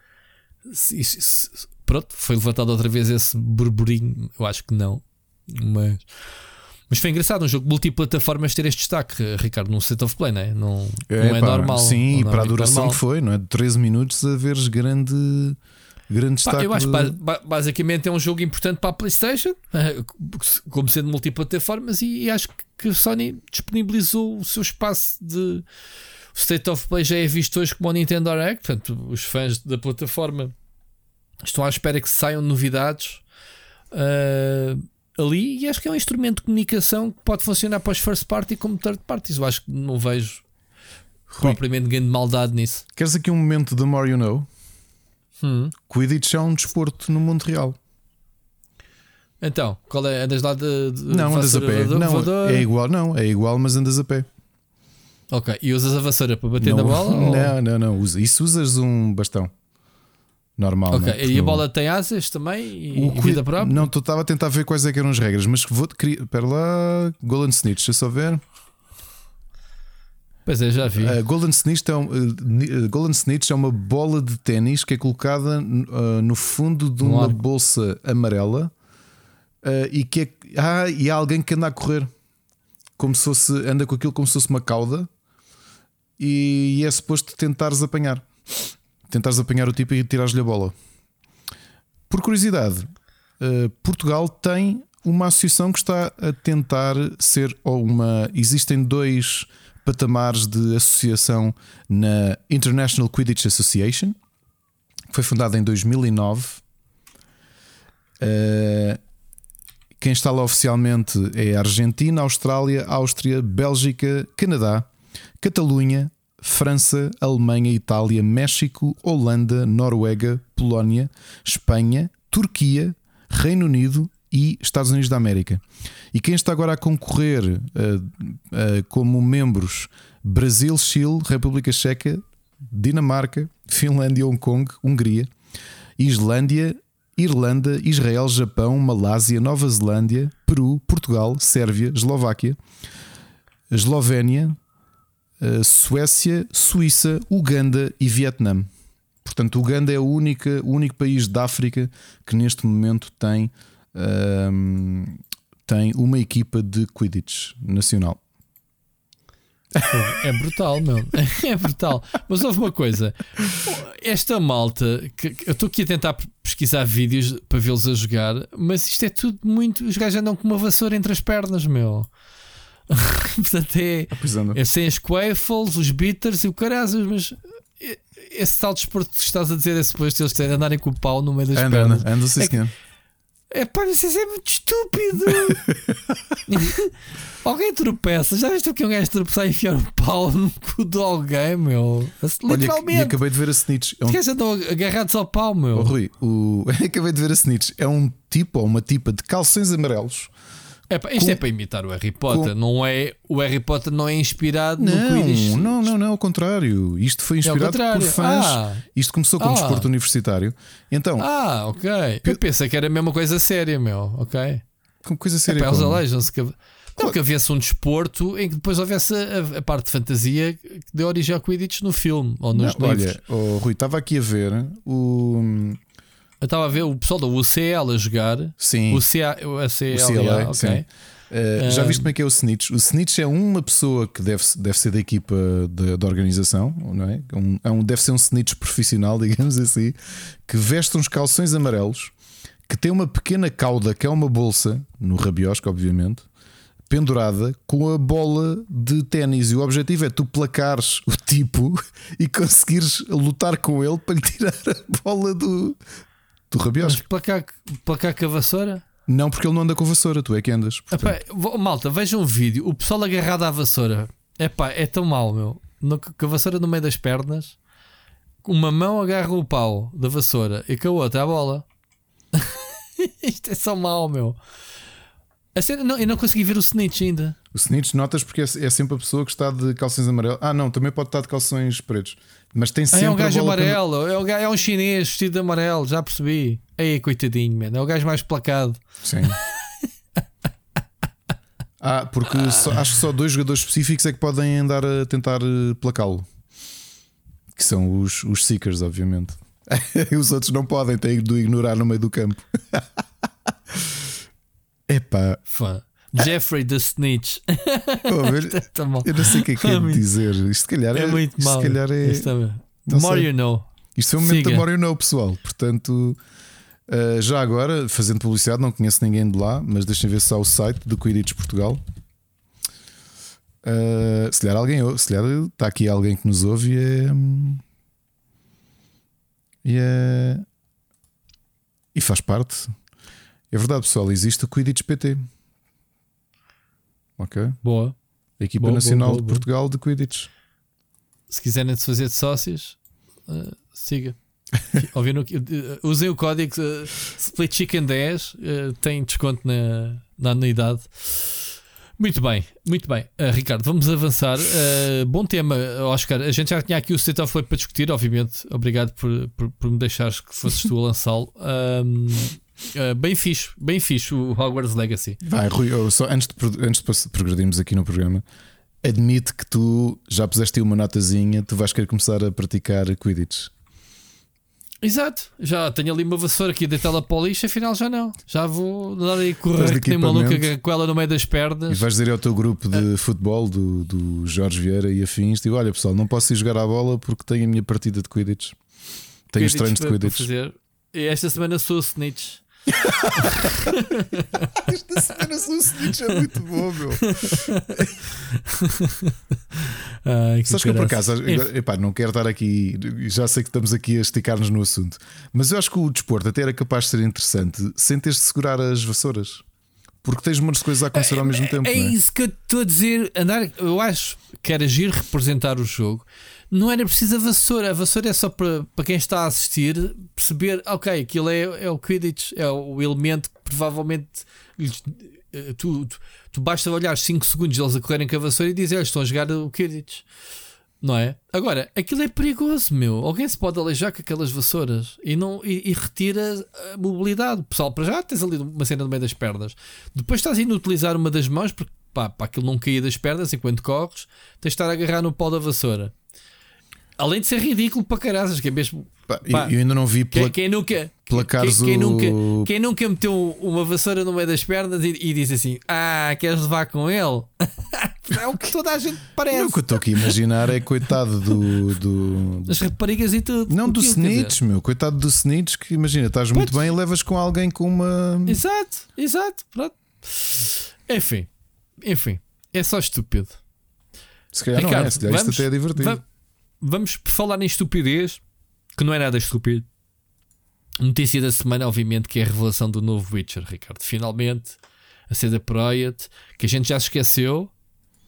se, se, pronto, foi levantado outra vez esse burburinho. Eu acho que não. Mas, mas foi engraçado um jogo multiplataformas ter este destaque, Ricardo, num set of play, não é? Não é, não é pá, normal. Sim, e é para a duração normal. que foi, não é? De 13 minutos a veres grande. Grande destaque. Eu acho que basicamente é um jogo importante para a PlayStation, como sendo multiplataformas, e, e acho que a Sony disponibilizou o seu espaço de. O State of Play já é visto hoje como o Nintendo Direct, portanto, os fãs da plataforma estão à espera que saiam novidades. Uh, ali e acho que é um instrumento de comunicação que pode funcionar para os first party como third parties. Eu acho que não vejo Rui, propriamente grande maldade nisso. Queres aqui um momento de More You Know? Hum. Quidditch é um desporto no mundo real. Então, qual é? Andas lá de. de não, andas a pé. Não, é igual, não, é igual, mas andas a pé. Ok, e usas a vassoura para bater não, na bola? Não, ou... não, não, usa. Isso usas um bastão normal. Ok, né? e a bola tem asas também? E, o, vida própria? Não, tu estava a tentar ver quais é eram as regras, mas criar. Espera lá, Golden Snitch, deixa só ver. Pois é, já vi. Uh, Golden, Snitch é um, uh, Golden Snitch é uma bola de ténis que é colocada uh, no fundo de uma bolsa amarela e que é, ah, e há alguém que anda a correr como se fosse, anda com aquilo como se fosse uma cauda e, é suposto tentares apanhar tentares apanhar o tipo e tirares-lhe a bola. Por curiosidade, Portugal tem uma associação que está a tentar ser ou uma. Existem dois patamares de associação na International Quidditch Association, que foi fundada em 2009. Uh, quem está lá oficialmente é Argentina, Austrália, Áustria, Bélgica, Canadá, Catalunha, França, Alemanha, Itália, México, Holanda, Noruega, Polónia, Espanha, Turquia, Reino Unido e Estados Unidos da América. E quem está agora a concorrer uh, uh, como membros: Brasil, Chile, República Checa, Dinamarca, Finlândia, Hong Kong, Hungria, Islândia, Irlanda, Israel, Japão, Malásia, Nova Zelândia, Peru, Portugal, Sérvia, Eslováquia, Eslovénia, eh, Suécia, Suíça, Uganda e Vietnã. Portanto, Uganda é o único país da África que neste momento tem, um, tem uma equipa de Quidditch nacional. É brutal, meu. É brutal. Mas houve uma coisa. Esta malta, que, eu estou aqui a tentar pesquisar vídeos para vê-los a jogar, mas isto é tudo muito. Os gajos andam com uma vassoura entre as pernas, meu. Portanto, é, é sem as quaffles, os bitters e o carazas, mas esse tal desporto que estás a dizer é suposto eles andarem com o pau no meio das anda, pernas. Anda, anda, sim, é, senhor. É pá, isso é muito estúpido. alguém tropeça. Já viste o que um gajo tropeçar e enfiar um pau no cu de alguém, meu? Literalmente. Olha, acabei de ver a Snitch. É um... Os andam agarrados ao pau, meu. Oh, Rui, o... acabei de ver a Snitch. É um tipo ou uma tipa de calções amarelos é, isto com... é para imitar o Harry Potter, com... não é? O Harry Potter não é inspirado não, no Quidditch. Não, não, não, ao contrário. Isto foi é inspirado é por fãs. Ah. Isto começou como ah. desporto universitário. Então, ah, ok. Eu pensei que era a mesma coisa séria, meu. Ok. Com coisa séria. É, eles alejam-se que. Não, que havesse um desporto em que depois houvesse a, a, parte de fantasia que deu origem ao Quidditch no filme ou nos não, livros. Olha, oh, Rui, estava aqui a ver o, eu estava a ver o pessoal da UCL a jogar. Sim. O CA, o CLA. Uh, já viste como é que é o Snitch? O Snitch é uma pessoa que deve, deve ser da equipa da organização, não é? Um, é um, deve ser um Snitch profissional, digamos assim, que veste uns calções amarelos, que tem uma pequena cauda, que é uma bolsa, no rabiosco, obviamente, pendurada com a bola de ténis. E o objetivo é tu placares o tipo e conseguires lutar com ele para lhe tirar a bola do, Tu rabiosas. Mas placar, placar com a vassoura? Não, porque ele não anda com a vassoura, tu é que andas. Epá, malta, veja um vídeo, o pessoal agarrado à vassoura. Epá, é tão mal, meu. No, com a vassoura no meio das pernas, uma mão agarra o pau da vassoura e com a outra a bola. Isto é só mal, meu. A cena, não, eu não consegui ver o Snitch ainda. O Snitch notas porque é, é sempre a pessoa que está de calções amarelos. Ah, não, também pode estar de calções pretos. Mas tem Ah, sempre é um gajo amarelo, é um, é um chinês vestido de amarelo, já percebi. Ei, coitadinho. É o gajo mais placado. Sim. Ah, porque só- acho que só dois jogadores específicos é que podem andar a tentar eh, placá-lo. Que são os, os Seekers, obviamente. os outros não podem, têm de ignorar no meio do campo. Epá, Fã. Jeffrey the Snitch. oh, tá eu não sei o que é que é de muito- dizer. Isto se calhar é, É muito mau. Se calhar é, é- More you know. Isto foi um momento Siga. da Mario Know, pessoal. Portanto, uh, já agora, fazendo publicidade, não conheço ninguém de lá, mas deixem ver só o site do Quidditch Portugal. Uh, se calhar alguém ou- se calhar está aqui alguém que nos ouve e é. E é. E faz parte. É verdade, pessoal, existe o Quidditch PT. Ok? Boa. A equipa Boa, nacional boa, boa, de. Portugal de Quidditch. Se quiserem se fazer de sócios, uh, siga. Ouviram? que- uh, usem o código uh, Split Chicken 10, uh, tem desconto na, na anuidade. Muito bem, muito bem. Uh, Ricardo, vamos avançar. Uh, bom tema, Oscar. A gente já tinha aqui o State of Play para discutir, obviamente. Obrigado por, por, por me deixares que fosses tu a lançá-lo. Um, uh, bem fixe, bem fixe o Hogwarts Legacy. Vai, Rui, só antes de, antes de progredirmos aqui no programa, admite que tu já puseste aí uma notazinha, tu vais querer começar a praticar Quidditch. Exato, já tenho ali uma vassoura aqui deitá-la para o lixo, afinal já não. Já vou dar aí correr que nem maluca com ela no meio das E pernas. vais dizer ao teu grupo de futebol do, do Jorge Vieira e afins: digo, olha pessoal, não posso ir jogar à bola porque tenho a minha partida de Quidditch. Tenho os Quidditch treinos de Quidditch. fazer. E esta semana sou o Snitch. Esta semana sou o Snitch, é muito bom, meu. Ai, Sabes que eu por acaso, agora, epá, não quero estar aqui, já sei que estamos aqui a esticar-nos no assunto, mas eu acho que o desporto até era capaz de ser interessante sem teres de segurar as vassouras. Porque tens muitas coisas a acontecer ao mesmo tempo. É é? isso que eu estou a dizer. Andar, eu acho que era agir representar o jogo. Não era preciso a vassoura. A vassoura é só para, para quem está a assistir perceber, ok, aquilo é, é o Quidditch, é o elemento que provavelmente lhes- eh, tu, tu, tu basta olhar 5 segundos eles a correrem com a vassoura e dizer, "Eles estão a jogar o Quidditch. Não é? Agora, aquilo é perigoso, meu. Alguém se pode aleijar com aquelas vassouras e, não, e, e retira a mobilidade. Pessoal, para já tens ali uma cena no meio das pernas. Depois estás indo utilizar uma das mãos porque pá, para aquilo não cair das pernas enquanto corres, tens de estar a agarrar no pau da vassoura. Além de ser ridículo para caraças, que é mesmo. Pá, Pá, eu ainda não vi Quem, pela, quem nunca. placares quem, quem nunca, quem nunca meteu uma vassoura no meio das pernas e, e disse assim: Ah, queres levar com ele? é o que toda a gente Não, parece. o que eu estou aqui a imaginar é coitado do. do... As raparigas e tudo. Não, do. Snitch, meu. Coitado do Snitch, que imagina, estás muito bem e levas com alguém com uma. Exato, exato. Pronto. Enfim, enfim, é só estúpido. Se calhar não é, se calhar isto até é divertido. va- vamos falar em estupidez, que não é nada estúpido. Notícia da semana, obviamente, que é a revelação do novo Witcher, Ricardo. Finalmente, a CD Projekt, que a gente já esqueceu,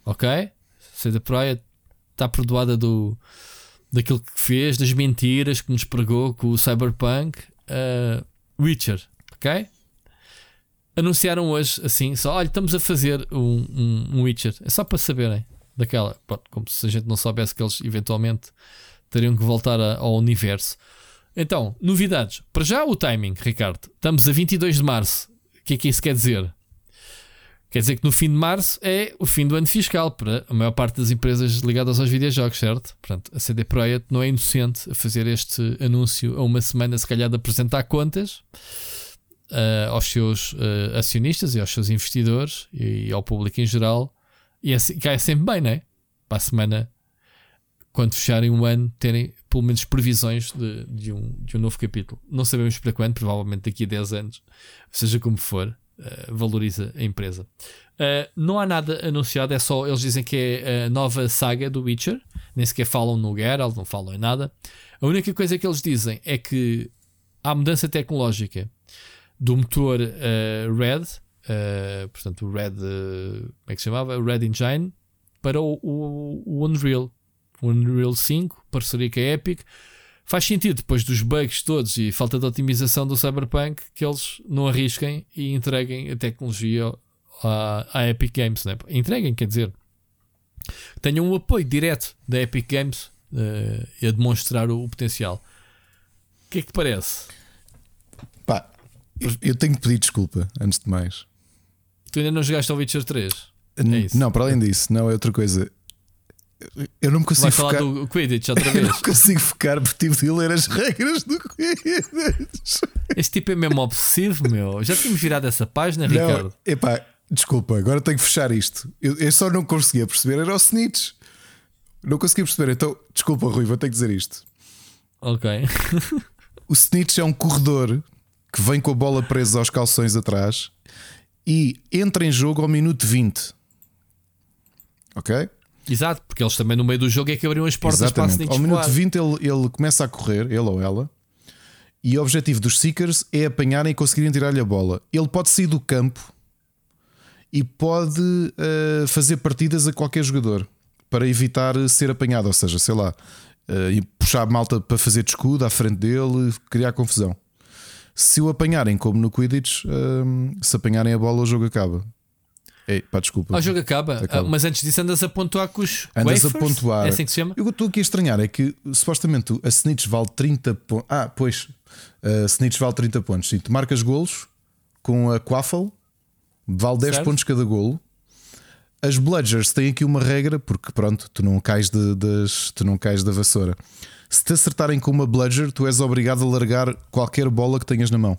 ok? A CD Projekt está perdoada do, daquilo que fez, das mentiras que nos pregou com o Cyberpunk. Uh, Witcher, ok? Anunciaram hoje assim, só olha, estamos a fazer um, um, um Witcher. É só para saberem daquela, pronto, como se a gente não soubesse que eles eventualmente teriam que voltar a- ao universo. Então, novidades. Para já o timing, Ricardo. Estamos a 22 de março. O que é que isso quer dizer? Quer dizer que no fim de março é o fim do ano fiscal para a maior parte das empresas ligadas aos videojogos, certo? Portanto, a CD Projekt não é inocente a fazer este anúncio a uma semana, se calhar, de apresentar contas ah, aos seus ah, acionistas e aos seus investidores e, ao público em geral. E é, cai sempre bem, não é? Para a semana, quando fecharem um ano, terem pelo menos previsões de, de, um, de um novo capítulo. Não sabemos para quando, provavelmente daqui a 10 anos, seja como for, eh, valoriza a empresa. Eh, não há nada anunciado, é só eles dizem que é a nova saga do Witcher, nem sequer falam no Geralt, não falam em nada. A única coisa que eles dizem é que há mudança tecnológica do motor eh, Red, eh, portanto, o Red, eh, como é que se chamava? O Red Engine, para o, o- o Unreal. O Unreal 5, parceria com a Epic. Faz sentido, depois dos bugs todos e falta de otimização do Cyberpunk, que eles não arrisquem e entreguem a tecnologia à, à Epic Games, né? entreguem, quer dizer, tenham um apoio direto da Epic Games uh, a demonstrar o, o potencial. O que é que te parece? Pá, eu tenho que pedir desculpa, antes de mais. Tu ainda não jogaste ao Witcher 3? É não, para além disso, não é outra coisa. Eu não me consigo Vai falar do Quidditch outra vez. Eu não consigo focar porque tive de ler as regras do Quidditch. Este tipo é mesmo obsessivo, meu. Já tínhamos virado essa página, não, Ricardo. Epá, desculpa, agora tenho que fechar isto. Eu, eu só não conseguia perceber, era o Snitch. Não conseguia perceber, então, desculpa, Rui, vou ter que dizer isto. Ok. o Snitch é um corredor que vem com a bola presa aos calções atrás e entra em jogo ao minuto 20. Ok? Exato, porque eles também no meio do jogo é que abriam as portas Exatamente. para a Ao minuto 20 ele, ele começa a correr, ele ou ela, e o objetivo dos Seekers é apanharem e conseguirem tirar-lhe a bola. Ele pode sair do campo e pode uh, fazer partidas a qualquer jogador para evitar ser apanhado, ou seja, sei lá, uh, e puxar a malta para fazer de escudo à frente dele, criar confusão. Se o apanharem, como no Quidditch, uh, se apanharem a bola, o jogo acaba. Ei, pá, desculpa. O jogo acaba. acaba. Ah, mas antes disso andas a pontuar com os Andas wafers? a pontuar. É assim que se chama? Eu estou aqui a estranhar, é que supostamente a Snitch vale 30 pontos. Ah, pois, a Snitch vale 30 pontos. Sim, tu marcas golos com a Quaffle, vale 10 certo. pontos cada golo. As Bludgers têm aqui uma regra, porque pronto, tu não cais, de, das, tu não cais da vassoura. Se te acertarem com uma Bludger, tu és obrigado a largar qualquer bola que tenhas na mão.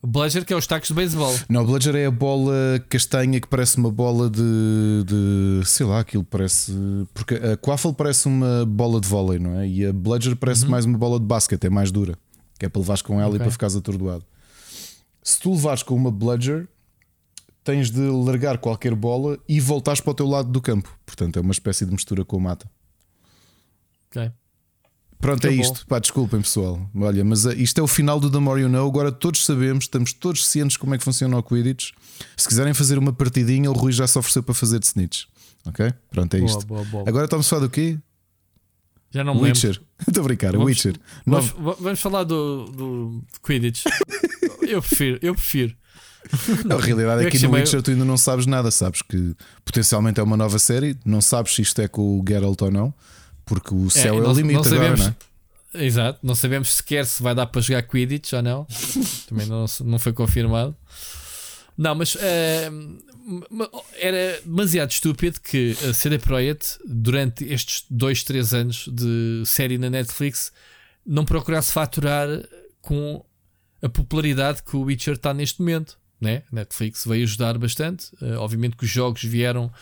Bludger que é os tacos de beisebol. Não, Bludger é a bola castanha que parece uma bola de, de sei lá, aquilo parece. Porque a Quaffle parece uma bola de vôlei, não é? E a Bludger parece uhum. mais uma bola de basquete, é mais dura. Que é para levares com ela okay. e para ficares atordoado. Se tu levares com uma Bludger, tens de largar qualquer bola e voltares para o teu lado do campo. Portanto, é uma espécie de mistura com a mata. Ok. Pronto, é isto. Pá, desculpem, pessoal. Olha, mas eh, isto é o final do The More You Know. Agora todos sabemos, estamos todos cientes como é que funciona o Quidditch. Se quiserem fazer uma partidinha, o Rui já se ofereceu para fazer de snitch. Ok? Pronto, é isto. Boa, boa, boa. Agora estamos a falar do quê? Já não me Witcher. Estou a brincar, vamos, Witcher. Vamos, vamos falar do, do Quidditch. eu prefiro, eu prefiro. A realidade é que no Witcher tu ainda não sabes nada. Sabes que potencialmente é uma nova série. Não sabes se isto é com o Geralt ou não. Porque o céu é, é o limite não sabemos, agora, não é? Exato, não sabemos sequer se vai dar para jogar Quidditch ou não. Também não, não foi confirmado. Não, mas uh, era demasiado estúpido que a CD Projekt, durante estes 2, 3 anos de série na Netflix, não procurasse faturar com a popularidade que o Witcher está neste momento. Né? Netflix veio ajudar bastante. Uh, obviamente que os jogos vieram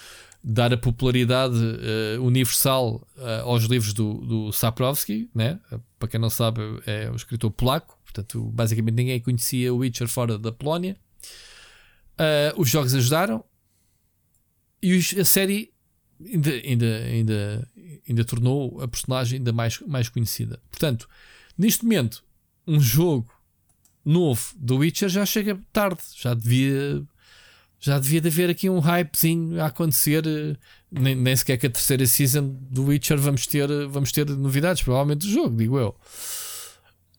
dar a popularidade uh, universal uh, aos livros do, do Sapkowski, né? para quem não sabe, é um escritor polaco, portanto, basicamente ninguém conhecia o Witcher fora da Polónia. Uh, os jogos ajudaram e a série ainda, ainda, ainda, ainda tornou a personagem ainda mais, mais conhecida. Portanto, neste momento, um jogo novo do Witcher já chega tarde, já devia já devia de haver aqui um hypezinho a acontecer. Eh, nem, nem sequer que a terceira season do Witcher vamos ter, eh, vamos ter novidades, provavelmente, do jogo, digo eu.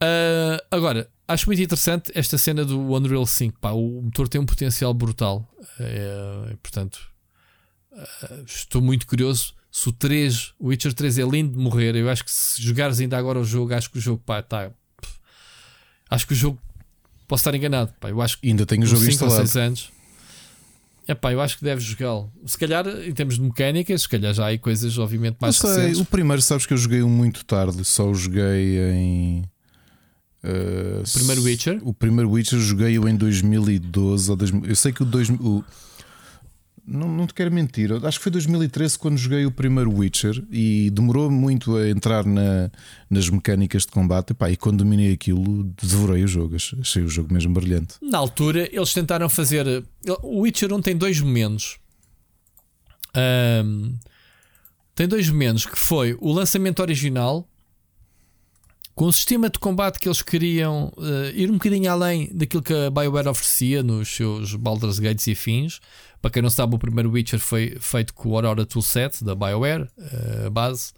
Uh, agora, acho muito interessante esta cena do Unreal 5. Pá, o motor tem um potencial brutal. É, portanto, uh, estou muito curioso. Se o 3, o Witcher 3 é lindo de morrer, eu acho que se jogares ainda agora o jogo, acho que o jogo, pá, tá. Acho que o jogo. Posso estar enganado, pá. Eu acho que ainda tenho o jogo instalado. 6 anos é pá, eu acho que deves jogá-lo. Se calhar, em termos de mecânicas, se calhar já há aí coisas, obviamente, mais sei, recentes. O primeiro, sabes que eu joguei muito tarde, só o joguei em. Uh, o primeiro Witcher? O primeiro Witcher joguei-o em 2012 ou 2000, Eu sei que o, dois, o não, não te quero mentir, acho que foi 2013 quando joguei o primeiro Witcher e demorou muito a entrar na, nas mecânicas de combate. E, pá, e quando dominei aquilo, devorei o jogo. Achei o jogo mesmo brilhante. Na altura, eles tentaram fazer. O Witcher 1 tem dois momentos. Um, tem dois momentos que foi o lançamento original com o sistema de combate que eles queriam uh, ir um bocadinho além daquilo que a BioWare oferecia nos seus Baldur's Gates e fins. Para quem não sabe, o primeiro Witcher foi feito com o Aurora Toolset da BioWare, uh, base.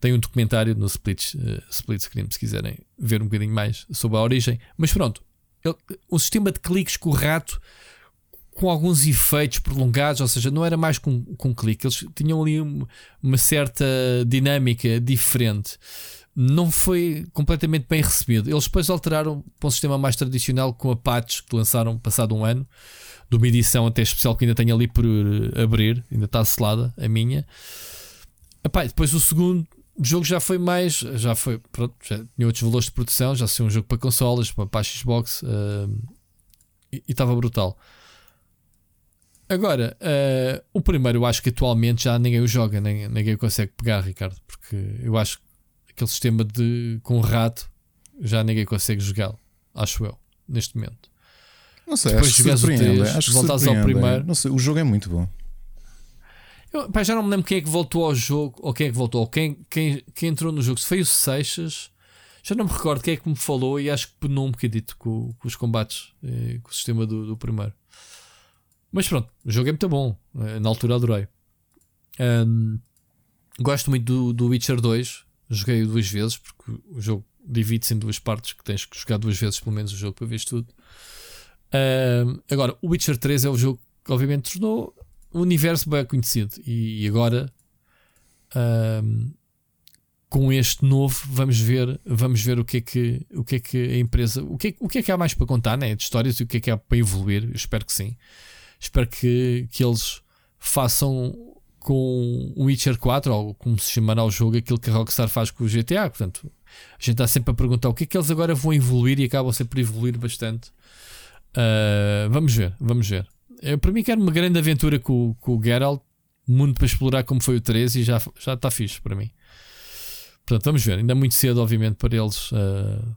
Tem um documentário no Split, uh, Split Screen, se quiserem ver um bocadinho mais sobre a origem. Mas pronto, ele, o sistema de cliques com o rato com alguns efeitos prolongados, ou seja, não era mais com, com clique, eles tinham ali uma certa dinâmica diferente. Não foi completamente bem recebido. Eles depois alteraram para um sistema mais tradicional com a patch que lançaram passado um ano, de uma edição até especial que ainda tenho ali por abrir, ainda está selada a minha. Epá, depois o segundo jogo já foi mais, já foi, pronto, já tinha outros valores de produção, já foi um jogo para consolas, para, para a Xbox uh, e estava brutal. Agora, uh, o primeiro eu acho que atualmente já ninguém o joga, ninguém consegue pegar, Ricardo, porque eu acho que aquele sistema de com rato já ninguém consegue jogá-lo, acho eu, neste momento. Não sei, Depois acho que surpreende. O 3, acho voltas ao primeiro. Não sei, o jogo é muito bom. Eu, pá, já não me lembro quem é que voltou ao jogo, ou quem é que voltou, ou quem, quem, quem entrou no jogo. Se foi o Seixas, já não me recordo quem é que me falou e acho que penou um bocadito com, com os combates, eh, com o sistema do, do, primeiro. Mas pronto, o jogo é muito bom. Eh, na altura adorei. Um, gosto muito do, do Witcher 2. Joguei duas vezes, porque o jogo divide-se em duas partes que tens que jogar duas vezes, pelo menos, o jogo para ver tudo. Um, agora, o Witcher 3 é o jogo que, obviamente, tornou o universo bem conhecido. E agora, um, com este novo, vamos ver, vamos ver o que é que, o que, é que a empresa, o que, é, o que é que há mais para contar, né? de histórias e o que é que há para evoluir. Eu espero que sim. Espero que, que eles façam com o Witcher 4, ou como se chamará o jogo, aquilo que a Rockstar faz com o GTA. Portanto, a gente está sempre a perguntar o que é que eles agora vão evoluir e acabam sempre a evoluir bastante. Uh, vamos ver, vamos ver. Eu, para mim, quero uma grande aventura com, com o Geralt, mundo para explorar como foi o 13 e já, já está fixe para mim. Portanto, vamos ver. Ainda é muito cedo, obviamente, para eles uh,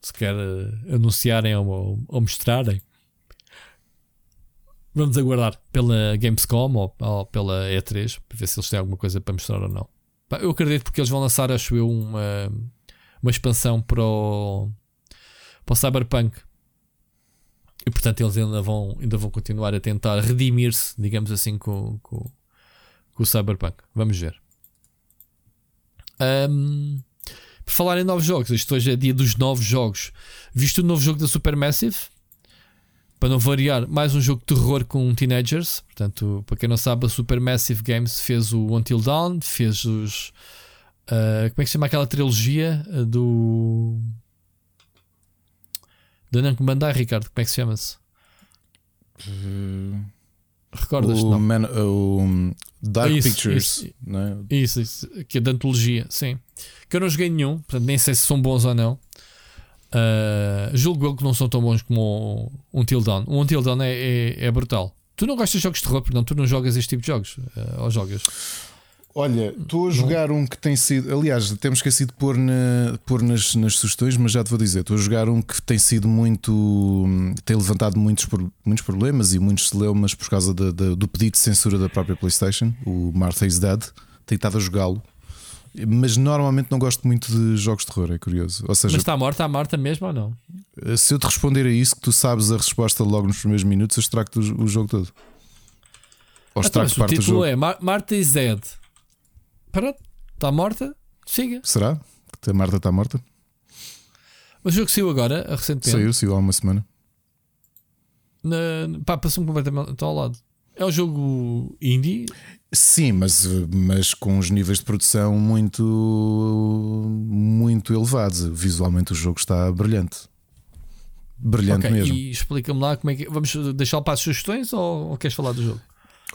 sequer uh, anunciarem ou, ou, mostrarem. Vamos aguardar pela Gamescom ou, ou, pela E3 para ver se eles têm alguma coisa para mostrar ou não. Eu acredito porque eles vão lançar, acho eu, uma, uma expansão para o, para o Cyberpunk e portanto eles ainda vão, ainda vão continuar a tentar redimir-se, digamos assim, com, com, com, o Cyberpunk. Vamos ver. Um, falar em novos jogos, isto hoje é dia dos novos jogos. Viste o novo jogo da Supermassive? Para não variar, mais um jogo de terror com teenagers. Portanto, para quem não sabe, a Supermassive Games fez o Until Dawn, fez os. Uh, como é que se chama aquela trilogia do da Namco Bandai, Ricardo, como é que se chama-se? Uh, Recordas? O, Man, o Dark isso, Pictures, isso, é? isso, isso, que é da antologia, sim. Que eu não joguei nenhum, portanto nem sei se são bons ou não. Uh, julgo que não são tão bons como um Until Dawn. Um Until Dawn é, é, é, brutal. Tu não gostas de jogos de terror, não? Tu não jogas este tipo de jogos? Uh, ou jogas? Olha, estou a jogar um que tem sido. Aliás, temos esquecido de pôr, na, pôr nas, nas sugestões, mas já te vou dizer. Estou a jogar um que tem sido muito. tem levantado muitos, muitos problemas e muitos celeumas por causa do pedido de censura da própria PlayStation, o Martha is Dead. Tenho estado a jogá-lo. Mas normalmente não gosto muito de jogos de terror, é curioso. Ou seja, mas está morta, está morta mesmo ou não? Se eu te responder a isso, que tu sabes a resposta logo nos primeiros minutos, eu estrago o, o jogo todo. Ou então, estrago parte do jogo. é Martha is Dead. Pronto, está morta, siga. Será? Que a Marta está morta? O jogo saiu agora, recentemente. Saiu, saiu há uma semana. Na, pá, passou-me completamente ao lado. É um jogo indie? Sim, mas, mas com os níveis de produção muito, muito elevados. Visualmente o jogo está brilhante. Brilhante okay, mesmo. E explica-me lá como é que. Vamos deixar para as sugestões ou, ou queres falar do jogo?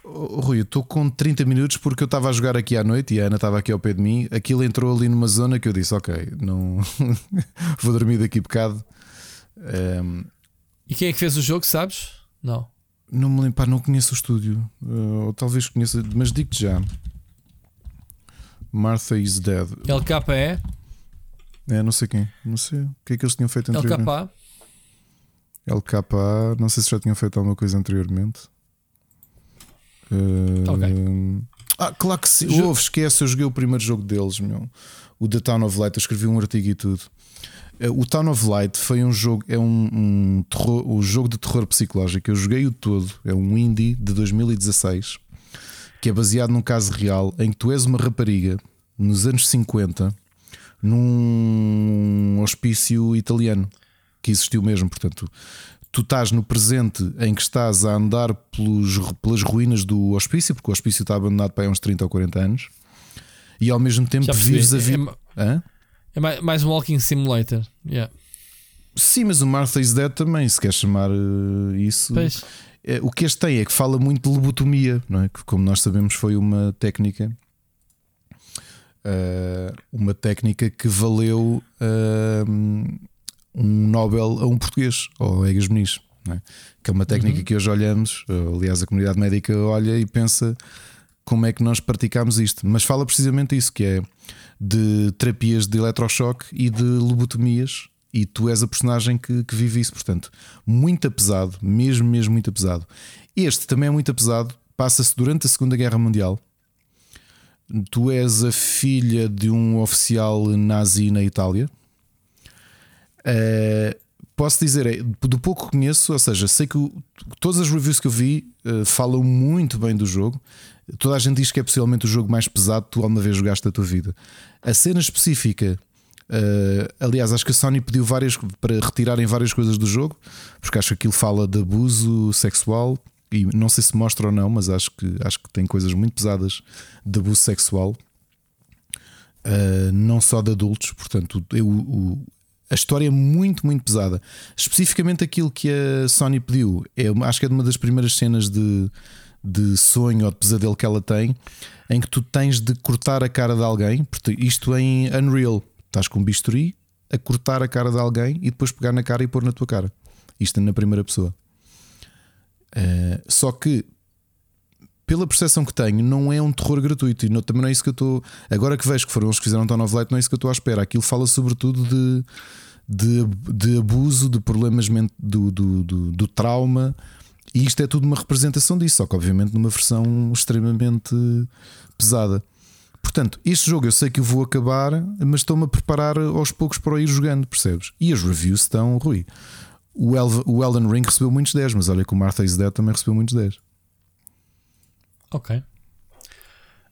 Oh, Rui, eu estou com 30 minutos porque eu estava a jogar aqui à noite e a Ana estava aqui ao pé de mim. Aquilo entrou ali numa zona que eu disse: Ok, não vou dormir daqui a bocado. Um... E quem é que fez o jogo, sabes? Não. Não me lembro, não conheço o estúdio. Uh, ou talvez conheça, mas digo-te já. Martha is Dead. LKE? É, não sei quem. Não sei o que é que eles tinham feito anteriormente. LKA? LKA, não sei se já tinham feito alguma coisa anteriormente. Uh, Ah, claro que sim. Jo... Ouve, esquece, eu joguei o primeiro jogo deles, meu. O The Town of Light, eu escrevi um artigo e tudo. Uh, o Town of Light foi um jogo, é um, um terror, um jogo de terror psicológico. Eu joguei o todo, é um indie de 2016 que é baseado num caso real em que tu és uma rapariga nos anos 50 num hospício italiano que existiu mesmo. Portanto, tu estás no presente em que estás a andar pelos, pelas ruínas do hospício, porque o hospício está abandonado para aí uns 30 ou 40 anos, e ao mesmo tempo vives a vida. É, é, é, mais um Walking Simulator. Yeah. Sim, mas o Martha is Dead também, se quer chamar uh, isso. Pois. É, o que este tem é que fala muito de lobotomia, não é? que, como nós sabemos, foi uma técnica. Uh, uma técnica que valeu uh, um Nobel a um português, ao Egas Muniz, é? que é uma técnica uhum. que hoje olhamos, aliás, a comunidade médica olha e pensa como é que nós praticamos isto, mas fala precisamente isso: que é de terapias de eletrochoque e de lobotomias e tu és a personagem que, que vive isso. Portanto, muito pesado, mesmo, mesmo muito pesado. Este também é muito pesado, passa-se durante a Segunda Guerra Mundial. Tu és a filha de um oficial nazi na Itália. Uh, posso dizer, é, do pouco que conheço, ou seja, sei que o, todas as reviews que eu vi uh, falam muito bem do jogo. Toda a gente diz que é possivelmente o jogo mais pesado que tu alguma vez jogaste da tua vida. A cena específica Uh, aliás, acho que a Sony pediu várias para retirarem várias coisas do jogo, porque acho que aquilo fala de abuso sexual e não sei se mostra ou não, mas acho que, acho que tem coisas muito pesadas de abuso sexual, uh, não só de adultos. Portanto, eu, o, a história é muito, muito pesada. Especificamente aquilo que a Sony pediu, é, acho que é de uma das primeiras cenas de, de sonho ou de pesadelo que ela tem, em que tu tens de cortar a cara de alguém, isto em Unreal. Estás com um bisturi a cortar a cara de alguém e depois pegar na cara e pôr na tua cara. Isto na primeira pessoa. Uh, só que, pela percepção que tenho, não é um terror gratuito. E não, também não é isso que eu estou. Agora que vejo que foram eles que fizeram Town of Light, não é isso que eu estou à espera. Aquilo fala sobretudo de, de, de abuso, de problemas do, do, do, do trauma. E isto é tudo uma representação disso, só que obviamente numa versão extremamente pesada. Portanto, este jogo eu sei que eu vou acabar, mas estou-me a preparar aos poucos para ir jogando, percebes? E as reviews estão, Rui. O, El o Elden Ring recebeu muitos 10, mas olha que o Martha is Dead também recebeu muitos 10. Ok.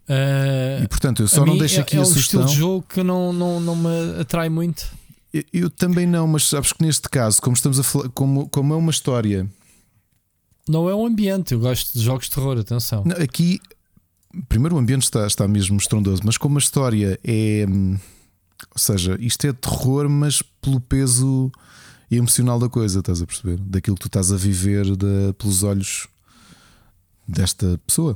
Uh, e portanto, eu só não deixo é, aqui é a sugestão. É um estilo de jogo que não, não, não me atrai muito. Eu, eu, também não, mas sabes que neste caso, como estamos a falar, como, como é uma história. Não é um ambiente, eu gosto de jogos de terror, atenção. Não, aqui primeiro o ambiente está, está mesmo estrondoso, mas como a história é. Hum, ou seja, isto é terror, mas pelo peso emocional da coisa, estás a perceber? Daquilo que tu estás a viver de, pelos olhos desta pessoa.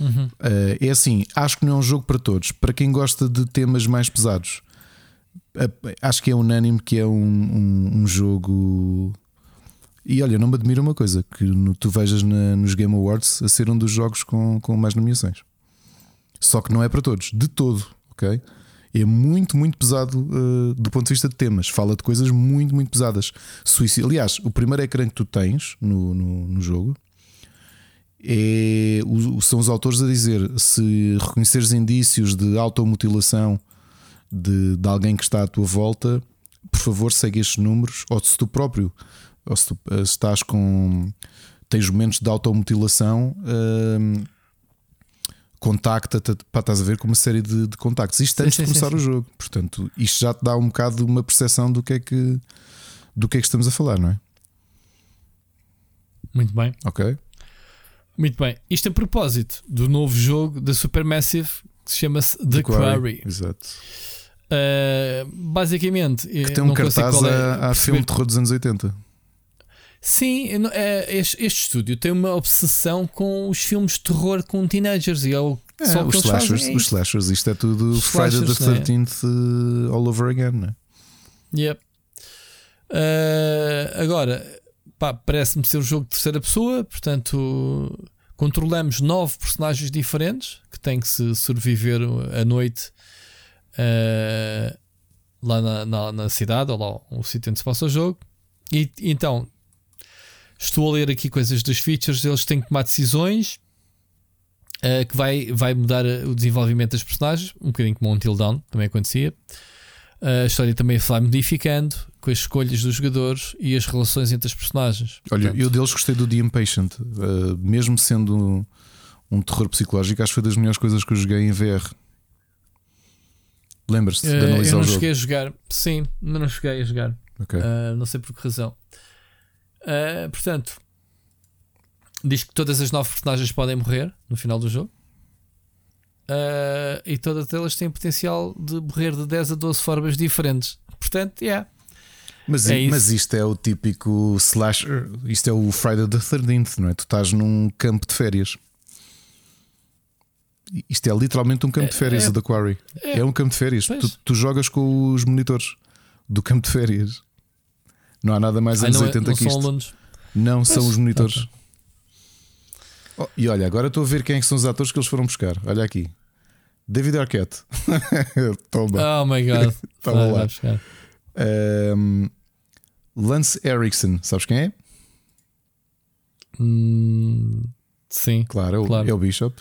Uhum. Uh, é assim, acho que não é um jogo para todos. Para quem gosta de temas mais pesados, acho que é unânime que é um, um, um jogo e olha, não me admira uma coisa: que no, tu vejas na, nos Game Awards a ser um dos jogos com, com mais nomeações. Só que não é para todos, de todo, ok? É muito, muito pesado uh, do ponto de vista de temas. Fala de coisas muito, muito pesadas. Suicídio. Aliás, o primeiro ecrã que tu tens no, no, no jogo é, são os autores a dizer: se reconheceres indícios de automutilação de, de alguém que está à tua volta, por favor, segue estes números, ou se tu próprio ou se, tu, eh, estás com. tens momentos de automutilação. Uh, contacta-te, estás a ver com uma série de, de contactos. Isto sim, antes sim, de começar sim, o jogo. Portanto, isto já te dá um bocado uma percepção do que é que do que é que estamos a falar, não é? Muito bem. Ok. Muito bem. Isto a propósito do novo jogo da Supermassive que se chama-se The, The Quarry. Quarry. Exato. Uh, basicamente, que tem um cartaz é, a, a filme de terror dos anos 80. Sim, é, este, este estúdio tem uma obsessão com os filmes de terror com teenagers e é o é, só os, slashers, é os slashers, isto é tudo os Friday the 13th né? all over again, né? Yep. Uh, agora, parece-me ser um jogo de terceira pessoa, portanto, controlamos nove personagens diferentes que têm que se sobreviver à noite uh, lá na, na, na, cidade ou lá o sítio onde se passa o jogo. E então Estou a ler aqui coisas dos features, eles têm que tomar decisões uh, que vai, vai mudar eh, o desenvolvimento das personagens, um bocadinho como o Until Dawn também acontecia. Uh, a história também se vai modificando com as escolhas dos jogadores e as relações entre as personagens. Olha, Portanto, eu deles gostei do The Impatient, uh, mesmo sendo um, um, terror psicológico, acho que foi das melhores coisas que eu joguei em VR. Lembras-te de analisar Eu não jogo? cheguei a jogar, sim, não cheguei a jogar. Okay. não sei por que razão. Uh, portanto, diz que todas as nove personagens podem morrer no final do jogo. Uh, e todas elas têm potencial de morrer de 10 a 12 formas diferentes. Portanto, yeah. Mas, É isso. mas isto é o típico slasher, isto é o Friday the 13th, não é? Tu estás num campo de férias. Isto é literalmente um campo de férias, é- da Quarry. É, um campo de férias. Tu, tu jogas com os monitores do campo de férias. Não há nada mais Ai, anos não, é- 80 não que isto. Não são os monitores. Oh, e olha, agora estou a ver quem é são os atores que eles foram buscar. Olha aqui. David Arquette. Toma. Oh my god. Vai, lá. Um, Lance Erickson, sabes quem é? Hum, sim. Claro, é o, Claro. é o Bishop.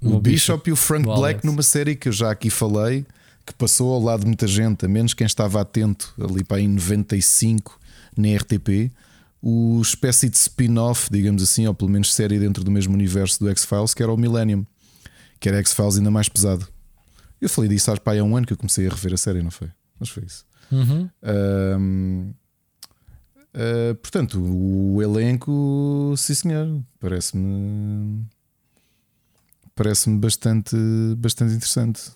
O, O Bishop, e o Frank o Black numa série que eu já aqui falei, que passou ao lado de muita gente, a menos quem estava atento ali para aí em 95 na RTP, o espécie de spin-off, digamos assim, ou pelo menos série dentro do mesmo universo do X-Files, que era o Millennium, que era X-Files ainda mais pesado. Eu falei disso há um ano que eu comecei a rever a série, não foi? Mas foi isso. Uhum. Ah, portanto, o elenco, sim senhor, parece-me parece-me bastante, bastante interessante.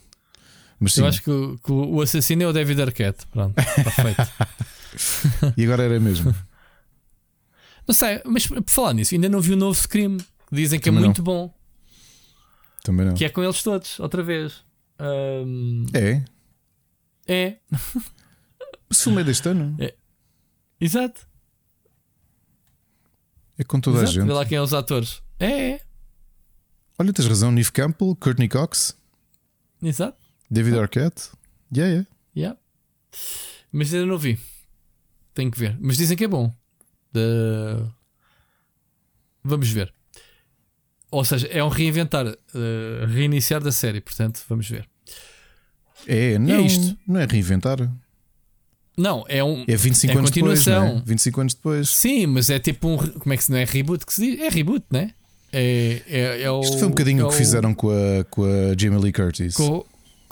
Mas sim, Eu acho que, o- que o assassino é o David Arquette. Pronto, está feito. e agora era mesmo. não sei, mas por falar nisso, ainda não vi o novo Scream. que Dizem que Também é não. muito bom. Também não. Que é com eles todos, outra vez. Ahm, É, é, esse filme é deste ano. exato. É com toda exato. a gente. Vê lá quem é os atores. É, é, Olha, tens razão. Neve Campbell, Courtney Cox, exato. David Arquette. Yeah, yeah. Yeah. Mas ainda não vi. Tenho que ver. Mas dizem que é bom. De- Vamos ver. Ou seja, é um reinventar, eh, reiniciar da série. Portanto, vamos ver. É, não, isto. não é reinventar. Não, é um. É 25 É anos depois. Não é? continuação. 25 anos depois. Sim, mas é tipo um. Como é que se não é reboot que se diz? É reboot, né? É, é, é o, Isto foi um bocadinho é o que fizeram com a, com a Jamie Lee Curtis. com,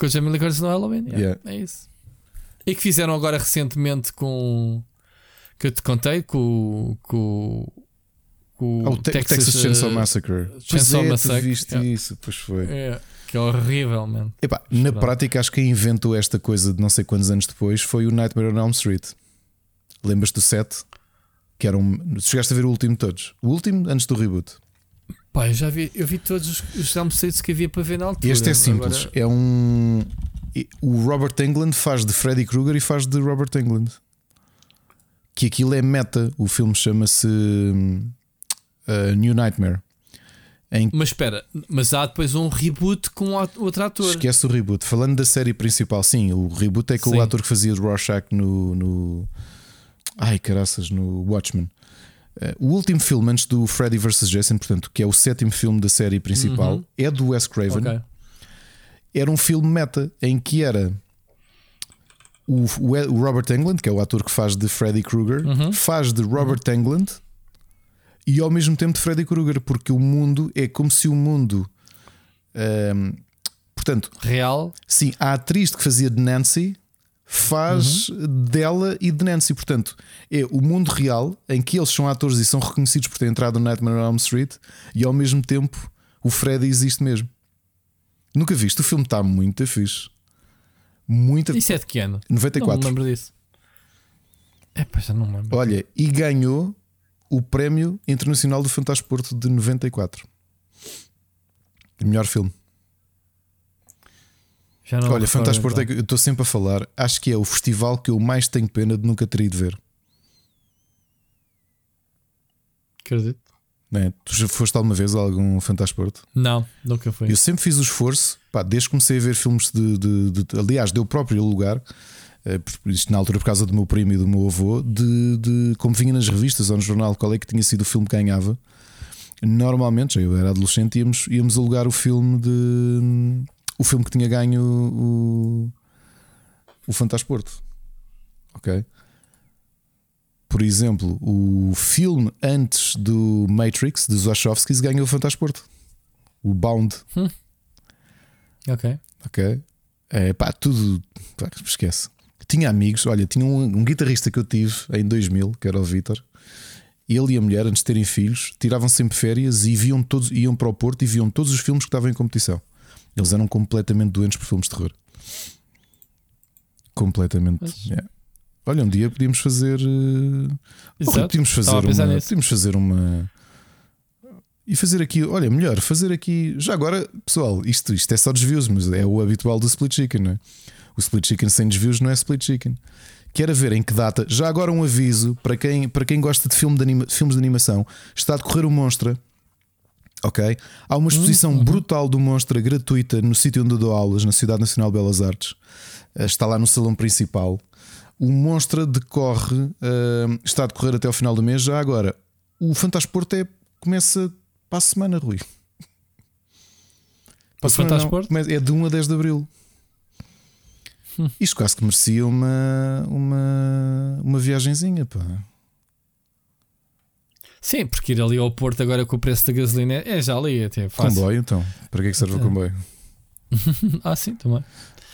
com a Jamie Lee Curtis no Halloween. Yeah, Yeah. É isso. E que fizeram agora recentemente com. Que eu te contei com, com, com o Te- Texas, Chainsaw eh, Massacre. Pois Chainsaw é, Massacre, viste yeah. isso, pois foi. É, que é horrível, man. Epá, na Pronto. prática, acho que quem inventou esta coisa de não sei quantos anos depois foi o Nightmare on Elm Street. Lembras-te do 7? Que era um. Chegaste a ver o último de todos. O último antes do reboot. Pá, eu já vi, eu vi todos os, os Elm Streets que havia para ver na altura. Este é simples. Agora- É um. O Robert Englund faz de Freddy Krueger e faz de Robert Englund. Que aquilo é meta. O filme chama-se uh, New Nightmare. Em Mas espera, mas há depois um reboot com outro ator. Esquece o reboot. Falando da série principal, sim, o reboot é com Sim. o ator que fazia de Rorschach no, no. Ai, caraças, no Watchmen. Eh, o último filme antes do Freddy vs. Jason, portanto, que é o sétimo filme da série principal, Uhum. é do Wes Craven. Ok. Era um filme meta em que era o, o- Robert Englund, que é o ator que faz de Freddy Krueger, Uhum. faz de Robert Englund e ao mesmo tempo de Freddy Krueger, porque o mundo é como se o mundo. ehm, portanto, Real. Sim, a atriz que fazia de Nancy faz dela e de Nancy. Portanto, é o mundo real em que eles são atores e são reconhecidos por ter entrado no Nightmare on Elm Street e ao mesmo tempo o Freddy existe mesmo. Nunca viste? O filme está muito fixe. Muito. Isso é de que ano? Não me 94. lembro disso. É, pá, já não me lembro. Olha, e ganhou o Prémio Internacional do Fantasporto de 94. Melhor filme. Já Olha, Fantasporto é que eu estou sempre a falar. Acho que é o festival que eu mais tenho pena de nunca ter ido ver. Acredito. É? Tu já foste alguma vez a algum Fantasporto? Não, nunca foi. Eu sempre fiz o esforço, pá, desde que comecei a ver filmes de. de- de- aliás, deu próprio lugar, eh, isto na altura por causa do meu primo e do meu avô, de, de como vinha nas revistas ou no jornal qual é que tinha sido o filme que ganhava. Normalmente, eu era adolescente, íamos, íamos alugar o filme de. O filme que tinha ganho o. O Fantasporto. Ok? Por exemplo, o filme antes do Matrix, dos Wachowskis, ganhou o Fantasporto. O Bound. Ok. Ok? É pá, tudo. pá, esquece. tinha amigos. Olha, tinha um, um guitarrista que eu tive em 2000, que era o Vitor. Ele e a mulher, antes de terem filhos, tiravam sempre férias e viam todos, iam para o Porto e viam todos os filmes que estavam em competição. Eles eram completamente doentes por filmes de terror. Completamente. Mas- yeah. Olha, um dia podíamos fazer. eh, Exato. podíamos fazer uma. Podíamos fazer uma. E fazer aqui, olha, melhor, fazer aqui. Já agora, pessoal, isto, isto é só desvios, mas é o habitual do split chicken, não é? O split chicken sem desvios não é split chicken. Quero ver em que data. Já agora um aviso para quem, para quem gosta de, filme de anima- filmes de animação: está a decorrer o Monstra. Ok? Há uma exposição brutal do Monstra gratuita no sítio onde eu dou aulas, na Cidade Nacional de Belas Artes. Eh, Está lá no salão principal. O Monstra decorre, eh, está a decorrer até ao final do mês. Já agora, o Fantasporto é, começa para a semana, Rui. Para a O semana não, Fantasporto? É de 1 a 10 de Abril. Isto quase que merecia uma, uma, uma viagenzinha, pá. Sim, porque ir ali ao Porto agora com o preço da gasolina é já ali, é tipo, fácil. Comboio, então. Para que é que serve o Então. comboio? Ah, sim, também.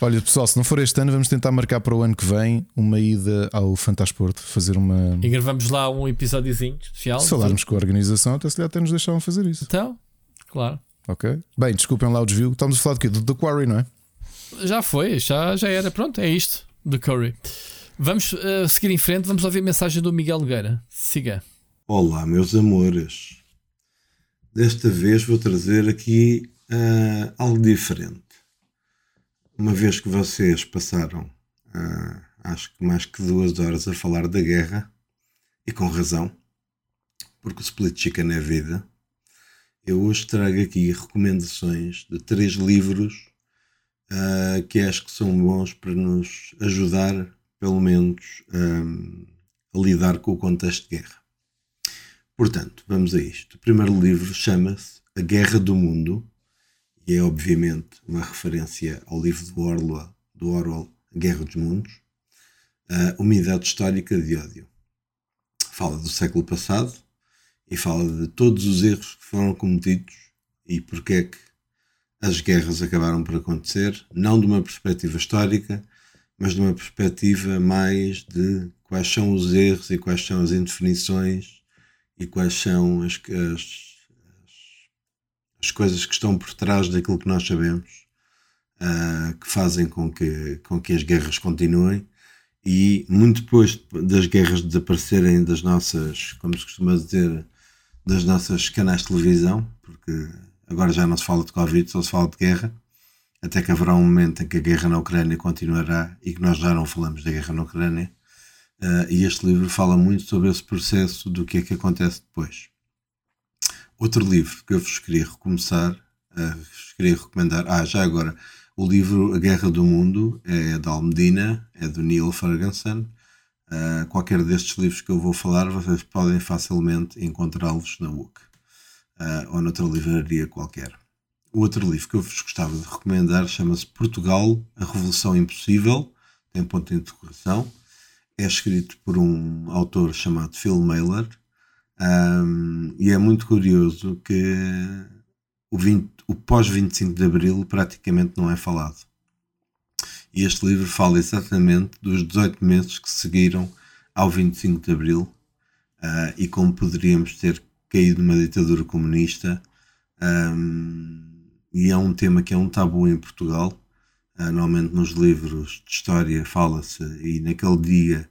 Olha, pessoal, se não for este ano, vamos tentar marcar para o ano que vem uma ida ao Fantasporto, fazer uma. E gravamos lá um episódiozinho especial. Se falarmos com a organização, até se calhar até nos deixavam fazer isso. Então, claro. Ok? Bem, desculpem lá o desvio. Estamos a falar do quê? Do The Quarry, não é? Já foi, já, já era. Pronto, é isto. Do Curry. Vamos eh, seguir em frente, vamos ouvir a mensagem do Miguel Nogueira. Siga. Olá, meus amores. Desta vez vou trazer aqui ah, algo diferente. Uma vez que vocês passaram, ah, acho que mais que duas horas a falar da guerra, e com razão, porque o split chicken é vida, eu hoje trago aqui recomendações de três livros ah, que acho que são bons para nos ajudar, pelo menos, ah, a lidar com o contexto de guerra. Portanto, vamos a isto. O primeiro livro chama-se A Guerra do Mundo e é obviamente uma referência ao livro do Orwell, do Orwell A Guerra dos Mundos, a Unidade Histórica de Ódio. Fala do século passado e fala de todos os erros que foram cometidos e porque é que as guerras acabaram por acontecer, não de uma perspectiva histórica, mas de uma perspectiva mais de quais são os erros e quais são as indefinições e quais são as, as, as, as coisas que estão por trás daquilo que nós sabemos ah, que fazem com que, com que as guerras continuem e muito depois das guerras desaparecerem das nossas, como se costuma dizer, das nossas canais de televisão, porque agora já não se fala de Covid, só se fala de guerra, até que haverá um momento em que a guerra na Ucrânia continuará e que nós já não falamos da guerra na Ucrânia. Uh, e este livro fala muito sobre esse processo do que é que acontece depois. Outro livro que eu vos queria recomeçar, uh, vos queria recomendar, ah, já agora, o livro A Guerra do Mundo é da Almedina, é do Neil Ferguson. Uh, qualquer destes livros que eu vou falar, vocês podem facilmente encontrá-los na UC uh, ou noutra livraria qualquer. O outro livro que eu vos gostava de recomendar chama-se Portugal, a Revolução Impossível, tem ponto de interrogação é escrito por um autor chamado Phil Mailer um, e é muito curioso que o, 20, o pós-25 de Abril praticamente não é falado. E este livro fala exatamente dos 18 meses que seguiram ao 25 de Abril uh, e como poderíamos ter caído numa ditadura comunista. Um, e é um tema que é um tabu em Portugal. Uh, normalmente nos livros de história fala-se, e naquele dia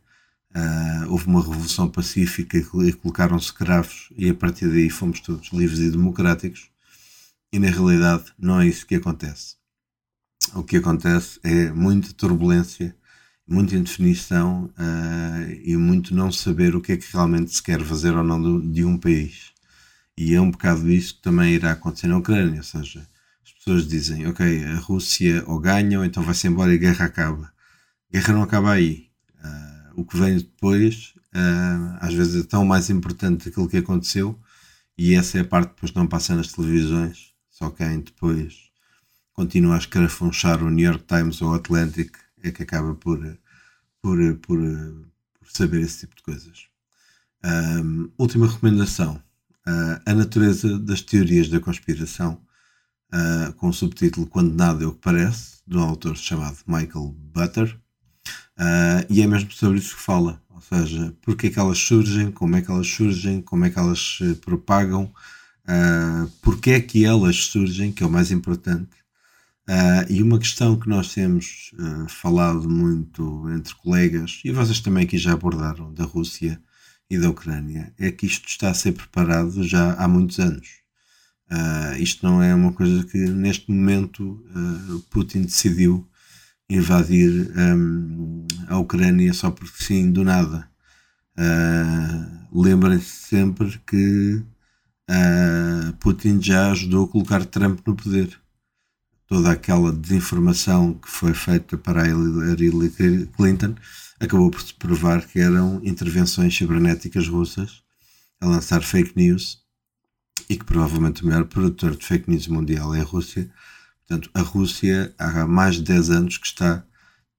uh, houve uma revolução pacífica e colocaram-se cravos, e a partir daí fomos todos livres e democráticos. E na realidade não é isso que acontece. O que acontece é muita turbulência, muita indefinição uh, e muito não saber o que é que realmente se quer fazer ou não de um país. E é um bocado isso que também irá acontecer na Ucrânia, ou seja, pessoas dizem, ok, a Rússia ou ganha ou então vai-se embora e a guerra acaba. A guerra não acaba aí. Uh, o que vem depois, uh, às vezes é tão mais importante do que aconteceu e essa é a parte que depois não passa nas televisões. Só quem depois continua a escarafunchar o New York Times ou o Atlantic é que acaba por, por, por, por saber esse tipo de coisas. Um, última recomendação. Uh, a natureza das teorias da conspiração uh, com o subtítulo Quando Nada é o que Parece, de um autor chamado Michael Butter. Uh, e é mesmo sobre isso que fala, ou seja, porque é que elas surgem, como é que elas surgem, como é que elas se propagam, uh, porque é que elas surgem, que é o mais importante. Uh, e uma questão que nós temos uh, falado muito entre colegas, e vocês também aqui já abordaram, da Rússia e da Ucrânia, é que isto está a ser preparado já há muitos anos. Uh, isto não é uma coisa que neste momento Putin decidiu invadir um, a Ucrânia só porque sim, do nada. Uh, Lembrem-se sempre que uh, Putin já ajudou a colocar Trump no poder. Toda aquela desinformação que foi feita para a Hillary Clinton acabou por se provar que eram intervenções cibernéticas russas a lançar fake news e que provavelmente o maior produtor de fake news mundial é a Rússia. Portanto, a Rússia há mais de 10 anos que está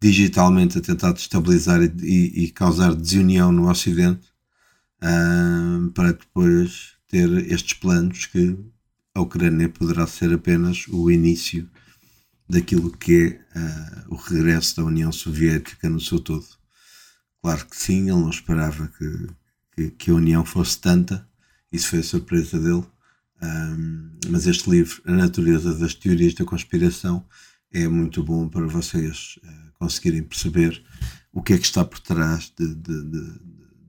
digitalmente a tentar destabilizar e, e, e causar desunião no Ocidente para depois ter estes planos que a Ucrânia poderá ser apenas o início daquilo que é uh, o regresso da União Soviética no seu todo. Claro que sim, ele não esperava que, que, que a União fosse tanta, isso foi a surpresa dele, um, mas este livro, A Natureza das Teorias da Conspiração, é muito bom para vocês uh, conseguirem perceber o que é que está por trás de, de, de,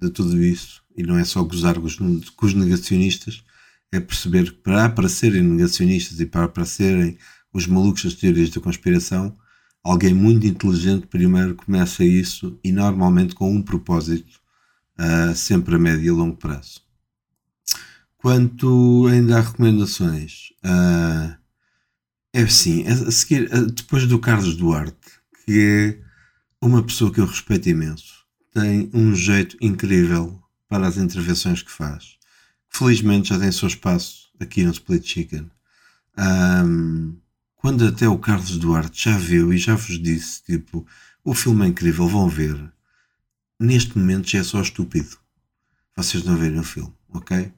de tudo isso. E não é só gozar com os, com os negacionistas, é perceber que para aparecerem negacionistas e para aparecerem os malucos das teorias da conspiração, alguém muito inteligente primeiro começa isso e normalmente com um propósito, uh, sempre a médio e longo prazo. Quanto ainda a recomendações, uh, é assim, a seguir, depois do Carlos Duarte, que é uma pessoa que eu respeito imenso, tem um jeito incrível para as intervenções que faz. Felizmente já tem seu espaço aqui no Split Chicken. Um, quando até o Carlos Duarte já viu e já vos disse, tipo, o filme é incrível, vão ver. Neste momento já é só estúpido. Vocês não verem o filme, ok?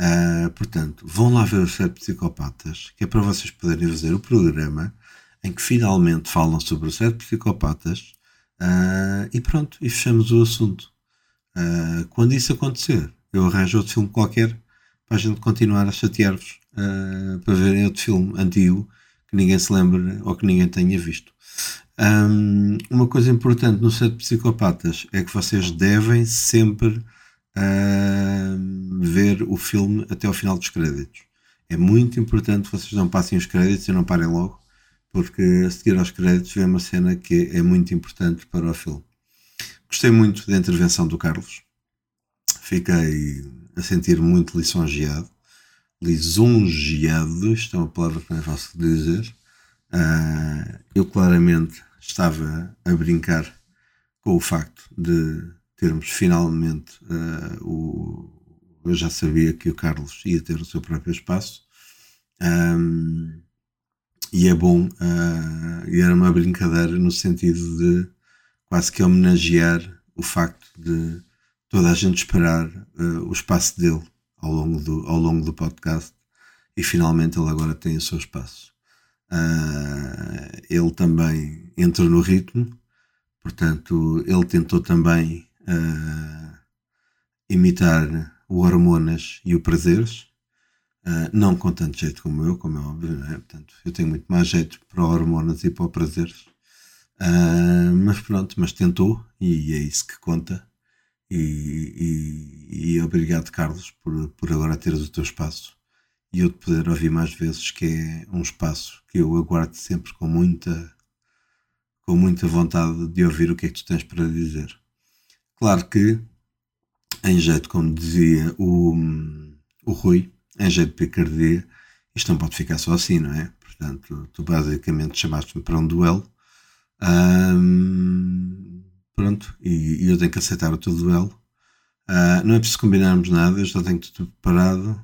Uh, portanto, vão lá ver os sete psicopatas, que é para vocês poderem fazer o programa em que finalmente falam sobre os sete psicopatas uh, e pronto, e fechamos o assunto. Uh, quando isso acontecer, eu arranjo outro filme qualquer para a gente continuar a chatear-vos para verem outro filme antigo que ninguém se lembre ou que ninguém tenha visto. Um, uma coisa importante no sete psicopatas é que vocês devem sempre uh, ver o filme até ao final dos créditos. É muito importante que vocês não passem os créditos e não parem logo, porque a seguir aos créditos vem uma cena que é muito importante para o filme. Gostei muito da intervenção do Carlos. Fiquei a sentir muito lisonjeado. Lisonjeado, isto é uma palavra que não é fácil de dizer. Uh, eu claramente estava a brincar com o facto de termos finalmente uh, o. Eu já sabia que o Carlos ia ter o seu próprio espaço. Um, e é bom, uh, e era uma brincadeira no sentido de quase que homenagear o facto de toda a gente esperar uh, o espaço dele ao longo, do, ao longo do podcast e finalmente ele agora tem o seu espaço. Uh, ele também entrou no ritmo, portanto, ele tentou também uh, imitar o Hormonas e o Prazeres, uh, não com tanto jeito como eu, como é óbvio, é? Portanto, eu tenho muito mais jeito para o Hormonas e para o Prazeres, uh, mas pronto, mas tentou e é isso que conta. E, e, e obrigado, Carlos, por, por agora teres o teu espaço e eu te poder ouvir mais vezes, que é um espaço que eu aguardo sempre com muita com muita vontade de ouvir o que é que tu tens para dizer. Claro que, em jeito, como dizia o, o Rui, em jeito de picardia, isto não pode ficar só assim, não é? Portanto, tu basicamente chamaste-me para um duelo. pronto, e, e, eu tenho que aceitar o teu duelo. Uh, não é preciso combinarmos nada, eu já tenho tudo preparado.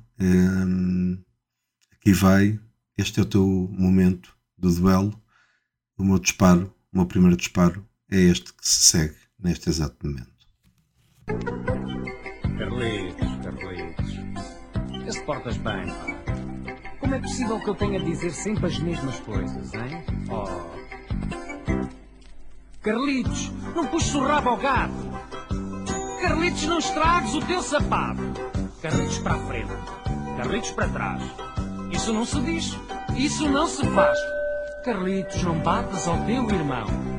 aqui vai, este é o teu momento do duelo. O meu disparo, o meu primeiro disparo é este que se segue neste exato momento. Carlitos, Carlitos. Esse portas bem, pá. Como é possível que eu tenha a dizer sempre as mesmas coisas, hein? Oh. Carlitos, Não puxes o rabo ao gato. Carlitos, não estragues o teu sapato. Carlitos para a frente. Carlitos para trás. Isso não se diz. Isso não se faz. Carlitos, não batas ao teu irmão.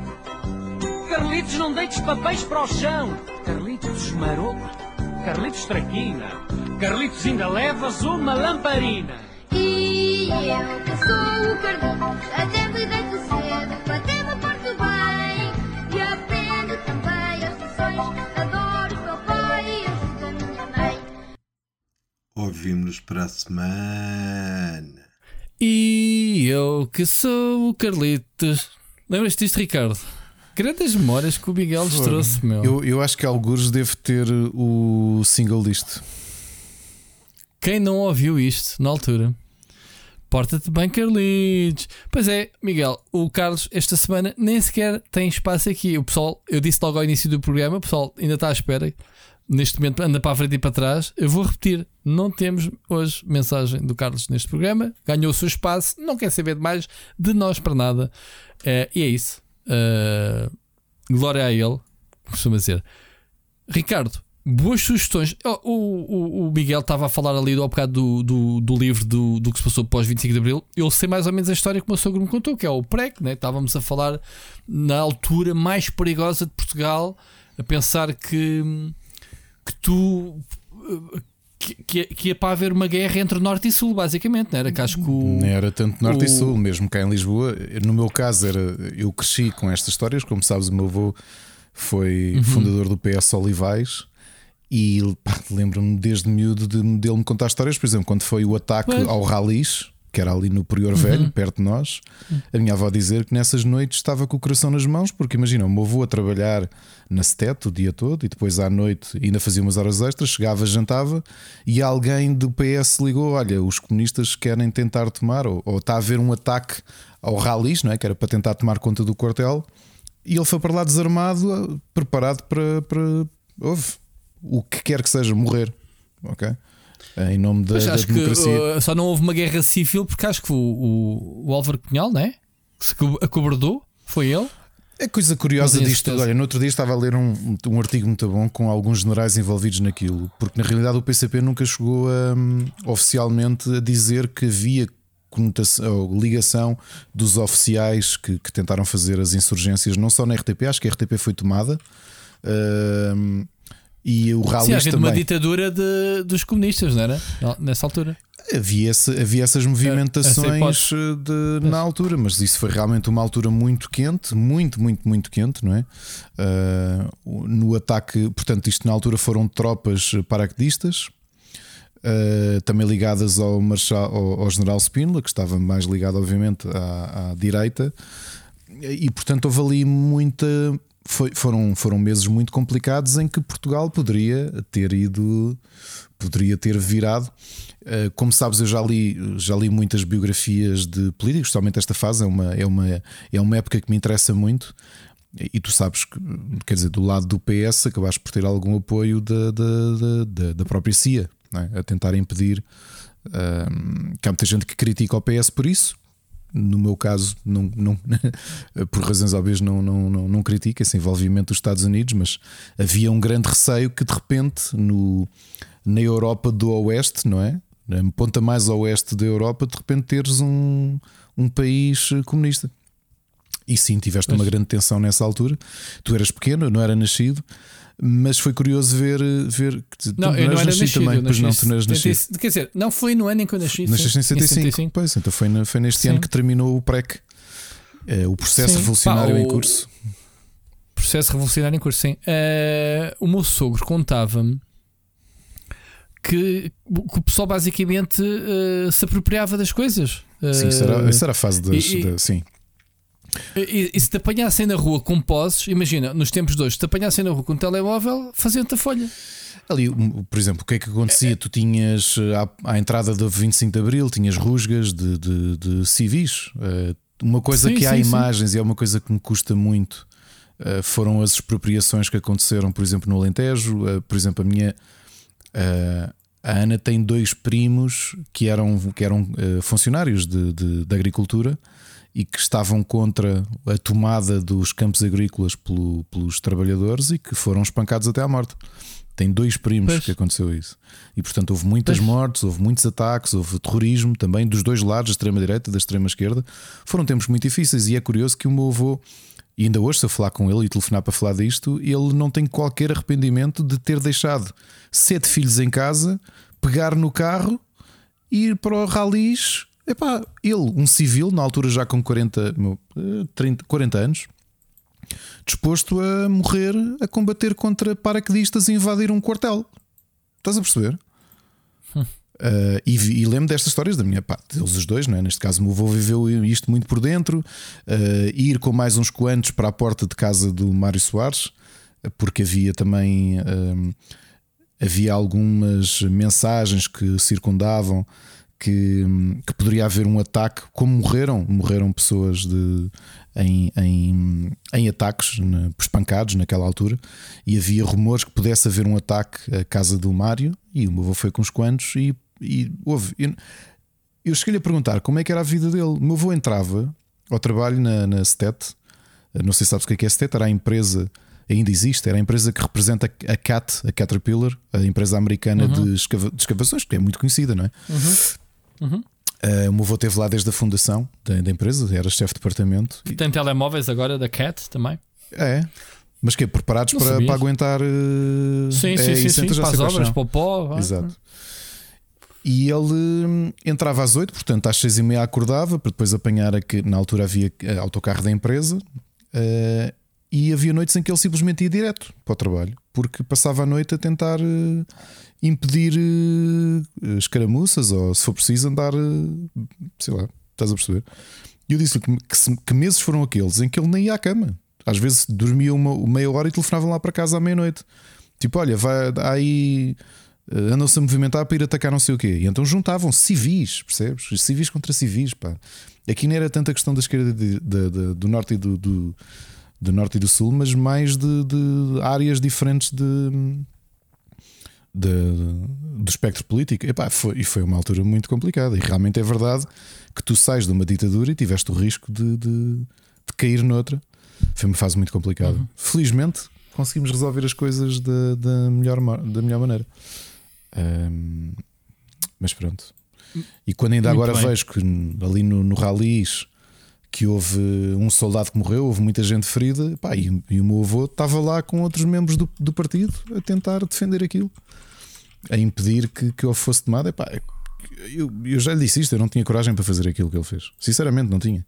Carlitos, não deites papéis para o chão. Carlitos, maroto. Carlitos, traquina. Carlitos, ainda levas uma lamparina. E eu que sou o Carlitos, até me deito cedo, até me porto bem. E aprendo também as lições, adoro o meu pai e ajudo a minha mãe. Ouvimos-nos para a semana. E eu que sou o Carlitos. Lembras-te disto, Ricardo? Grandes memórias que o Miguel nos trouxe, meu. Eu, eu acho que alguns deve ter o single disto. Quem não ouviu isto na altura? Porta-te bem, Carlitos. Pois é, Miguel, o Carlos esta semana nem sequer tem espaço aqui. O pessoal, eu disse logo ao início do programa, o pessoal ainda está à espera. Neste momento anda para a frente e para trás. Eu vou repetir: não temos hoje mensagem do Carlos neste programa. Ganhou o seu espaço, não quer saber de mais de nós para nada. Eh, e é isso. Eh, glória a ele, costuma dizer. Ricardo, boas sugestões. Oh, O, o, o Miguel estava a falar ali do, bocado do, do, do livro do, do que se passou pós 25 de Abril. Eu sei mais ou menos a história que o meu sogro me contou, que é o PREC. Né? Estávamos a falar na altura mais perigosa de Portugal, a pensar que, que tu. Que, que, para haver uma guerra entre Norte e Sul, basicamente, não era? Que acho que o, Não era tanto norte e o- sul, mesmo cá em Lisboa. No meu caso, era, eu cresci com estas histórias. Como sabes, o meu avô foi Uhum. fundador do PS Olivais. E lembro-me desde miúdo de, dele me contar histórias. Por exemplo, quando foi o ataque. Uhum. ao Ralis, que era ali no Prior Velho, perto de nós, a minha avó dizer que nessas noites estava com o coração nas mãos, porque imagina, o meu avô a trabalhar na STET o dia todo e depois à noite ainda fazia umas horas extras, chegava, jantava e alguém do PS ligou: Olha, os comunistas querem tentar tomar, ou, ou está a haver um ataque ao Ralis, não é? que era para tentar tomar conta do quartel, e ele foi para lá desarmado, preparado para, para houve, o que quer que seja, morrer. Ok? Em nome da, Mas da acho que democracia. uh, só não houve uma guerra civil porque acho que o, o, o Álvaro Cunhal, né? Se co- acobardou, foi ele. É coisa curiosa disto. certeza. Olha, no outro dia estava a ler um, um artigo muito bom com alguns generais envolvidos naquilo, porque na realidade o PCP nunca chegou a, hum, oficialmente a dizer que havia conotação, ligação dos oficiais que, que tentaram fazer as insurgências, não só na RTP, acho que a RTP foi tomada. hum, e o Sim, Ralis havia uma também. ditadura de, dos comunistas, não era? Nessa altura. Havia, esse- havia essas movimentações eh, de- na altura, mas isso foi realmente uma altura muito quente, muito, muito, muito quente, não é? O- no ataque, portanto, isto na altura foram tropas paraquedistas, ah, também ligadas ao, marechal, ao, ao general Spínola, que estava mais ligado, obviamente, à, à direita, e portanto houve ali muita. Foi- foram, foram meses muito complicados em que Portugal poderia ter ido, poderia ter virado. Uh, Como sabes, eu já li, já li muitas biografias de políticos, especialmente esta fase é uma, é, uma, é uma época que me interessa muito. E tu sabes que, quer dizer, do lado do PS acabaste por ter algum apoio da, da, da- da, própria CIA é? a tentar impedir. um, que há muita gente que critica o PS por isso. No meu caso, não, não, por razões óbvias, não, não, não, não critica esse envolvimento dos Estados Unidos, mas havia um grande receio que de repente no, na Europa do Oeste, não é? Na ponta mais oeste da Europa, de repente teres um, um país comunista. E sim, tiveste uma grande tensão nessa altura. Tu eras pequeno, não era nascido, mas foi curioso ver. ver que tu Não, eu não era nascido. também, eu pois nasci não, tu não eras nascido. 75. Quer dizer, não foi no ano em que eu nasci. Nasceste em sim, 75, pois, então foi, foi neste Sim. ano que terminou o PREC. Eh, o processo Sim. revolucionário Pá, em curso. Processo revolucionário em curso, sim. Eh, o meu sogro contava-me que, que o pessoal basicamente eh, se apropriava das coisas. Sim, isso era, isso era a fase das. e- da- sim. E, e se te apanhassem na rua com posses, imagina, nos tempos de hoje, se te apanhassem na rua com um telemóvel, faziam-te a folha. Ali, por exemplo, o que é que acontecia? Tu tinhas eh, à, à entrada do 25 de Abril, tinhas rusgas de, de, de civis. Eh, uma coisa Sim, que há sim, sim. imagens e é uma coisa que me custa muito eh, foram as expropriações que aconteceram, por exemplo, no Alentejo. Por exemplo, a minha. a Ana tem dois primos que eram, que eram funcionários de, de, de agricultura e que estavam contra a tomada dos campos agrícolas pelo- pelos trabalhadores e que foram espancados até à morte. Tem dois primos Pois. que aconteceu isso. E portanto houve muitas Pois. mortes, houve muitos ataques, houve terrorismo também dos dois lados, da extrema-direita e da extrema-esquerda. Foram tempos muito difíceis e é curioso que o meu avô, e ainda hoje, se eu falar com ele e telefonar para falar disto, ele não tem qualquer arrependimento de ter deixado sete filhos em casa, pegar no carro, ir para o ralis. Epá, ele, um civil, na altura já com 40, meu, eh, 30, 40 anos, disposto a morrer a combater contra paraquedistas e invadir um quartel. Estás a perceber? Uh, e, e lembro destas histórias da minha parte, deles os dois, não é? neste caso, o meu avô viveu isto muito por dentro. uh, ir com mais uns coantos para a porta de casa do Mário Soares, uh, porque havia também um, havia algumas mensagens que circundavam que, que poderia haver um ataque, como morreram, morreram pessoas de, em, em, em ataques, na, por espancados naquela altura, e havia rumores que pudesse haver um ataque à casa do Mário, e o meu avô foi com os quantos, e, e houve. Eu, eu cheguei-lhe a perguntar como é que era a vida dele. O meu avô entrava ao trabalho na, na STET, não sei se sabes o que é que é a STET, era a empresa ainda existe, era a empresa que representa a CAT, a Caterpillar, a empresa americana de, escava- de escavações, que é muito conhecida, não é? Uh, o meu avô esteve lá desde a fundação da, da empresa, era chefe de departamento. E- Tem telemóveis agora da Cat também. é, mas que é preparados para, para aguentar. uh, Sim, é, sim, sim, sim. Para as obras, para o pó. Exato. E ele hum, entrava às 8, portanto às 6 e meia acordava para depois apanhar a que na altura havia eh, autocarro da empresa eh, e havia noites em que ele simplesmente ia direto para o trabalho porque passava a noite a tentar eh, impedir eh, escaramuças ou se for preciso andar, eh, sei lá, estás a perceber? E eu disse-lhe que, que se- que meses foram aqueles em que ele nem ia à cama. Às vezes dormia uma meia hora e telefonavam lá para casa à meia-noite. Tipo, olha, vai aí andam-se a movimentar para ir atacar não sei o quê. E então juntavam civis, percebes? Civis contra civis, pá. Aqui não era tanta questão da esquerda de- de- de- do norte e do, do, do norte e do sul, mas mais de, de áreas diferentes de, de- do espectro político. Epá, foi, e foi uma altura muito complicada. E realmente é verdade que tu sais de uma ditadura e tiveste o risco de, de, de cair noutra. Foi uma fase muito complicada. Felizmente conseguimos resolver as coisas da, da, melhor, da melhor maneira. Ahm, mas pronto. E quando ainda Muito agora bem. vejo que ali no, no Ralis que houve um soldado que morreu, houve muita gente ferida, pá, e, e o meu avô estava lá com outros membros do, do partido a tentar defender aquilo, a impedir que, que eu fosse tomado. Epá, eu, eu já lhe disse isto, eu não tinha coragem para fazer aquilo que ele fez. Sinceramente, não tinha.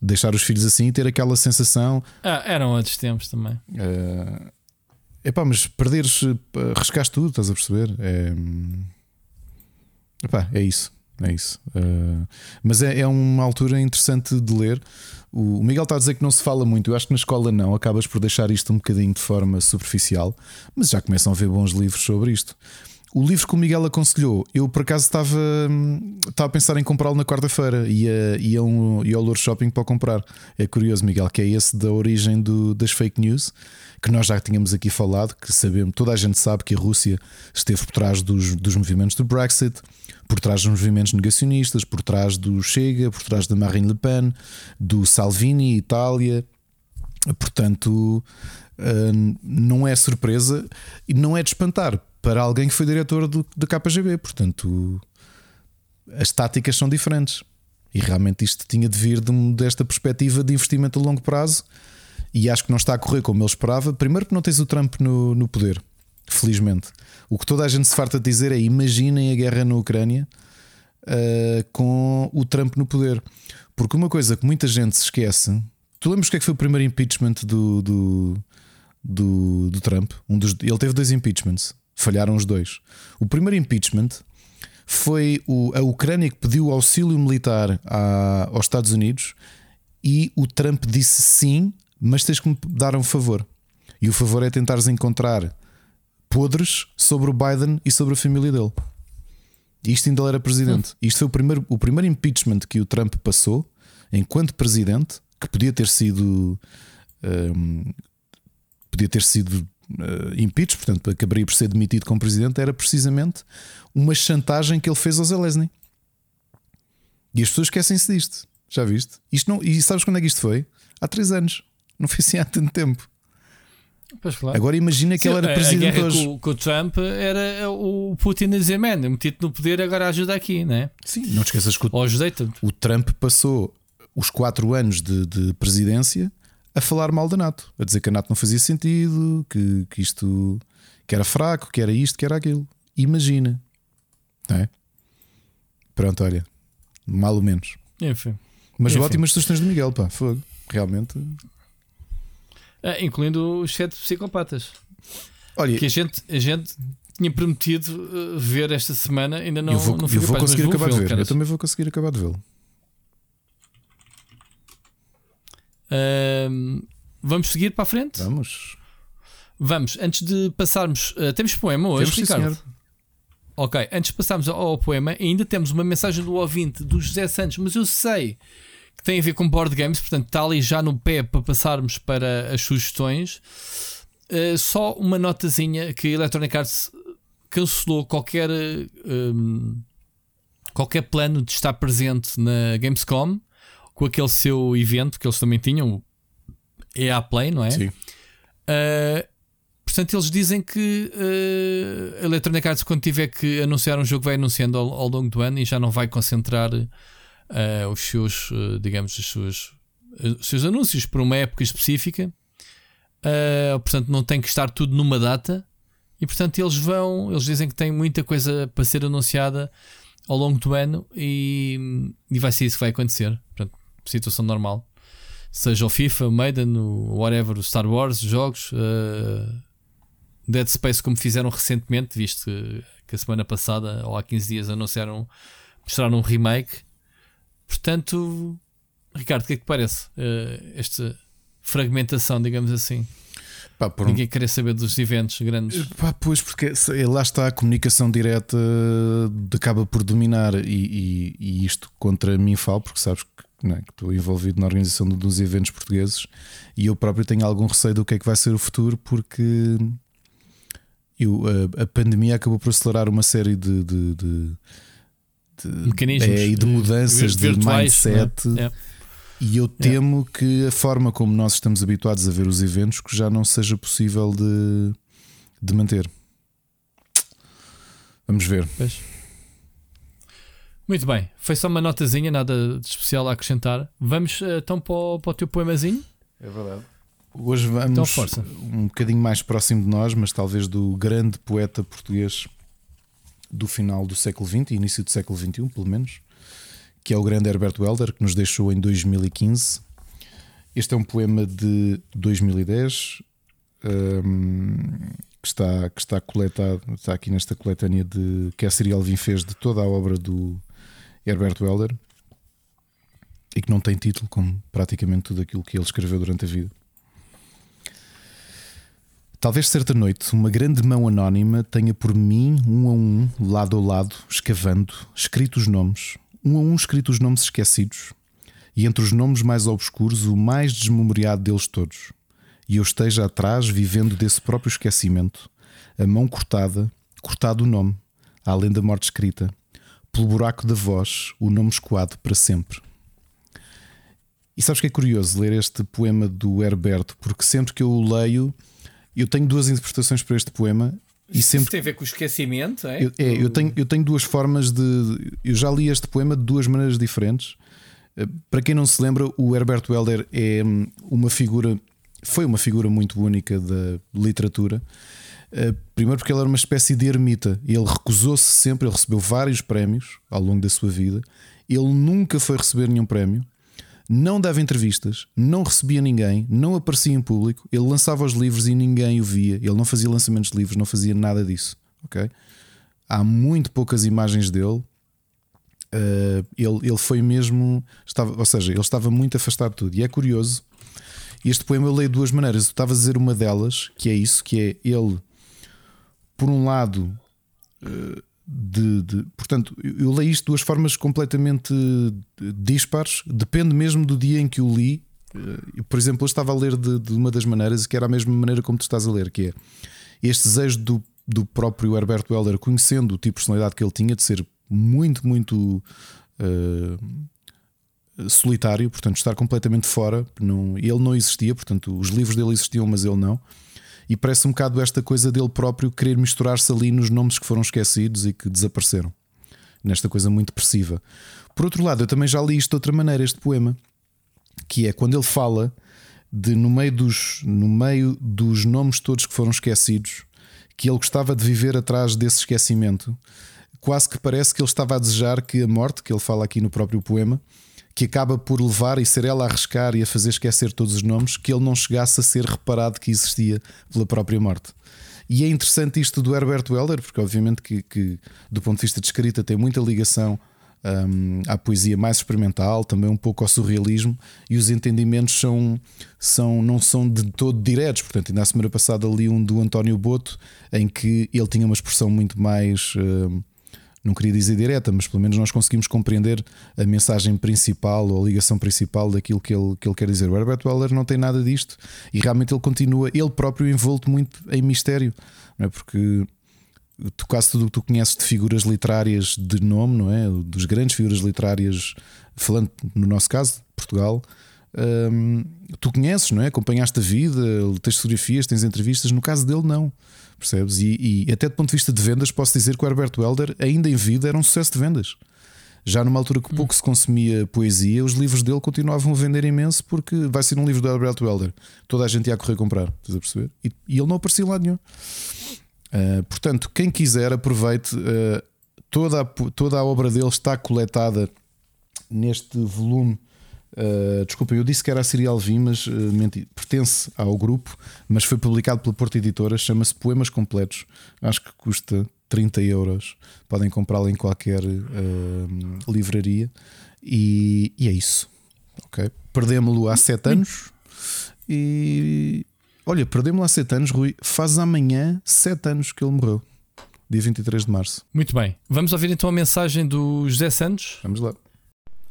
Deixar os filhos assim e ter aquela sensação. Ah, eram outros tempos também. É epá, mas perderes, eh, arriscaste tudo, estás a perceber? É, epá, é isso. É isso. Eh, mas é, é uma altura interessante de ler. O Miguel está a dizer que não se fala muito. Eu acho que na escola não. Acabas por deixar isto um bocadinho de forma superficial, mas já começam a ver bons livros sobre isto. O livro que o Miguel aconselhou, eu por acaso estava, hum, estava a pensar em comprá-lo na quarta-feira e ia, ia, um, ia ao Lourdes Shopping para comprar. É curioso, Miguel, que é esse da origem do- das fake news, que nós já tínhamos aqui falado, que sabemos, toda a gente sabe que a Rússia esteve por trás dos, dos movimentos do Brexit, por trás dos movimentos negacionistas, por trás do Chega, por trás da Marine Le Pen, do Salvini, Itália. Portanto, hum, não é surpresa e não é de espantar para alguém que foi diretor do, da KGB. Portanto, as táticas são diferentes. E realmente isto tinha de vir de desta perspectiva de investimento a longo prazo. E acho que não está a correr como ele esperava. Primeiro, que não tens o Trump no, no poder, felizmente. O que toda a gente se farta de dizer é: imaginem a guerra na Ucrânia uh, com o Trump no poder. Porque uma coisa que muita gente se esquece. Tu lembras o que é que foi o primeiro impeachment do, do, do, do Trump? Um dos, ele teve dois impeachments, falharam os dois. O primeiro impeachment foi o, a Ucrânia que pediu auxílio militar à- aos Estados Unidos e o Trump disse sim, mas tens que me dar um favor. E o favor é tentares encontrar podres sobre o Biden e sobre a família dele. Isto ainda era presidente. Isto foi o primeiro, o primeiro impeachment que o Trump passou enquanto presidente, que podia ter sido hum, podia ter sido uh, impeached, portanto, acabaria por ser demitido como presidente, era precisamente uma chantagem que ele fez ao Zelensky. E as pessoas esquecem-se disto. Já viste? Isto não, e sabes quando é que isto foi? Há três anos. Não foi assim há tanto tempo. Claro. Agora imagina que Sim, ele era presidente hoje. com, com o Trump era o Putin a dizer, man, eu meti-te no poder, agora ajuda aqui, né? Sim, não te esqueças que o, o Trump passou os quatro anos de, de presidência a falar mal da NATO, a dizer que a NATO não fazia sentido, que, que isto que era fraco, que era isto, que era aquilo. Imagina, não é? Pronto, olha, mal ou menos. Enfim. Mas Enfim. ótimas sugestões do Miguel, pá, fogo. Realmente. Ah, incluindo os sete psicopatas. Olha, Que a gente, a gente tinha prometido uh, ver esta semana, ainda não, eu vou, não eu vou conseguir acabar de ver. Eu também vou conseguir acabar de vê-lo. Vamos seguir para a frente? Vamos. Vamos, antes de passarmos. uh, temos poema hoje, Temos, sim, Ricardo? senhor. Ok, antes de passarmos ao, ao poema, ainda temos uma mensagem do ouvinte do José Santos, mas eu sei tem a ver com board games, portanto está ali já no pé para passarmos para as sugestões. Uh, só uma notazinha que a Electronic Arts cancelou qualquer um, qualquer plano de estar presente na Gamescom com aquele seu evento que eles também tinham, EA Play, não é? Sim. Uh, portanto, eles dizem que uh, a Electronic Arts, quando tiver que anunciar um jogo, vai anunciando ao, ao longo do ano e já não vai concentrar uh, os seus, uh, digamos, os seus, os seus anúncios por uma época específica. Uh, portanto, não tem que estar tudo numa data. E portanto, eles vão, eles dizem que tem muita coisa para ser anunciada ao longo do ano e, e vai ser isso que vai acontecer. Portanto, situação normal seja o FIFA, o Maiden, o whatever, o Star Wars, os jogos, uh, Dead Space, como fizeram recentemente, visto que, que a semana passada ou há 15 dias anunciaram, mostraram um remake. Portanto, Ricardo, o que é que te parece uh, esta fragmentação, digamos assim? Pá, um- Ninguém querer saber dos eventos grandes. Pá, pois, porque se- lá está a comunicação direta acaba por dominar e, e- e isto contra mim falo, porque sabes que, não é, que estou envolvido na organização de- dos eventos portugueses e eu próprio tenho algum receio do que é que vai ser o futuro, porque eu, a, a pandemia acabou por acelerar uma série de- de- de- Mecanismos é, e de eh, mudanças de virtuais, mindset. é? É. E eu temo que a forma como nós estamos habituados a ver os eventos que já não seja possível de, de manter. Vamos ver. Pois. Muito bem, foi só uma notazinha, nada de especial a acrescentar. Vamos eh, então para o, para o teu poemazinho. É verdade. Hoje vamos Então, força. um bocadinho mais próximo de nós, mas talvez do grande poeta português do final do século XX, início do século XXI, pelo menos, que é o grande Herbert Welder, que nos deixou em 2015. Este é um poema de 2010 hum, que, está, que está coletado, está aqui nesta coletânea de que a Siri Alvin fez de toda a obra do Herbert Welder e que não tem título, como praticamente tudo aquilo que ele escreveu durante a vida. Talvez certa noite uma grande mão anónima tenha por mim, um a um, lado a lado, escavando, escrito os nomes, um a um escrito os nomes esquecidos, e entre os nomes mais obscuros o mais desmemoriado deles todos. E eu esteja atrás, vivendo desse próprio esquecimento, a mão cortada, cortado o nome, além da morte escrita, pelo buraco da voz, o nome escoado para sempre. E sabes que é curioso ler este poema do Herberto, porque sempre que eu o leio, eu tenho duas interpretações para este poema e Isso sempre tem a ver com o esquecimento, é? eu, é, eu, tenho, eu tenho duas formas de. Eu já li este poema de duas maneiras diferentes. Eh, Para quem não se lembra, o Herbert Welder é hum, uma figura, foi uma figura muito única da literatura. Eh, Primeiro, porque ele era uma espécie de ermita. Ele recusou-se sempre, ele recebeu vários prémios ao longo da sua vida. Ele nunca foi receber nenhum prémio, não dava entrevistas, não recebia ninguém, não aparecia em público. Ele lançava os livros e ninguém o via. Ele não fazia lançamentos de livros, não fazia nada disso. Ok? Há muito poucas imagens dele. Uh, ele, ele foi mesmo, estava, ou seja, ele estava muito afastado de tudo. E é curioso. Este poema eu leio de duas maneiras. Eu estava a dizer uma delas, que é isso, que é ele, por um lado, uh, de, de- portanto, eu leio isto de duas formas completamente dispares, depende mesmo do dia em que o li. Eh, Por exemplo, eu estava a ler de, de uma das maneiras que era a mesma maneira como tu estás a ler, que é este desejo do, do próprio Herbert Welder, conhecendo o tipo de personalidade que ele tinha, de ser muito, muito eh, solitário, portanto, estar completamente fora. Não, ele não existia, portanto, os livros dele existiam, mas ele não. E parece um bocado esta coisa dele próprio querer misturar-se ali nos nomes que foram esquecidos e que desapareceram. Nesta coisa muito depressiva. Por outro lado, eu também já li isto de outra maneira, este poema, que é quando ele fala de no meio dos, no meio dos nomes todos que foram esquecidos, que ele gostava de viver atrás desse esquecimento. Quase que parece que ele estava a desejar que a morte, que ele fala aqui no próprio poema, que acaba por levar e ser ela a arriscar e a fazer esquecer todos os nomes, que ele não chegasse a ser reparado que existia pela própria morte. E é interessante isto do Herbert Weller, porque obviamente que, que do ponto de vista de escrita tem muita ligação um, à poesia mais experimental, também um pouco ao surrealismo, e os entendimentos são, são, não são de todo diretos. Portanto, ainda na semana passada li um do António Boto, em que ele tinha uma expressão muito mais. Um, não queria dizer direta, mas pelo menos nós conseguimos compreender a mensagem principal ou a ligação principal daquilo que ele, que ele quer dizer. O Herbert Weller não tem nada disto e realmente ele continua, ele próprio envolto muito em mistério, não é? porque tu quase tudo o que tu conheces de figuras literárias de nome, não é? Dos grandes figuras literárias, falando no nosso caso, Portugal, hum, tu conheces, não é? Acompanhaste a vida, tens fotografias, tens entrevistas. No caso dele, não. Percebes? E, e até do ponto de vista de vendas, posso dizer que o Herbert Welder, ainda em vida, era um sucesso de vendas. Já numa altura que pouco se consumia poesia, os livros dele continuavam a vender imenso porque vai ser um livro do Herbert Welder. Toda a gente ia a correr comprar, estás a perceber? E, e ele não aparecia lá nenhum. Uh, portanto, quem quiser, aproveite. Uh, toda, a, toda a obra dele está coletada neste volume. Uh, desculpa, eu disse que era a Serial Vim, mas uh, menti, pertence ao grupo, mas foi publicado pela Porta Editora. Chama-se Poemas Completos. Acho que custa 30 euros. Podem comprá-lo em qualquer uh, livraria. E, e, é isso. Okay? Perdemos-lo há 7 anos. E Olha, perdemos lá 7 anos, Rui. Faz amanhã 7 anos que ele morreu. Dia 23 de março. Muito bem. Vamos ouvir então a mensagem do José Santos. Vamos lá.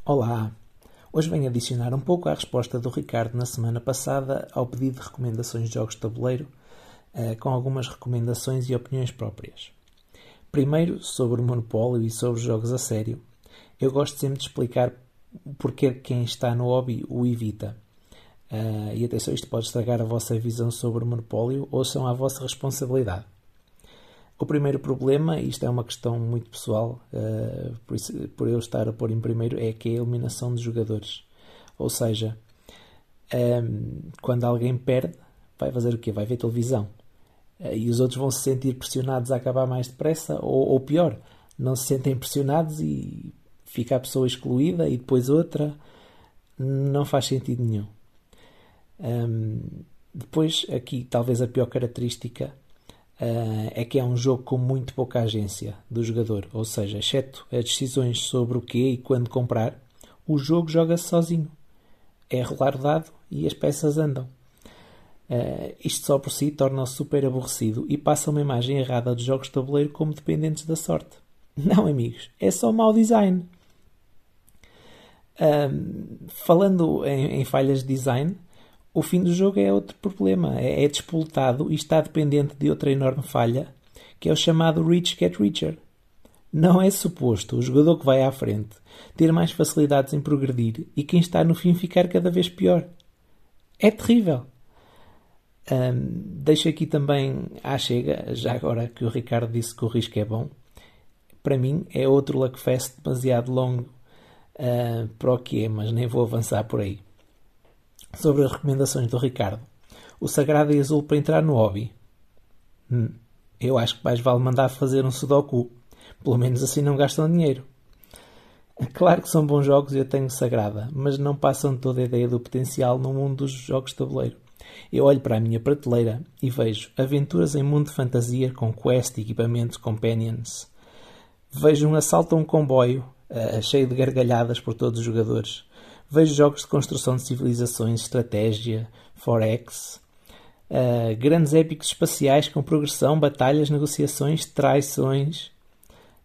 Olá. Hoje venho adicionar um pouco à resposta do Ricardo na semana passada ao pedido de recomendações de jogos de tabuleiro, eh, com algumas recomendações e opiniões próprias. Primeiro, sobre o monopólio e sobre os jogos a sério. Eu gosto sempre de explicar porque quem está no hobby o evita. Uh, e atenção, isto pode estragar a vossa visão sobre o monopólio ou são à vossa responsabilidade. O primeiro problema, e isto é uma questão muito pessoal, uh, por, isso, por, eu estar a pôr em primeiro, é que é a eliminação de jogadores. Ou seja, um, quando alguém perde, vai fazer o quê? Vai ver televisão. Uh, e os outros vão se sentir pressionados a acabar mais depressa, ou, ou pior, não se sentem pressionados e fica a pessoa excluída e depois outra. Não faz sentido nenhum. Um, depois, aqui, talvez a pior característica uh, é que é um jogo com muito pouca agência do jogador, ou seja, exceto as decisões sobre o que e quando comprar, o jogo joga-se sozinho. É rolar o dado e as peças andam. Uh, isto só por si torna-o super aborrecido e passa uma imagem errada dos jogos de tabuleiro como dependentes da sorte. Não, amigos, é só mau design. Um, falando em, em falhas de design, o fim do jogo é outro problema. É, é e está dependente de outra enorme falha, que é o chamado Reach Get Richer. Não é suposto o jogador que vai à frente ter mais facilidades em progredir e quem está no fim ficar cada vez pior. É terrível. Um, deixo aqui também à chega, já agora que o Ricardo disse que o risco é bom. Para mim é outro Luckfest demasiado longo uh, para o que é, mas nem vou avançar por aí sobre as recomendações do Ricardo. O sagrado e azul para entrar no hobby. Hum, eu acho que mais vale mandar fazer um sudoku. Pelo menos assim não gastam dinheiro. Claro que são bons jogos e eu tenho sagrada, mas não passam toda a ideia do potencial no mundo dos jogos de tabuleiro. Eu olho para a minha prateleira e vejo aventuras em mundo de fantasia com quest e equipamentos companions. Vejo um assalto a um comboio uh, cheio de gargalhadas por todos os jogadores. Vejo jogos de construção de civilizações, estratégia, forex, uh, grandes épicos espaciais com progressão, batalhas, negociações, traições.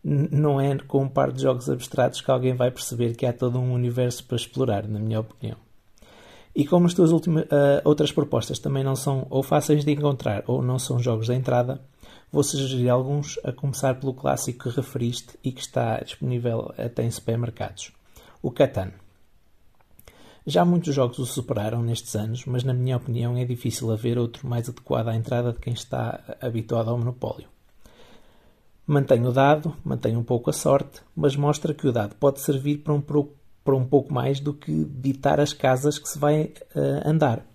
N não é com um par de jogos abstratos que alguém vai perceber que há todo um universo para explorar, na minha opinião. E como as tuas últimas, uh, outras propostas também não são ou fáceis de encontrar ou não são jogos de entrada, vou sugerir alguns, a começar pelo clássico que referiste e que está disponível até em supermercados: o Catan. Já muitos jogos o superaram nestes anos, mas na minha opinião é difícil haver outro mais adequado à entrada de quem está habituado ao monopólio. Mantém o dado, mantém um pouco a sorte, mas mostra que o dado pode servir para um, para um pouco mais do que ditar as casas que se vai eh, andar.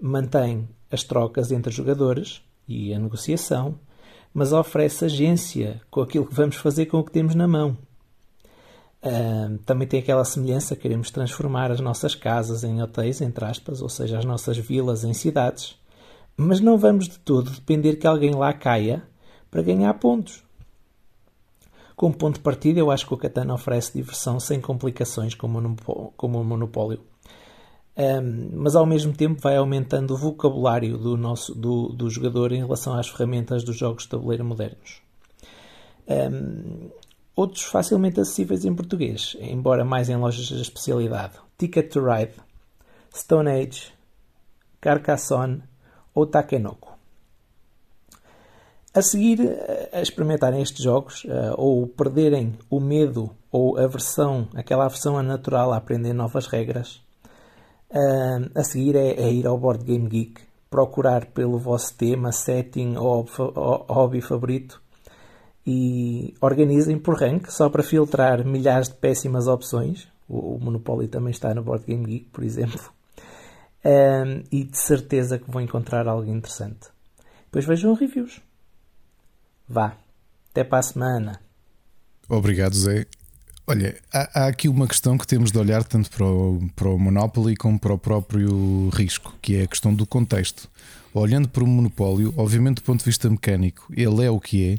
Mantém as trocas entre jogadores e a negociação, mas oferece agência com aquilo que vamos fazer com o que temos na mão. Também tem aquela semelhança, queremos transformar as nossas casas em hotéis, entre aspas, ou seja, as nossas vilas em cidades, mas não vamos de todo depender que alguém lá caia para ganhar pontos. Como ponto de partida, eu acho que o Catan oferece diversão sem complicações como o Monopólio. Ahm, mas ao mesmo tempo vai aumentando o vocabulário do, nosso, do, do jogador em relação às ferramentas dos jogos de tabuleiro modernos. Ahm, outros facilmente acessíveis em português, embora mais em lojas de especialidade: Ticket to Ride, Stone Age, Carcassonne ou Takenoko. A seguir a experimentarem estes jogos eh, ou perderem o medo ou aversão, aquela aversão natural a aprender novas regras, eh, a seguir é, é ir ao Board Game Geek, procurar pelo vosso tema, setting ou hobby favorito e organizem por rank só para filtrar milhares de péssimas opções. O, o Monopoly também está no Board Game Geek, por exemplo. Um, e de certeza que vão encontrar algo interessante. Depois vejam reviews. Vá. Até para a semana. Obrigado, Zé. Olha, há, há aqui uma questão que temos de olhar tanto para o, para o Monopoly como para o próprio risco, que é a questão do contexto. Olhando para o monopólio, obviamente do ponto de vista mecânico, ele é o que é,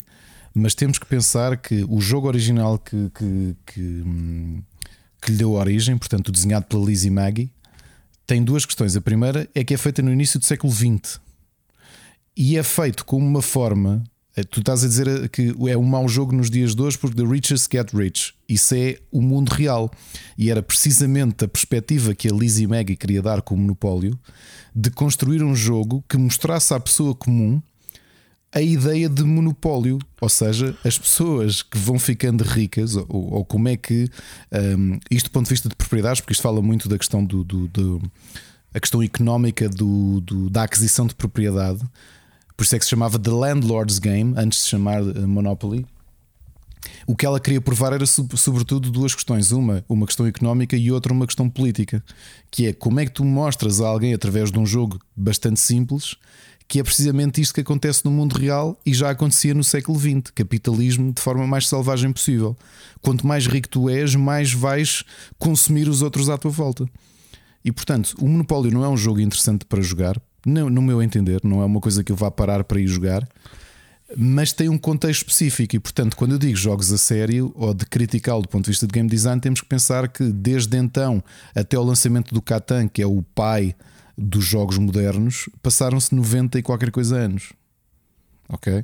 mas temos que pensar que o jogo original que, que, que, hum, que lhe deu origem, portanto, desenhado pela Lizzie Maggie, tem duas questões. A primeira é que é feita no início do século XX e é feito como uma forma. eh, Tu estás a dizer que é um mau jogo nos dias de hoje porque the richest get rich. Isso é o mundo real. E era precisamente a perspectiva que a Lizzie Maggie queria dar com o monopólio de construir um jogo que mostrasse à pessoa comum a ideia de monopólio, ou seja, as pessoas que vão ficando ricas, ou, ou como é que um, isto do ponto de vista de propriedades, porque isto fala muito da questão do, do- do- a questão económica do, do- da aquisição de propriedade, por isso é que se chamava The Landlord's Game, antes de se chamar eh, Monopoly. O que ela queria provar era sob- sobretudo duas questões: uma, uma questão económica e outra, uma questão política, que é como é que tu mostras a alguém através de um jogo bastante simples que é precisamente isto que acontece no mundo real e já acontecia no século XX capitalismo de forma mais selvagem possível. Quanto mais rico tu és, mais vais consumir os outros à tua volta. E portanto, o Monopólio não é um jogo interessante para jogar, no, no meu entender, não é uma coisa que eu vá parar para ir jogar, mas tem um contexto específico. E portanto, quando eu digo jogos a sério ou de critical do ponto de vista de game design, temos que pensar que desde então até o lançamento do Catan, que é o pai dos jogos modernos, passaram-se 90 e qualquer coisa anos. Ok?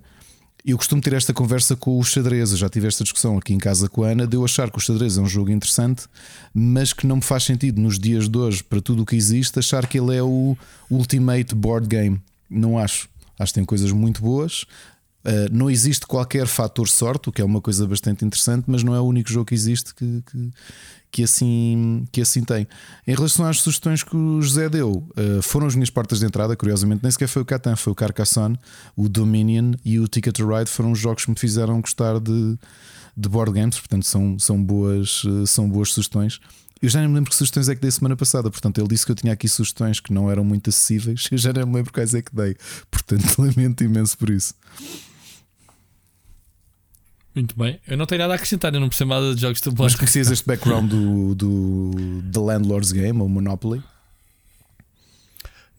Eu costumo ter esta conversa com o xadrez. Eu já tive esta discussão aqui em casa com a Ana. De eu achar que o xadrez é um jogo interessante, mas que não me faz sentido nos dias de hoje, para tudo o que existe, achar que ele é o ultimate board game. Não acho. Acho que tem coisas muito boas. Uh, não existe qualquer fator sorte, o que é uma coisa bastante interessante, mas não é o único jogo que existe que, que, que assim, que assim tem. Em relação às sugestões que o José deu, uh, foram as minhas portas de entrada, curiosamente, nem sequer foi o Catan, foi o Carcassonne, o Dominion e o Ticket to Ride foram os jogos que me fizeram gostar de, de board games, portanto são, são, boas, uh, são boas sugestões. Eu já nem me lembro que sugestões é que dei semana passada, portanto ele disse que eu tinha aqui sugestões que não eram muito acessíveis, eu já nem me lembro quais é que dei, portanto lamento imenso por isso. Muito bem. Eu não tenho nada a acrescentar, eu não percebo nada de jogos de Mas tabuleiro. conhecias este background do, do The Landlord's Game ou Monopoly?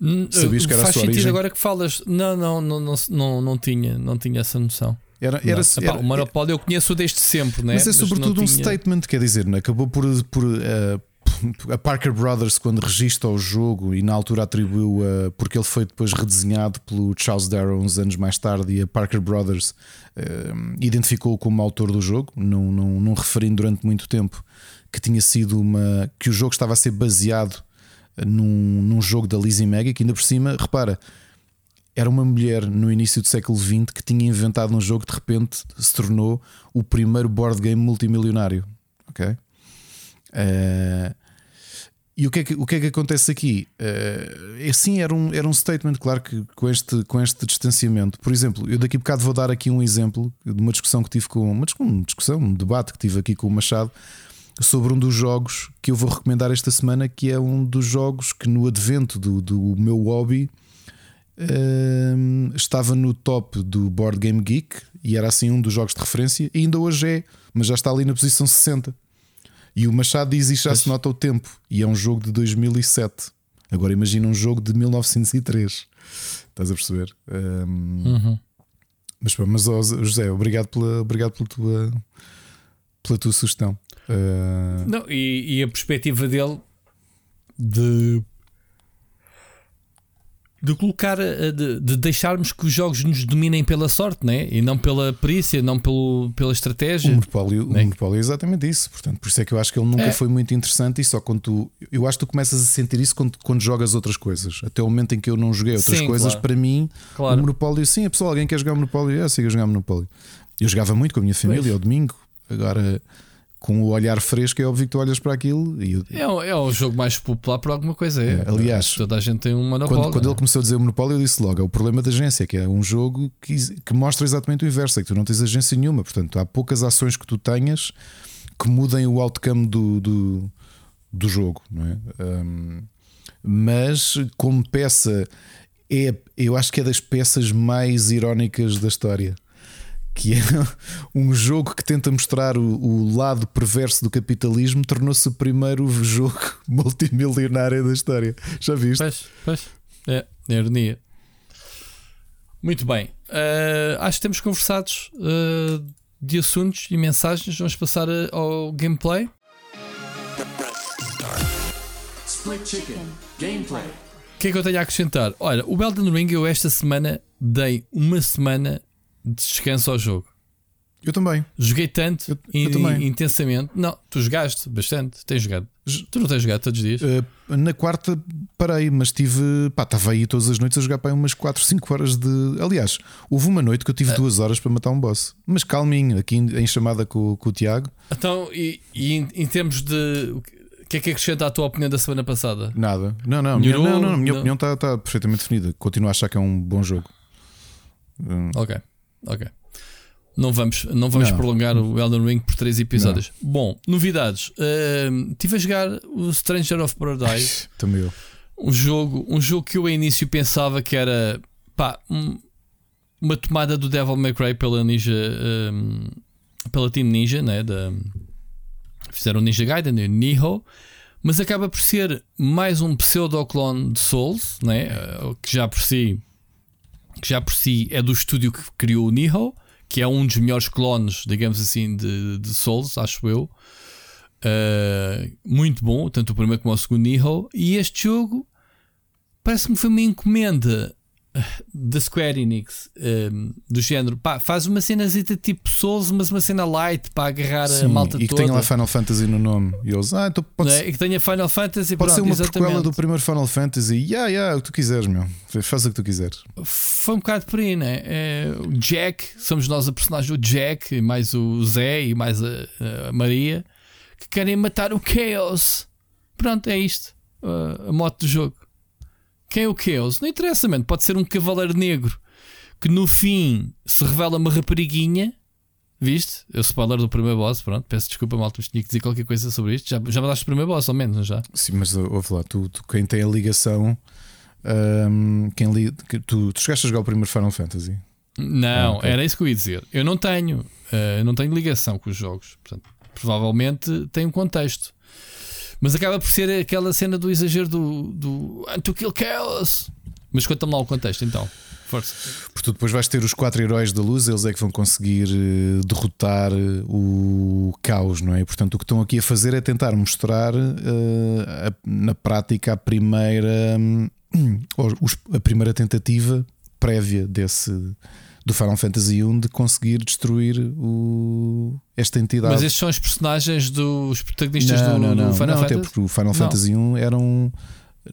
Hum, Sabias que era a Faz sua sentido origem? agora que falas. Não, não, não, não, não, não tinha, não tinha essa noção. Era, era. Epá, era- o Monopólio eu conheço desde sempre, né? mas é sobretudo não um tinha- statement, quer dizer, é? acabou por, por eh, a Parker Brothers, quando registra o jogo e na altura atribuiu a. porque ele foi depois redesenhado pelo Charles Darrow uns anos mais tarde, e a Parker Brothers eh, identificou-o como autor do jogo, não, não, não referindo durante muito tempo que tinha sido uma. que o jogo estava a ser baseado num, num jogo da Lizzie Maggie, que ainda por cima, repara, era uma mulher no início do século XX que tinha inventado um jogo que de repente se tornou o primeiro board game multimilionário. Ok? Eh, e o que, é que, o que é que acontece aqui? Uh, assim era um, era um statement, claro que com este, com este distanciamento. Por exemplo, eu daqui a bocado vou dar aqui um exemplo de uma discussão que tive com uma discussão, um debate que tive aqui com o Machado sobre um dos jogos que eu vou recomendar esta semana, que é um dos jogos que no advento do, do meu hobby uh, estava no top do Board Game Geek e era assim um dos jogos de referência, e ainda hoje é, mas já está ali na posição 60. E o Machado diz isto já se nota o tempo. E é um jogo de 2007. Agora imagina um jogo de 1903. Estás a perceber? Um, Uhum. Mas, mas ó, José, obrigado pela, obrigado pela, tua, pela tua sugestão. Uh, Não, e, e a perspectiva dele de. De colocar, eh, de, de deixarmos que os jogos nos dominem pela sorte, né? e não pela perícia, não pelo, pela o estratégia. monopólio, o Né? monopólio é exatamente isso. Portanto, por isso é que eu acho que ele nunca É. foi muito interessante. E só quando tu. Eu acho que tu começas a sentir isso quando, quando jogas outras coisas. Até o momento em que eu não joguei outras Sim, coisas, claro. para mim, o Claro. monopólio, sim, a pessoa, alguém quer jogar monopólio, é, siga jogar monopólio. Eu jogava muito com a minha família Pois. ao domingo. Agora, com o olhar fresco, é óbvio que tu olhas para aquilo e É, o- é o jogo mais popular por alguma coisa. É. É, aliás, toda a gente tem um monopólio. Quando, quando né? ele começou a dizer o monopólio, eu disse logo: é o problema da agência, que é um jogo que, que mostra exatamente o inverso, é que tu não tens agência nenhuma, portanto, há poucas ações que tu tenhas que mudem o outcome do, do, do jogo, não é? Um, mas como peça, é, eu acho que é das peças mais irónicas da história. Que é um jogo que tenta mostrar o, o lado perverso do capitalismo, tornou-se o primeiro jogo multimilionário da história. Já viste? Pois, pois. É, é ironia. Muito bem. Eh, acho que temos conversados eh, de assuntos e mensagens. Vamos passar eh, ao gameplay. Split Chicken. Gameplay. O que é que eu tenho a acrescentar? Olha, o Elden Ring eu esta semana dei uma semana descanso ao jogo. Eu também. Joguei tanto Eu- eu in- também. intensamente. Não, tu jogaste bastante. Tens jogado. Tu não tens jogado todos os dias? Uh, na quarta parei, mas tive. Pá, estava aí todas as noites a jogar para umas 4, 5 horas de. Aliás, houve uma noite que eu tive duas horas para matar um boss. Mas calminho, aqui em, em chamada com, com o Tiago, Então, e, e em, em termos de. O que é que acrescenta à tua opinião da semana passada? nada. Não, não, minha, não, não, a minha Não. opinião está está perfeitamente definida. Continuo a achar que é um bom jogo. Hum, Ok, ok. Não vamos, não vamos Não. prolongar o Elden Ring por três episódios. Bom, novidades. Ahm, Estive a jogar o Stranger of Paradise, também eu. um jogo, um jogo que eu a início pensava que era pá, um- uma tomada do Devil May Cry pela Ninja, ahm, pela Team Ninja, né? Da, fizeram o Ninja Gaiden, o Nihon, mas acaba por ser mais um pseudo-clone de Souls, né? Ah, que já por si que já por si é do estúdio que criou o Nihon, que é um dos melhores clones, digamos assim, de, de Souls, acho eu. Uh, muito bom, tanto o primeiro como o segundo Nihon. E este jogo parece-me que foi uma encomenda da Square Enix, um, do género, pá, faz uma cenazita tipo Souls, mas uma cena light para agarrar a Sim, malta e que toda. tenha lá Final Fantasy no nome. E eles, ah, então pode, é? ser, E que tenha Final Fantasy pode ser pronto, uma exatamente. prequela do primeiro Final Fantasy. Yeah, yeah, o que tu quiseres, meu. Faz o que tu quiseres. foi um bocado por aí, né? É, o Jack, somos nós a personagem do Jack, mais o Zé e mais a, a Maria, que querem matar o Chaos. Pronto, é isto. uh, a moto do jogo. Quem é o Chaos? Não interessa, mano. Pode ser um cavaleiro negro que no fim se revela uma rapariguinha. Viste? É o spoiler do primeiro boss. Pronto, peço desculpa, malta, mas tinha que dizer qualquer coisa sobre isto. Já, já mandaste o primeiro boss, ao menos, não já? Sim, mas uh, ouve lá, tu, tu- quem tem a ligação. hum, quem li, que- tu, tu chegaste a jogar o primeiro Final Fantasy? Não, Ah, ok. era isso que eu ia dizer. Eu não tenho, eu não tenho ligação com os jogos. Portanto, provavelmente tem um contexto. Mas acaba por ser aquela cena do exagero do, do "And to kill chaos. Mas conta-me lá o contexto então. Força. Porque depois vais ter os quatro heróis da luz, eles é que vão conseguir eh, derrotar eh, o caos, não é? E, portanto, o que estão aqui a fazer é tentar mostrar eh, a- na prática a primeira, os- a primeira tentativa prévia desse do Final Fantasy 1 de conseguir destruir o, esta entidade. Mas estes são os personagens dos protagonistas não, do, não, do não, Final não, até Fantasy. porque o Final. Fantasy 1 eram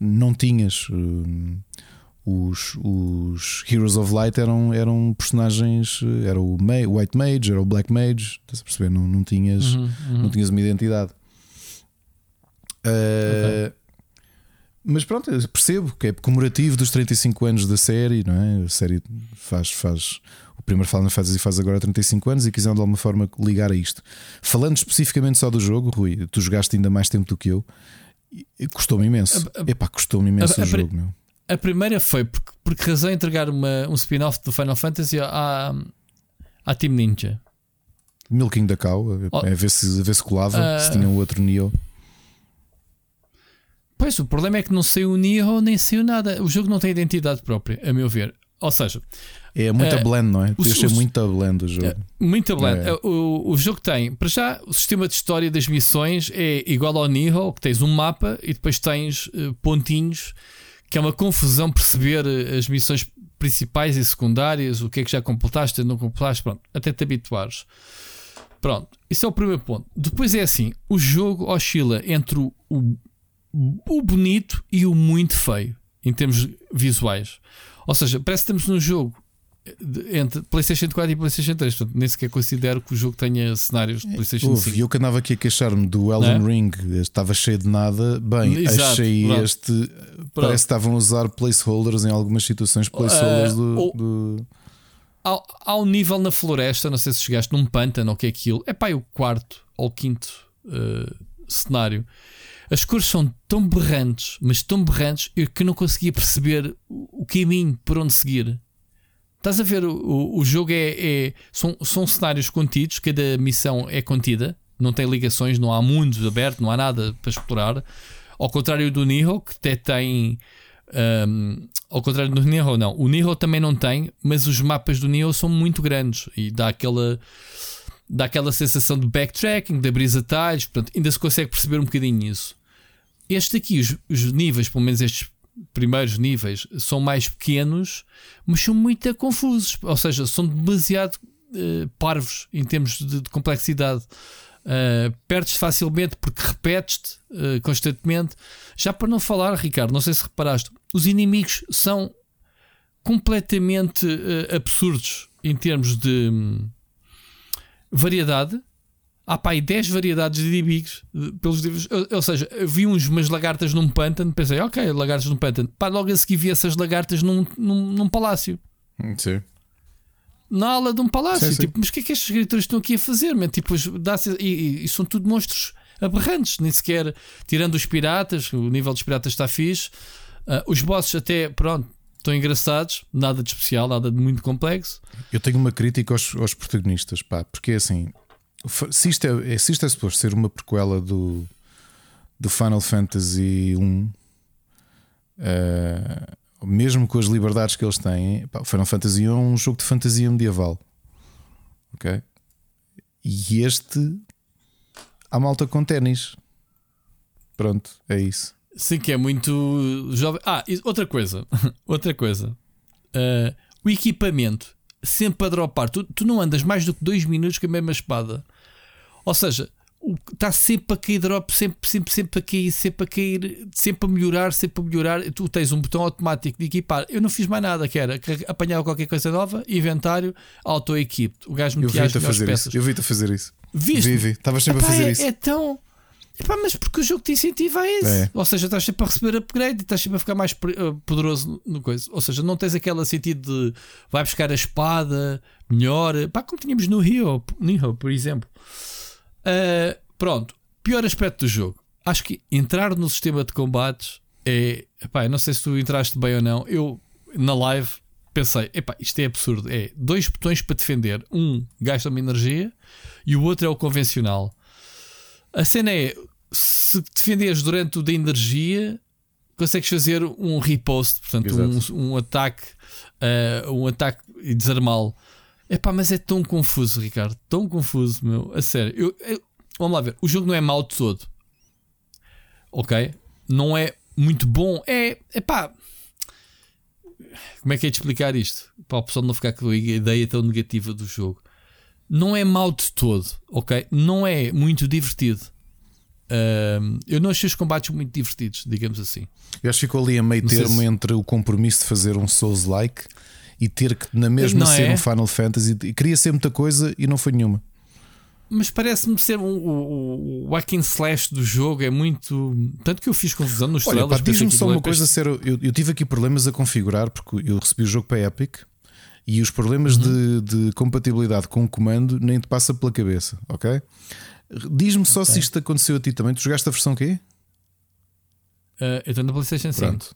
não tinhas hum, os, os Heroes of Light eram, eram personagens eh, era o, Ma- White Mage, era o Black Mage, estás a perceber? Não, não tinhas Uhum, uhum. não tinhas uma identidade. Uh, Mas pronto, eu percebo que é comemorativo dos 35 anos da série, não é? A série faz, faz o primeiro Final Fantasy faz agora 35 anos e quiseram de alguma forma ligar a isto. Falando especificamente só do jogo, Rui, tu jogaste ainda mais tempo do que eu. e Custou-me imenso. A- a- Epá, custou-me imenso a- o jogo, meu. A primeira foi porque, porque razão entregar uma, um spin-off do Final Fantasy à, à Team Ninja. Milking da Cow, a, Oh. a ver se, a ver se colava, Ah. se tinha um outro Neo. Pois, o problema é que não saiu o Nioh nem saiu nada. O jogo não tem identidade própria, a meu ver. Ou seja, É muito É, blend, não é? Deixa o- muito blend o jogo. muito blend. É. O, o jogo tem, para já, o sistema de história das missões é igual ao Nioh, que tens um mapa e depois tens eh, pontinhos, que é uma confusão perceber eh, as missões principais e secundárias, o que é que já completaste, não completaste, pronto, até te habituares. Pronto, isso é o primeiro ponto. Depois é assim: o jogo oscila entre o, o, o bonito e o muito feio, em termos visuais. Ou seja, parece que estamos num jogo de- entre PlayStation 4 e PlayStation 3. Portanto, nem sequer considero que o jogo tenha cenários de PlayStation Houve, 5. e eu que andava aqui a queixar-me do Elden é? Ring, estava cheio de nada. Bem, Exato, achei pronto. este. Parece que estavam a usar placeholders em algumas situações, placeholders Ah, do, ou- do- um nível na floresta, não sei se chegaste num pântano ou o que é aquilo. É pá, é o quarto ou quinto eh, cenário. As cores são tão berrantes, mas tão berrantes, eu que não conseguia perceber o, caminho por onde seguir. Estás a ver? O, o, jogo é, é- são, são cenários contidos, cada missão é contida, não tem ligações, não há mundos abertos, não há nada para explorar. Ao contrário do Nihon, que até tem. hum, ao contrário do Nihon, não. O Nihon também não tem, mas os mapas do Nihon são muito grandes e dá aquela. Dá aquela sensação de backtracking, de abrir atalhos, portanto, ainda se consegue perceber um bocadinho isso. Este aqui, os, os níveis, pelo menos estes primeiros níveis, são mais pequenos, mas são muito confusos. Ou seja, são demasiado eh, parvos em termos de, de complexidade. Uh, perdes facilmente porque repetes-te uh, constantemente. Já para não falar, Ricardo, não sei se reparaste, os inimigos são completamente uh, absurdos em termos de hum, variedade. Há pá, aí 10 variedades de inimigos uh, pelos livros. Ou, ou seja, vi uns umas lagartas num pântano, pensei, ok, lagartas num pântano. Pá, logo a seguir vi essas lagartas num, num, num palácio Sim. na ala de um palácio. Sim, sim. Tipo, mas o que é que estes escritores estão aqui a fazer? Man? Tipo, e, e- e são tudo monstros aberrantes, nem sequer tirando os piratas, o nível dos piratas está fixe. Ah, os bosses até, pronto, estão engraçados, nada de especial, nada de muito complexo. Eu tenho uma crítica aos, aos protagonistas, pá, porque é assim, se isto é, se isto é suposto ser uma prequela do, do Final Fantasy 1, eh, mesmo com as liberdades que eles têm, pá, Final Fantasy 1 é um jogo de fantasia medieval, ok? E este há malta com ténis. Pronto, é isso. Sim, que é muito jovem. Ah, outra coisa, outra coisa. Ah, o equipamento sempre a dropar. Tu, tu não andas mais do que dois minutos com a mesma espada. Ou seja, está sempre a cair drop, sempre, sempre, sempre a cair, sempre a cair, sempre a melhorar, sempre a melhorar. Tu tens um botão automático de equipar. Eu não fiz mais nada, que era apanhar qualquer coisa nova, inventário, auto-equip. O gajo metia as vi-te a melhores fazer peças. isso. Eu vi-te a fazer isso. Viste? Vi, vi. Estavas sempre Epá, a fazer é, isso. é tão. Epá, mas porque o jogo te incentiva a isso. É. Ou seja, estás sempre a receber upgrade, estás sempre a ficar mais eh, poderoso no coisa. Ou seja, não tens aquele sentido de vai buscar a espada melhor, pá, como tínhamos no Rio, Nihon, por exemplo. Ah, pronto, pior aspecto do jogo. Acho que entrar no sistema de combates é. Epá, não sei se tu entraste bem ou não. Eu, na live, pensei: epá, isto é absurdo. É dois botões para defender. Um gasta-me energia e o outro é o convencional. A cena é: se defenderes durante o da energia, consegues fazer um riposte, portanto, um, um ataque, ah, um ataque e desarmá-lo. Epá, mas é tão confuso, Ricardo, tão confuso, meu, a sério. Eu- eu- vamos lá ver, o jogo não é mau de todo, ok? Não é muito bom, é, epá, como é que é de explicar isto? Para o pessoal não ficar com a ideia tão negativa do jogo. Não é mau de todo, ok? Não é muito divertido. Ahm, eu não achei os combates muito divertidos, digamos assim. Eu acho que ficou ali a meio Não termo se- entre o compromisso de fazer um Souls-like e ter que, na mesma, Não ser é? um Final Fantasy. E queria ser muita coisa e não foi nenhuma. mas parece-me ser um, o, o, hack and slash do jogo é muito. Tanto que eu fiz confusão nos Olha, trailers. diz-me só uma é coisa sério. Eu, eu tive aqui problemas a configurar porque eu recebi o jogo para a Epic e os problemas Uhum. de, de compatibilidade com o comando nem te passa pela cabeça, ok? Diz-me só se isto aconteceu a ti também. Tu jogaste a versão quê? Ah, eu estou na PlayStation 5. Pronto.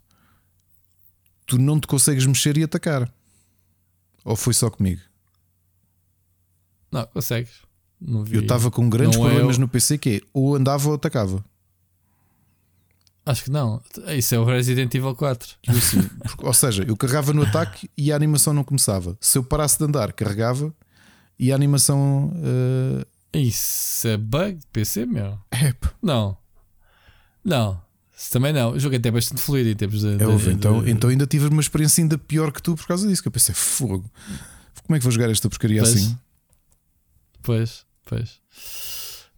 Tu não te consegues mexer e atacar. Ou foi só comigo? Não, consegues. Não. Eu estava com grandes Não é problemas no PC que é ou andava ou atacava. Acho que não. Isso é o Resident Evil 4. Eu assim, porque- ou seja, eu carregava no ataque e a animação não começava. Se eu parasse de andar, carregava e a animação. eh, Isso é bug de PC, meu? epá, Não. Não. Também não. O jogo é até bastante fluido em termos de. É de- óbvio, então, de- então ainda tive uma experiência ainda pior que tu por causa disso. Que eu pensei, fogo, como é que vou jogar esta porcaria Pois. assim? Pois, pois.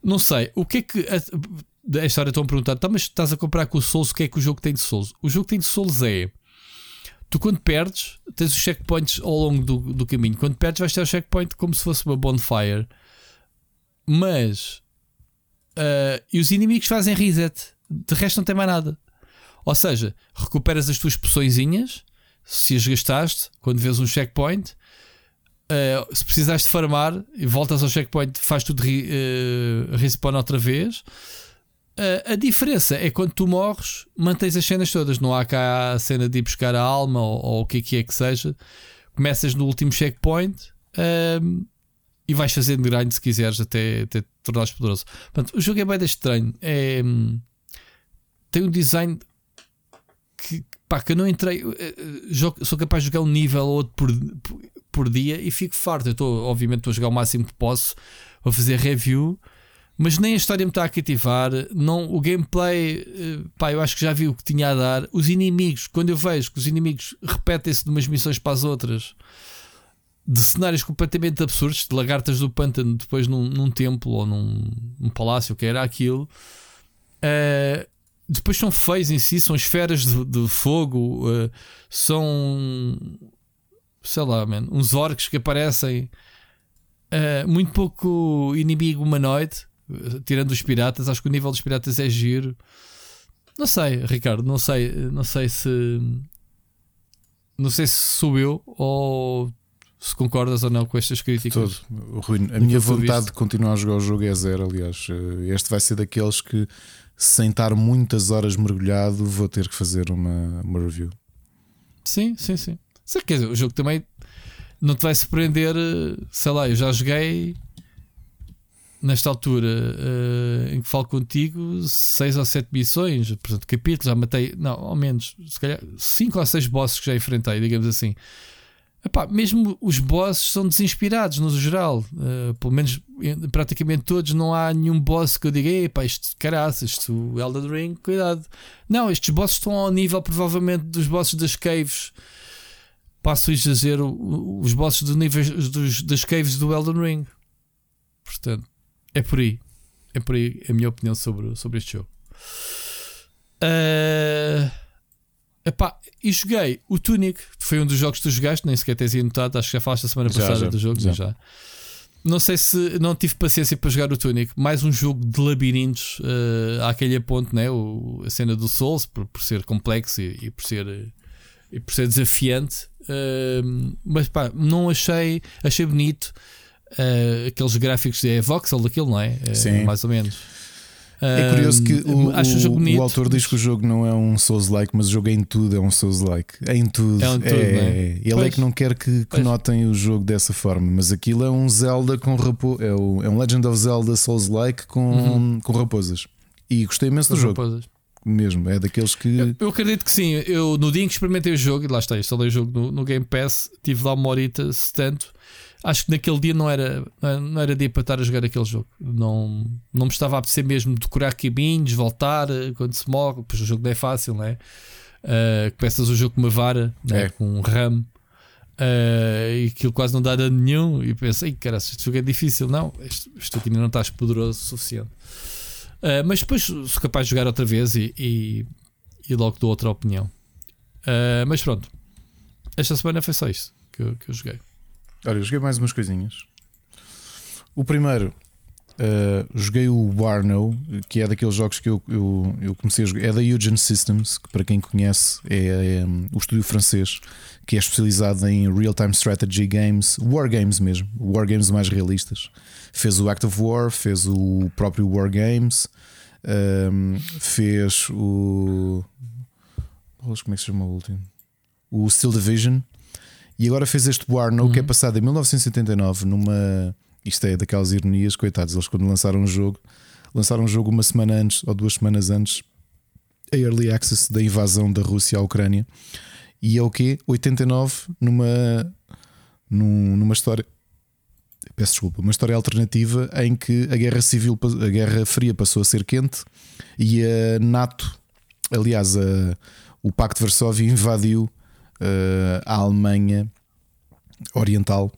Não sei. O que é que. A, a história estão a perguntar, tá, mas estás a comprar com o Souls, o que é que o jogo tem de Souls? O jogo que tem de Souls é. Tu quando perdes, tens os checkpoints ao longo do, do caminho. Quando perdes, vais ter o checkpoint como se fosse uma bonfire. Mas. ah, e os inimigos fazem reset. De resto, não tem mais nada. Ou seja, recuperas as tuas poçõezinhas. Se as gastaste, quando vês um checkpoint. Uh, se precisares de farmar e voltas ao checkpoint, faz tudo re, uh, respawn outra vez. Uh, a diferença é quando tu morres, mantens as cenas todas. Não há cá a cena de ir buscar a alma ou, ou o que é que é que seja. Começas no último checkpoint um, e vais fazendo grind se quiseres até, até tornares poderoso. Portanto, o jogo é bem estranho. É, hum, tem um design que, pá, que eu não entrei. eh, eh, jogo- sou capaz de jogar um nível ou outro por, por, dia e fico farto. Eu estou, obviamente, estou a jogar o máximo que posso a fazer review, mas nem a história me está a cativar. Não, o gameplay, eh, pá, eu acho que já vi o que tinha a dar. Os inimigos, quando eu vejo que os inimigos repetem-se de umas missões para as outras. De cenários completamente absurdos, de lagartas do pântano, depois num, num templo ou num, num palácio, que era aquilo. Eh, depois são feios em si, são esferas de, de fogo, eh, são sei lá, man, uns orcs que aparecem, eh, muito pouco inimigo humanoide, tirando os piratas. Acho que o nível dos piratas é giro. Não sei, Ricardo, não sei, não sei se não sei se sou eu ou se concordas ou não com estas críticas. Todo. Rui, a minha vontade de continuar a jogar o jogo é zero. Aliás, Eh, este vai ser daqueles que, sem estar muitas horas mergulhado, vou ter que fazer uma, uma review. Sim, sim, sim. Quer dizer, o jogo também não te vai surpreender. eh, Sei lá, eu já joguei nesta altura eh, em que falo contigo seis ou sete missões, portanto, capítulos. Já matei, não, ao menos, se calhar, cinco ou seis bosses que já enfrentei, digamos assim. Epá, mesmo os bosses são desinspirados no geral, Eh, pelo menos em praticamente todos. Não há nenhum boss que eu diga, epá, isto caraças, isto Elden Ring, cuidado. Não, estes bosses estão ao nível provavelmente dos bosses das caves. Passo a o- os bosses do nível dos, das caves do Elden Ring. Portanto, é por aí. É por aí a minha opinião sobre, sobre este jogo. Ah, epá, e joguei o Tunic, foi um dos jogos que tu jogaste, nem sequer tens notado, acho que já falaste a semana Já, passada já, do jogo, já. já. Não sei se não tive paciência para jogar o Tunic. Mais um jogo de labirintos uh, àquele ponto, né? O, a cena do Souls, por, por ser complexo e, e por ser, e por ser desafiante. Uh, mas pá, não achei. Achei bonito uh, aqueles gráficos de é voxel daquilo, não é? É, Sim. Mais ou menos. É curioso que o, o o- autor diz que o jogo não é um Souls-like, mas o jogo em tudo é um Souls-like. Em tudo. É um tudo, não é? Ele é Pois. que não quer que, que notem o jogo dessa forma, mas aquilo é um Zelda com rapo... é, é um Legend of Zelda Souls-like com, Uhum. com raposas. E gostei imenso do jogo, Raposas. mesmo. É daqueles que. Eu, eu acredito que sim. Eu no dia em que experimentei o jogo, e lá está, instalei o jogo no, no Game Pass, tive lá uma horita, se tanto. Acho que naquele dia não era, não era dia para estar a jogar aquele jogo. Não, não me estava a apetecer mesmo decorar caminhos, voltar eh, quando se morre. Pois o jogo não é fácil, não é? Uh, começas o jogo com uma vara, né? É. com um ramo, uh, e aquilo quase não dá dano nenhum. E pensei, cara, este jogo é difícil. Não, este, este aqui não estás poderoso o suficiente. Uh, mas depois sou capaz de jogar outra vez e, e, e logo dou outra opinião. Uh, mas pronto, esta semana foi só isto que eu, que eu joguei. Olha, eu joguei mais umas coisinhas. O primeiro Uh, joguei o Warno, que é daqueles jogos que eu, eu, eu comecei a jogar. É da Eugen Systems, que para quem conhece é, é um, o estúdio francês que é especializado em real-time strategy games, war games mesmo, war games mais realistas. Fez o Act of War, fez o próprio War Games, um, fez o. Como é que se chama o último? O Steel Division. E agora fez este Warno, que é passado em 1979 numa isto é daquelas ironias, coitados, eles quando lançaram um jogo, lançaram um jogo uma semana antes ou duas semanas antes, a Early Access da invasão da Rússia à Ucrânia. E é o quê? 89 numa, num, numa história. Peço desculpa, uma história alternativa em que a guerra civil, a guerra fria passou a ser quente e a NATO, aliás, a, o Pacto de Varsóvia invadiu uh, a Alemanha Oriental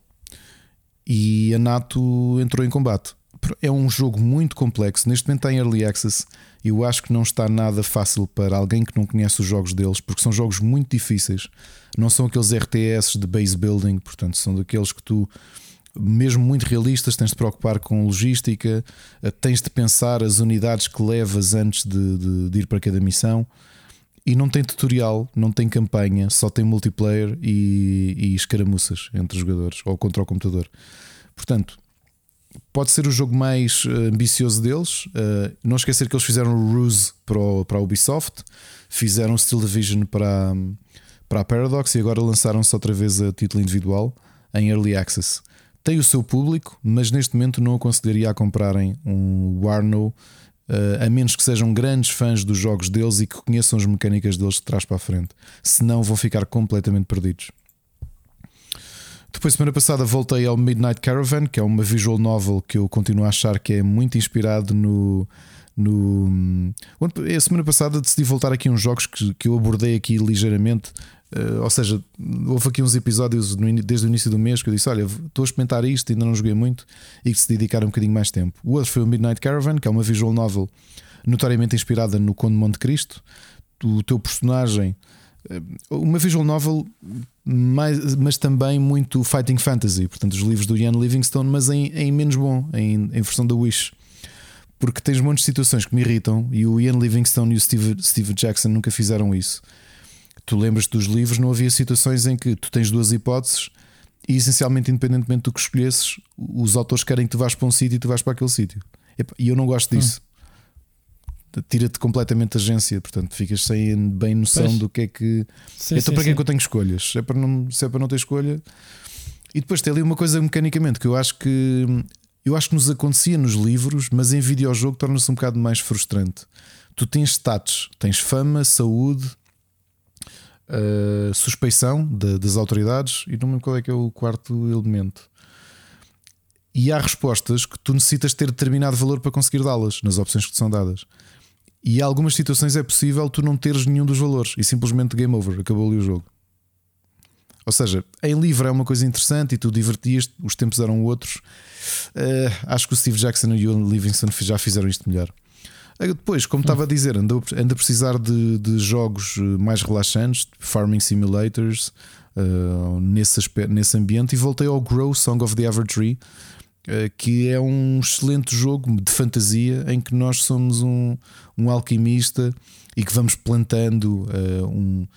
e a NATO entrou em combate. É um jogo muito complexo. Neste momento está em early access. Eu acho que não está nada fácil para alguém que não conhece os jogos deles, porque são jogos muito difíceis. Não são aqueles RTS de base building, portanto, são daqueles que tu, mesmo muito realistas, tens de preocupar com logística, eh, tens de pensar as unidades que levas antes de, de, de ir para cada missão. E não tem tutorial, não tem campanha, só tem multiplayer e, e escaramuças entre jogadores ou contra o computador. Portanto, pode ser o jogo mais eh, ambicioso deles. Uh, não esquecer que eles fizeram o Ruse para, o, para a Ubisoft, fizeram o Steel Division para, para a Paradox e agora lançaram-se outra vez a título individual em Early Access. Tem o seu público, mas neste momento não aconselharia a comprarem um Warno a menos que sejam grandes fãs dos jogos deles e que conheçam as mecânicas deles de trás para a frente. Senão vão ficar completamente perdidos. Depois, semana passada, voltei ao Midnight Caravan, que é uma visual novel que eu continuo a achar que é muito inspirado no. no... A semana passada decidi voltar aqui a uns jogos que, que eu abordei aqui ligeiramente Uh, ou seja, houve aqui uns episódios no, desde o início do mês que eu disse: Olha, estou a experimentar isto, ainda não joguei muito e que se dedicaram um bocadinho mais tempo. O outro foi o Midnight Caravan, que é uma visual novel notoriamente inspirada no Conde Monte Cristo. O teu personagem, eh, uma visual novel, mais, mas também muito fighting fantasy, portanto, os livros do Ian Livingstone, mas em, em menos bom, em, em versão da Wish porque tens montes de situações que me irritam e o Ian Livingstone e o Steve, Steve Jackson nunca fizeram isso tu lembras dos livros, não havia situações em que tu tens duas hipóteses e essencialmente, independentemente do que escolhesses, os autores querem que tu vás para um sítio e tu vais para aquele sítio. E eu não gosto disso. Hum. Tira-te completamente a agência, portanto, ficas sem bem noção pois. do que é que. Sim, então, sim, para que é que eu tenho escolhas? É, para não, se é para não ter escolha. E depois tem ali uma coisa mecanicamente que eu acho que eu acho que nos acontecia nos livros, mas em videojogo torna-se um bocado mais frustrante. Tu tens status, tens fama, saúde, uh, suspeição de, das autoridades e não me qual é que é o quarto elemento. E há respostas que tu necessitas ter determinado valor para conseguir dá-las nas opções que te são dadas. E em algumas situações é possível tu não teres nenhum dos valores e simplesmente game over, acabou ali o jogo. Ou seja, em livro é uma coisa interessante e tu divertias, os tempos eram outros. Uh, acho que o Steve Jackson e o Livingston já fizeram isto melhor. Depois, como estava a dizer, ando, ando a precisar de, de jogos eh, mais relaxantes, farming simulators, uh, nesse, aspecto, nesse ambiente, e voltei ao Grow Song of the Evertree, uh, que é um excelente jogo de fantasia em que nós somos um, um alquimista e que vamos plantando uh, um,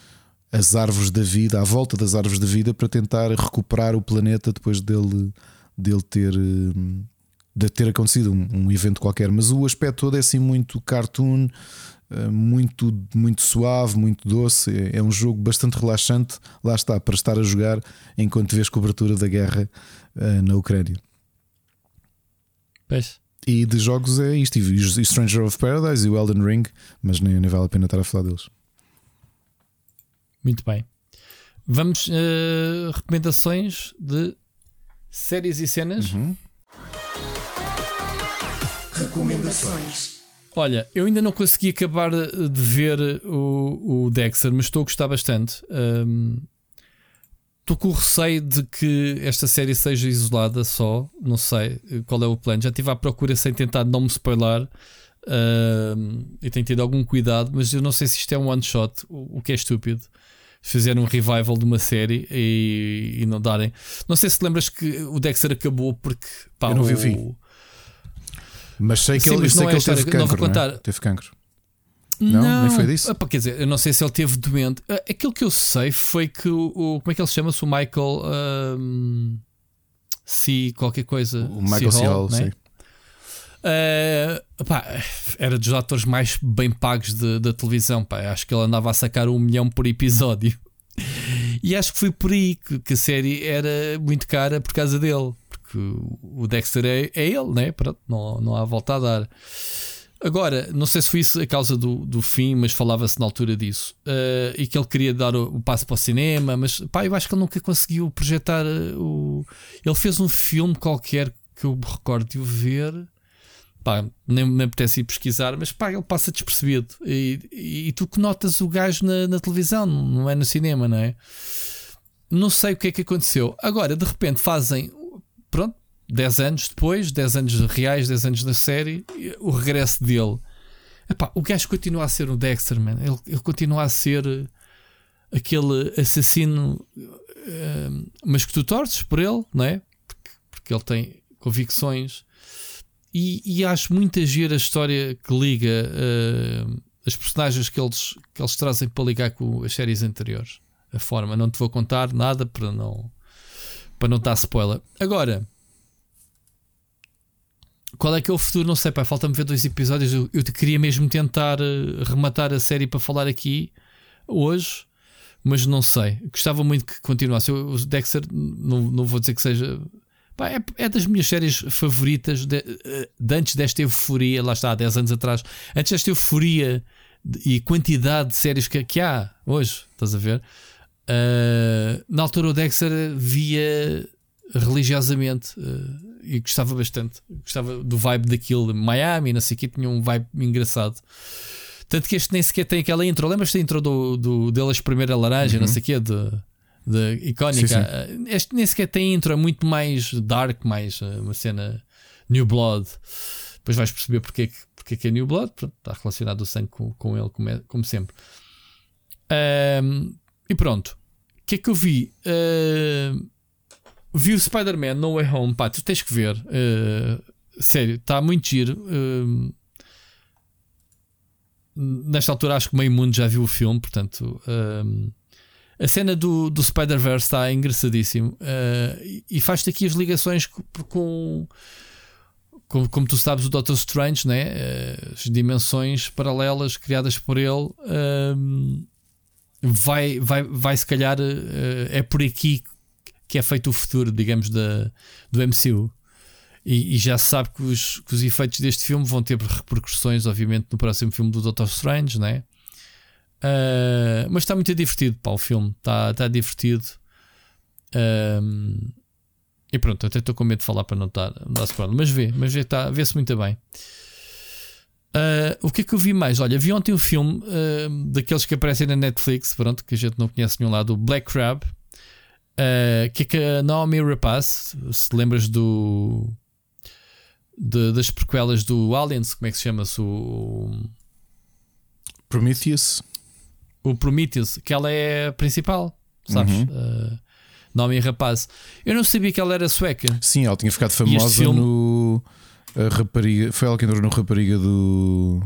as árvores da vida, à volta das árvores da vida, para tentar recuperar o planeta depois dele, dele ter de ter acontecido um, um, evento qualquer, mas o aspecto todo é assim muito cartoon, eh, muito, muito suave, muito doce. É, é um jogo bastante relaxante. Lá está, para estar a jogar enquanto vês cobertura da guerra uh, na Ucrânia. Pois. E de jogos é isto, e Stranger of Paradise e o Elden Ring, mas nem, nem vale a pena estar a falar deles. Muito bem. Vamos uh, recomendações de séries e cenas. Uhum. Recomendações. Olha, eu ainda não consegui acabar de ver o, o Dexter, mas estou a gostar bastante. Um, estou com o receio de que esta série seja isolada só. Não sei qual é o plano. Já estive à procura sem tentar não me spoiler. Um, e tenho tido algum cuidado, mas eu não sei se isto é um one shot, o, o que é estúpido. Fizeram um revival de uma série e, e, não darem. Não sei se lembras que o Dexter acabou porque pá, eu não vi o fim Mas sei que Sim, ele, sei não que é ele teve história, não vou cancro. não é? contar. Teve cancro. Não, nem foi disso? Ah, quer dizer, eu não sei se ele teve doente. Ah, Aquilo que eu sei foi que o. o- como é que ele se chama-se? O Michael. C. qualquer coisa. O Michael C. Hall, né? sim. Ah, pá, era dos atores mais bem pagos de- da televisão. Pá. Acho que ele andava a sacar um milhão por episódio. E acho que foi por aí que, que a série era muito cara por causa dele. Porque o Dexter é, é ele, né? Pronto, não, não há volta a dar. Agora, não sei se foi isso a causa do, do fim, mas falava-se na altura disso. Ah, e que ele queria dar o, o passo para o cinema, mas pá, eu acho que ele nunca conseguiu projetar ah, o. Ele fez um filme qualquer que eu me recordo de o ver. Pá, nem me apetece ir pesquisar, mas pá, ele passa despercebido. E, e, e tu que notas o gajo na, na televisão, não é no cinema, não é? Não sei o que é que aconteceu. Agora, de repente, fazem. Pronto, 10 anos depois, 10 anos reais, 10 anos da série, o regresso dele. Epá, o gajo continua a ser o Dexter, man. Ele, ele continua a ser eh, aquele assassino, eh, mas que tu torces por ele, não é? Porque, porque ele tem convicções. E, e acho muito agir a história que liga eh, as personagens que eles, que eles trazem para ligar com as séries anteriores. A forma, não te vou contar nada para não, para não dar spoiler. Agora, qual é que é o futuro? Não sei, pá, falta-me ver dois episódios. Eu, eu queria mesmo tentar eh, rematar a série para falar aqui hoje, mas não sei. Gostava muito que continuasse. Eu, o Dexter, não, não vou dizer que seja. pá, é, é das minhas séries favoritas de, eh, de antes desta euforia. Lá está, há 10 anos atrás. Antes desta euforia e quantidade de séries que, que há hoje, estás a ver? Uh, na altura o Dexter via religiosamente uh, e gostava bastante. Gostava do vibe daquilo de Miami, não sei o que, tinha um vibe engraçado. Tanto que este nem sequer tem aquela intro. Lembras-te da intro do, do, dele a espremer a laranja, não sei o que, de, de icónica? Sim, Uh, Este nem sequer tem intro, é muito mais dark, mais uma cena New Blood. Depois vais perceber porque, é que- porque é que é New Blood, Pronto, está relacionado o sangue com, com ele, como, é- como sempre. Um, e pronto. Que é que eu vi? Uh, vi o Spider-Man No Way Home. Pá, tu tens que ver. Uh, sério, está muito giro. Um, nesta altura, acho que meio mundo já viu o filme. Portanto, a cena do, do Spider-Verse está engraçadíssimo. Uh, e- faz-te aqui as ligações co- com. Como, tu sabes, o Doctor Strange, né? Uh, as dimensões paralelas criadas por ele. Vai, vai, vai se calhar eh, é por aqui que é feito o futuro, digamos, da, do MCU. E, e já se sabe que os, que os efeitos deste filme vão ter repercussões, obviamente, no próximo filme do Doctor Strange, né? Ah, mas está muito divertido, pá, o filme está, está divertido. Ahm, e pronto, até estou com medo de falar para não não dar spoiler, mas vê, mas vê, tá, vê-se muito bem. Uh, o que é que eu vi mais? Olha, vi ontem um filme uh, daqueles que aparecem na Netflix, pronto, que a gente não conhece nenhum lado, o Black Crab, uh, que é que a Naomi Rapaz, se lembras do de- das prequelas do Aliens, como é que se chama-se? O, Prometheus. o Prometheus, que ela é a principal, sabes? Uhum. Uh, Naomi Rapaz. Eu não sabia que ela era sueca. Sim, ela tinha ficado famosa filme- no. A rapariga. Foi ela que entrou no rapariga do.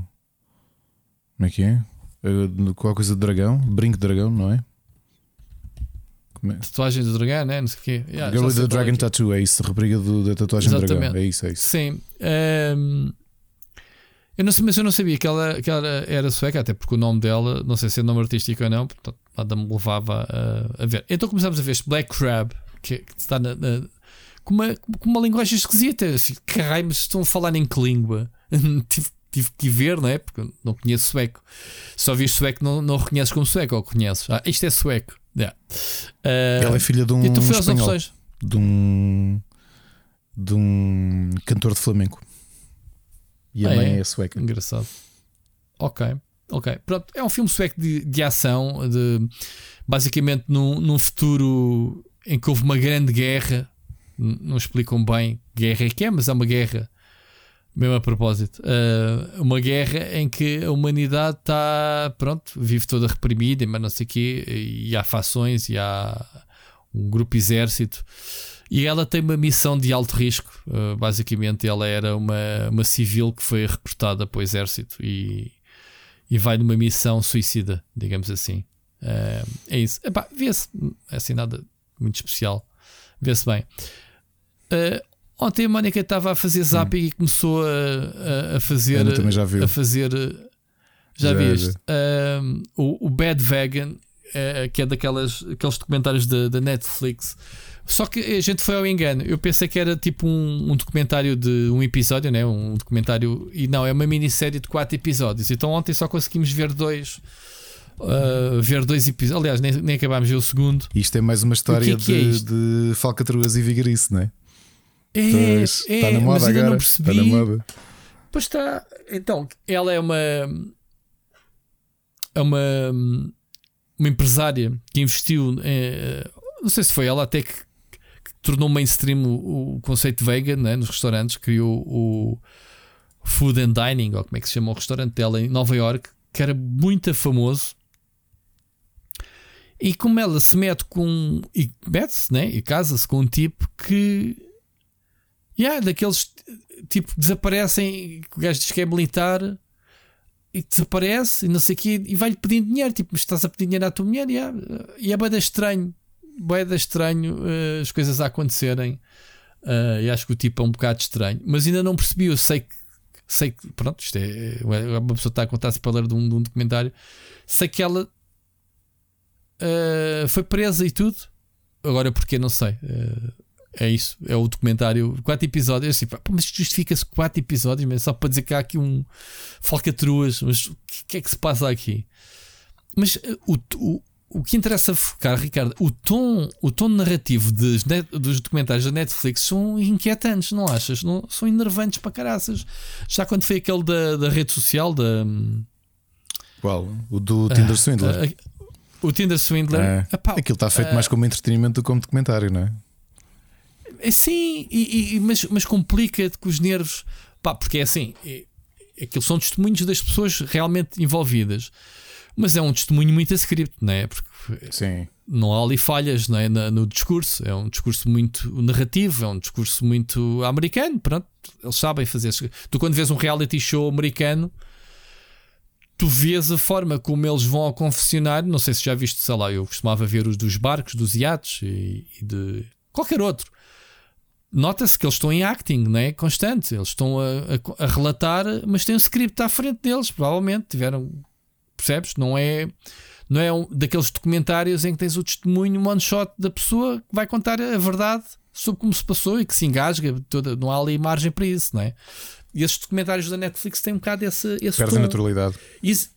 Como é que é? Eh, Qual coisa de dragão? Brinco de dragão, não é? É? Tatuagem do dragão, né? Não sei o quê. Yeah, Girl with the é Dragon que é. Tattoo, é isso, a rapariga do- da tatuagem de dragão. É isso, é isso. Sim. Ehm, eu não sei, mas eu não sabia que ela, que ela era sueca, até porque o nome dela, não sei se é nome artístico ou não, portanto, nada me levava a, a ver. Então começámos a ver este Black Crab, que, que está na, na- com, uma, com uma linguagem esquisita. Caralho, mas estão a falar em que língua? tive, tive que ver, não é? Porque não conheço sueco. Só vi sueco, não, não reconheces como sueco, ou conheces? Ah, isto é sueco. Yeah. Eh, Ela é filha de um fui às espanhol, opções. de um de um cantor de flamenco. E a Ah, mãe é? é, sueca. Engraçado. Ok, ok. Pronto, é um filme sueco de, de ação, de, basicamente num, num futuro em que houve uma grande guerra. Não explicam bem guerra é que é, mas é uma guerra. Mesmo a propósito, Ah, uma guerra em que a humanidade está, pronto, vive toda reprimida, mas não sei o quê, e há fações, e há um grupo exército, E ela tem uma missão de alto risco. Uh, basicamente, ela era uma, uma civil que foi recrutada para o exército e, e vai numa missão suicida, digamos assim. Uh, é isso. Vê-se. É assim, nada muito especial. Vê-se bem. Uh, ontem a Mónica estava a fazer zapping e começou a, a, a fazer. A fazer. Já, Já, viste? Um, o, o Bad Vegan, eh, que é daquelas aqueles documentários da Netflix. Só que a gente foi ao engano. Eu pensei que era tipo um, um documentário de um episódio, né? um documentário. E não, é uma minissérie de quatro episódios. Então ontem só conseguimos ver dois. uh, ver dois episódios. Aliás, nem, nem acabámos de ver o segundo. Isto é mais uma história O que é que é de, isto? de falcatruas e vigarice, não é? É, Pois, é, está na moda mas ainda agora. não Está na moda. Pois está. Então, ela é uma. É uma. Uma empresária que investiu. eh, não sei se foi ela até que, que tornou mainstream o, o conceito vegan né, nos restaurantes. Criou o Food and Dining, ou como é que se chama o restaurante dela em Nova York, que era muito famoso. E como ela se mete com. E mete-se, né? E casa-se com um tipo que. Yeah, daqueles tipo desaparecem. O gajo diz que é militar e desaparece e não sei o quê. E vai-lhe pedindo dinheiro. Tipo, estás a pedir dinheiro à tua mulher? Yeah. E é bem estranho. Bem estranho eh, as coisas a acontecerem. Eh, e acho que o tipo é um bocado estranho. Mas ainda não percebi. Eu sei que. Sei que, pronto, isto é. Uma pessoa está a contar spoiler de um, de um documentário. Sei que ela Uh, foi presa e tudo. Agora porque não sei. Uh, é isso. É o documentário. Quatro episódios. Eu assim, pá, mas justifica-se quatro episódios, mas só para dizer que há aqui um falcatruas. Mas o que, é que se passa aqui? Mas uh, o, o, o que interessa focar, Ricardo, o tom, o tom narrativo dos, dos documentários da Netflix são inquietantes, não achas? Não, são enervantes para caraças. Já quando foi aquele da, da rede social, da. Qual? O do Tinder Swindler. a- o Tinder Swindler. É. Epá, Aquilo está feito mais como entretenimento do que como documentário, não é? É sim, e, e- mas, mas complica-te com os nervos. Pá, porque é assim, é, aquilo são testemunhos das pessoas realmente envolvidas. Mas é um testemunho muito a script, não é? Porque Sim. não há ali falhas não é? Na- no discurso. É um discurso muito narrativo, é um discurso muito americano. Pronto, eles sabem fazer. isso. Tu, quando vês um reality show americano, tu vês a forma como eles vão ao confessionário. Não sei se já viste, sei lá, eu costumava ver os dos barcos, dos iates e, e de qualquer outro. Nota-se que eles estão em acting, não é? Constante. Eles estão a, a- a relatar, mas tem um script à frente deles. Provavelmente tiveram. Percebes? Não é. Não é um daqueles documentários em que tens o testemunho, um one shot da pessoa que vai contar a verdade sobre como se passou e que se engasga. Toda, não há ali margem para isso, não é? E esses documentários da Netflix têm um bocado esse, esse Perde a tom. naturalidade. Isso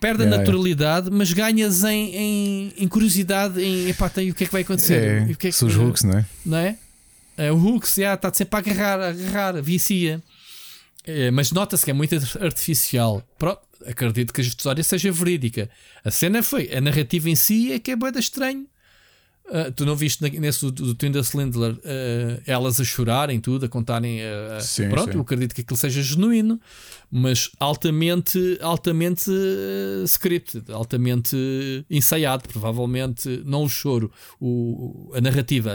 perde a Yeah, naturalidade, mas ganhas em, em, em curiosidade em epá, tem, o que é que vai acontecer? É, E o que é que- não é? não é? É, o Hooks já está sempre a agarrar, a agarrar, vicia. É, mas nota-se que é muito artificial. Pronto, acredito que a história seja verídica. A cena foi, a narrativa em si é que é bem estranho. Ah, tu não viste nesse do, do Tinder Slindler ah, elas a chorarem tudo, a contarem. Sim, pronto, sim. eu acredito que aquilo seja genuíno, mas altamente, altamente ah, scripted, altamente ensaiado, provavelmente. Não o choro, o, a narrativa,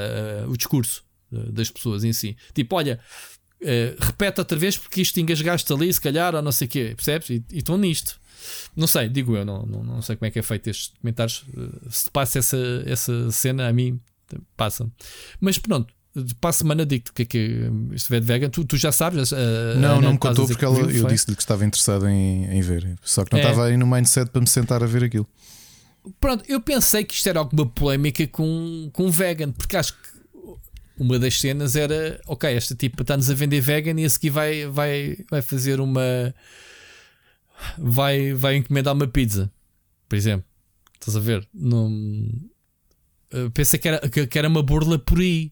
o discurso das pessoas em si. Tipo, olha, eh, repete outra vez porque isto engasgaste ali, se calhar, ou não sei o quê, percebes? E estão nisto. Não sei, digo eu, não, não, não sei como é que é feito estes comentários. eh, Se te passa essa, essa cena, a mim passa. Mas pronto, para a semana digo-te que é que estiver de vegan. Tu, tu já sabes? eh, a Não, não me contou porque que ela, eu disse-lhe que estava interessado em, em ver. Só que não É. estava aí no mindset para me sentar a ver aquilo. Pronto, eu pensei que isto era alguma polémica com, com vegan, porque acho que uma das cenas era: ok, esta tipo está-nos a vender vegan e a seguir vai, vai, vai fazer uma. Vai, vai encomendar uma pizza, por exemplo. Estás a ver? Não, eu pensei que era, que, era uma burla por aí.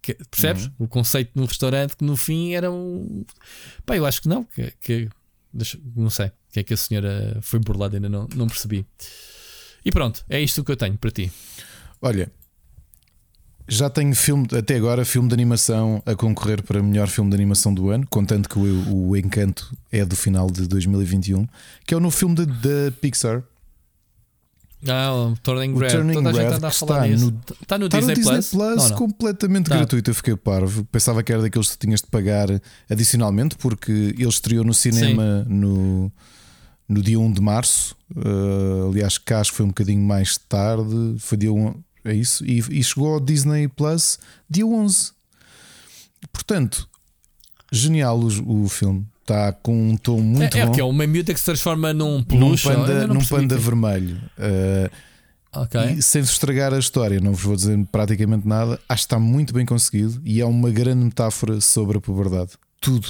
Que- percebes? O conceito no restaurante que no fim era um. Pá, eu acho que não. Que, que- deixa- não sei. O que é que a senhora foi burlada, ainda não, não percebi. E pronto, é isto que eu tenho para ti. Olha, já tenho filme, até agora, filme de animação a concorrer para melhor filme de animação do ano, contando que o, o Encanto é do final de 2021, que é o novo filme de- da Pixar. Ah, o Turning O Red. Turning Toda Red está nisso. no- Está no Está Disney, no Disney Plus? Plus, completamente Tá. gratuito. Eu fiquei parvo. Pensava que era daqueles que tinhas de pagar adicionalmente, porque ele estreou no cinema no, no dia 1 de março. Uh, aliás, cá acho que foi um bocadinho mais tarde. Foi dia 1, é isso. E, e chegou ao Disney Plus dia 11. Portanto, genial o, o filme. Está com um tom muito É, é bom. que é uma miúda que se transforma num num peluche. eu panda, num panda que- vermelho. Uh, Ok. e sem vos estragar a história, não vos vou dizer praticamente nada. Acho que está muito bem conseguido e é uma grande metáfora sobre a puberdade. Tudo.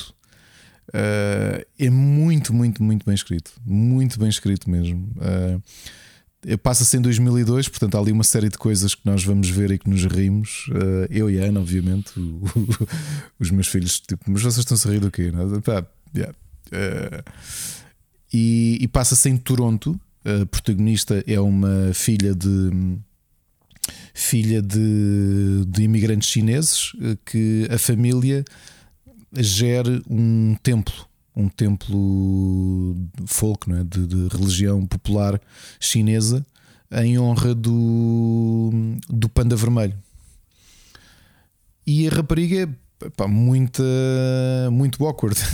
Uh, é muito, muito, muito bem escrito. Muito bem escrito mesmo. Uh, Passa-se em 2002, portanto há ali uma série de coisas que nós vamos ver e que nos rimos. Uh, eu e a Ana, obviamente, os meus filhos, tipo, mas vocês estão a rir do quê? Não? Pá, yeah. Uh, e, e passa-se em Toronto. A protagonista é uma filha de filha de, de imigrantes chineses eh, que a família gere um templo, um templo folk, não é? de, de religião popular chinesa em honra do, do panda vermelho. E a rapariga é pá, muito, muito awkward.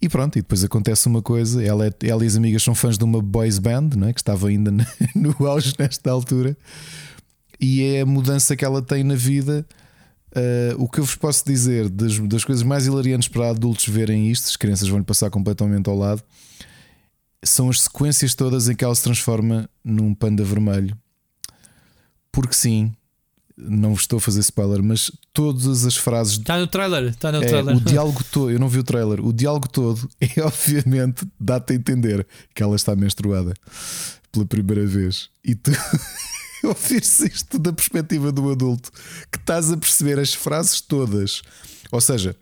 E pronto, e depois acontece uma coisa: ela, é- ela e as amigas são fãs de uma boys band, não é? que estava ainda no auge nesta altura, e é a mudança que ela tem na vida. Uh, o que eu vos posso dizer das, das coisas mais hilariantes para adultos verem isto, as crianças vão-lhe passar completamente ao lado, são as sequências todas em que ela se transforma num panda vermelho. Porque sim, não vos estou a fazer spoiler, mas todas as frases Está no trailer. Está no é, trailer. o diálogo todo, eu não vi o trailer, o diálogo todo é obviamente dá-te a entender que ela está menstruada pela primeira vez. E tu ouvires isto da perspectiva do adulto, que estás a perceber as frases todas, ou seja,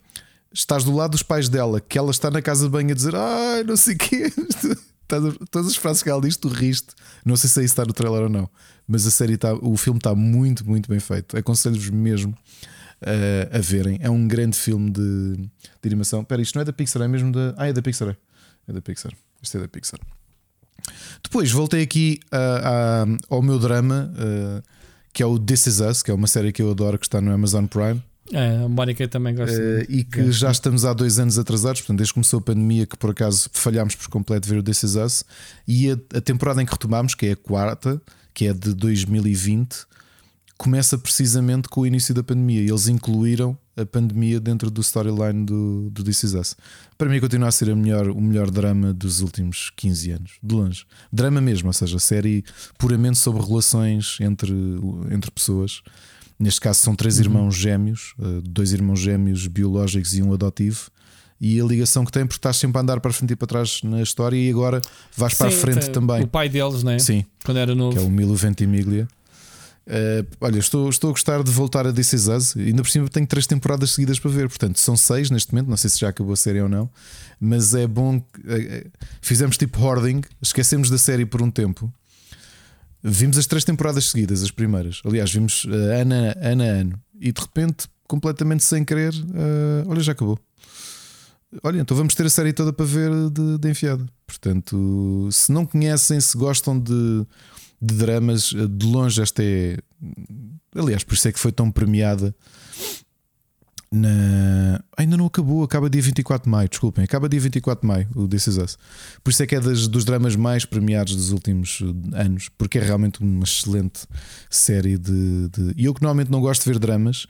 estás do lado dos pais dela, que ela está na casa de banho a dizer ai, não sei o quê. Todas as frases que ela diz, tu riste. Não sei se aí está no trailer ou não, mas a série está, o filme está muito, muito bem feito. Aconselho-vos mesmo uh, a verem. É um grande filme de, de animação. Espera, isto não é da Pixar, é mesmo da. Ah, é da Pixar. É, é da Pixar. Isto é da Pixar. Depois voltei aqui a- a- ao meu drama, uh, que é o This Is Us, que é uma série que eu adoro, que está no Amazon Prime. É, a Mónica também gosta. Uh, e que já estamos há dois anos atrasados, portanto, desde que começou a pandemia, que por acaso falhámos por completo ver o This Is Us, e a, a temporada em que retomámos, que é a quarta, que é de 2020, começa precisamente com o início da pandemia. E Eles incluíram a pandemia dentro do storyline do, do This Is Us. Para mim, continua a ser a melhor, o melhor drama dos últimos 15 anos, de longe. Drama mesmo, ou seja, série puramente sobre relações entre, entre pessoas. Neste caso, são três irmãos gêmeos, eh, dois irmãos gêmeos biológicos e um adotivo. E a ligação que tem, porque estás sempre a andar para frente e para trás na história, e agora vais para a Sim, frente também. O pai deles, né? Sim, Quando era novo. que é o Milo Ventimiglia. Uh, olha, estou, estou a gostar de voltar a This Is Us. Ainda por cima tenho três temporadas seguidas para ver, portanto são seis neste momento. Não sei se já acabou a série ou não, mas é bom. eh, Fizemos tipo hoarding, esquecemos da série por um tempo. Vimos as três temporadas seguidas, as primeiras. Aliás, vimos uh, ano, a- ano ano, e de repente, completamente sem querer, uh, olha, já acabou. Olha, então vamos ter a série toda para ver de, de enfiada. Portanto, se não conhecem, se gostam de, de dramas, de longe esta é. Aliás, por isso é que foi tão premiada. Na... Ainda não acabou, acaba dia 24 de maio, desculpem, acaba dia 24 de maio o This Is Us. Por isso é que é das, dos dramas mais premiados dos últimos eh, anos, porque é realmente uma excelente série de. de- E eu que normalmente não gosto de ver dramas,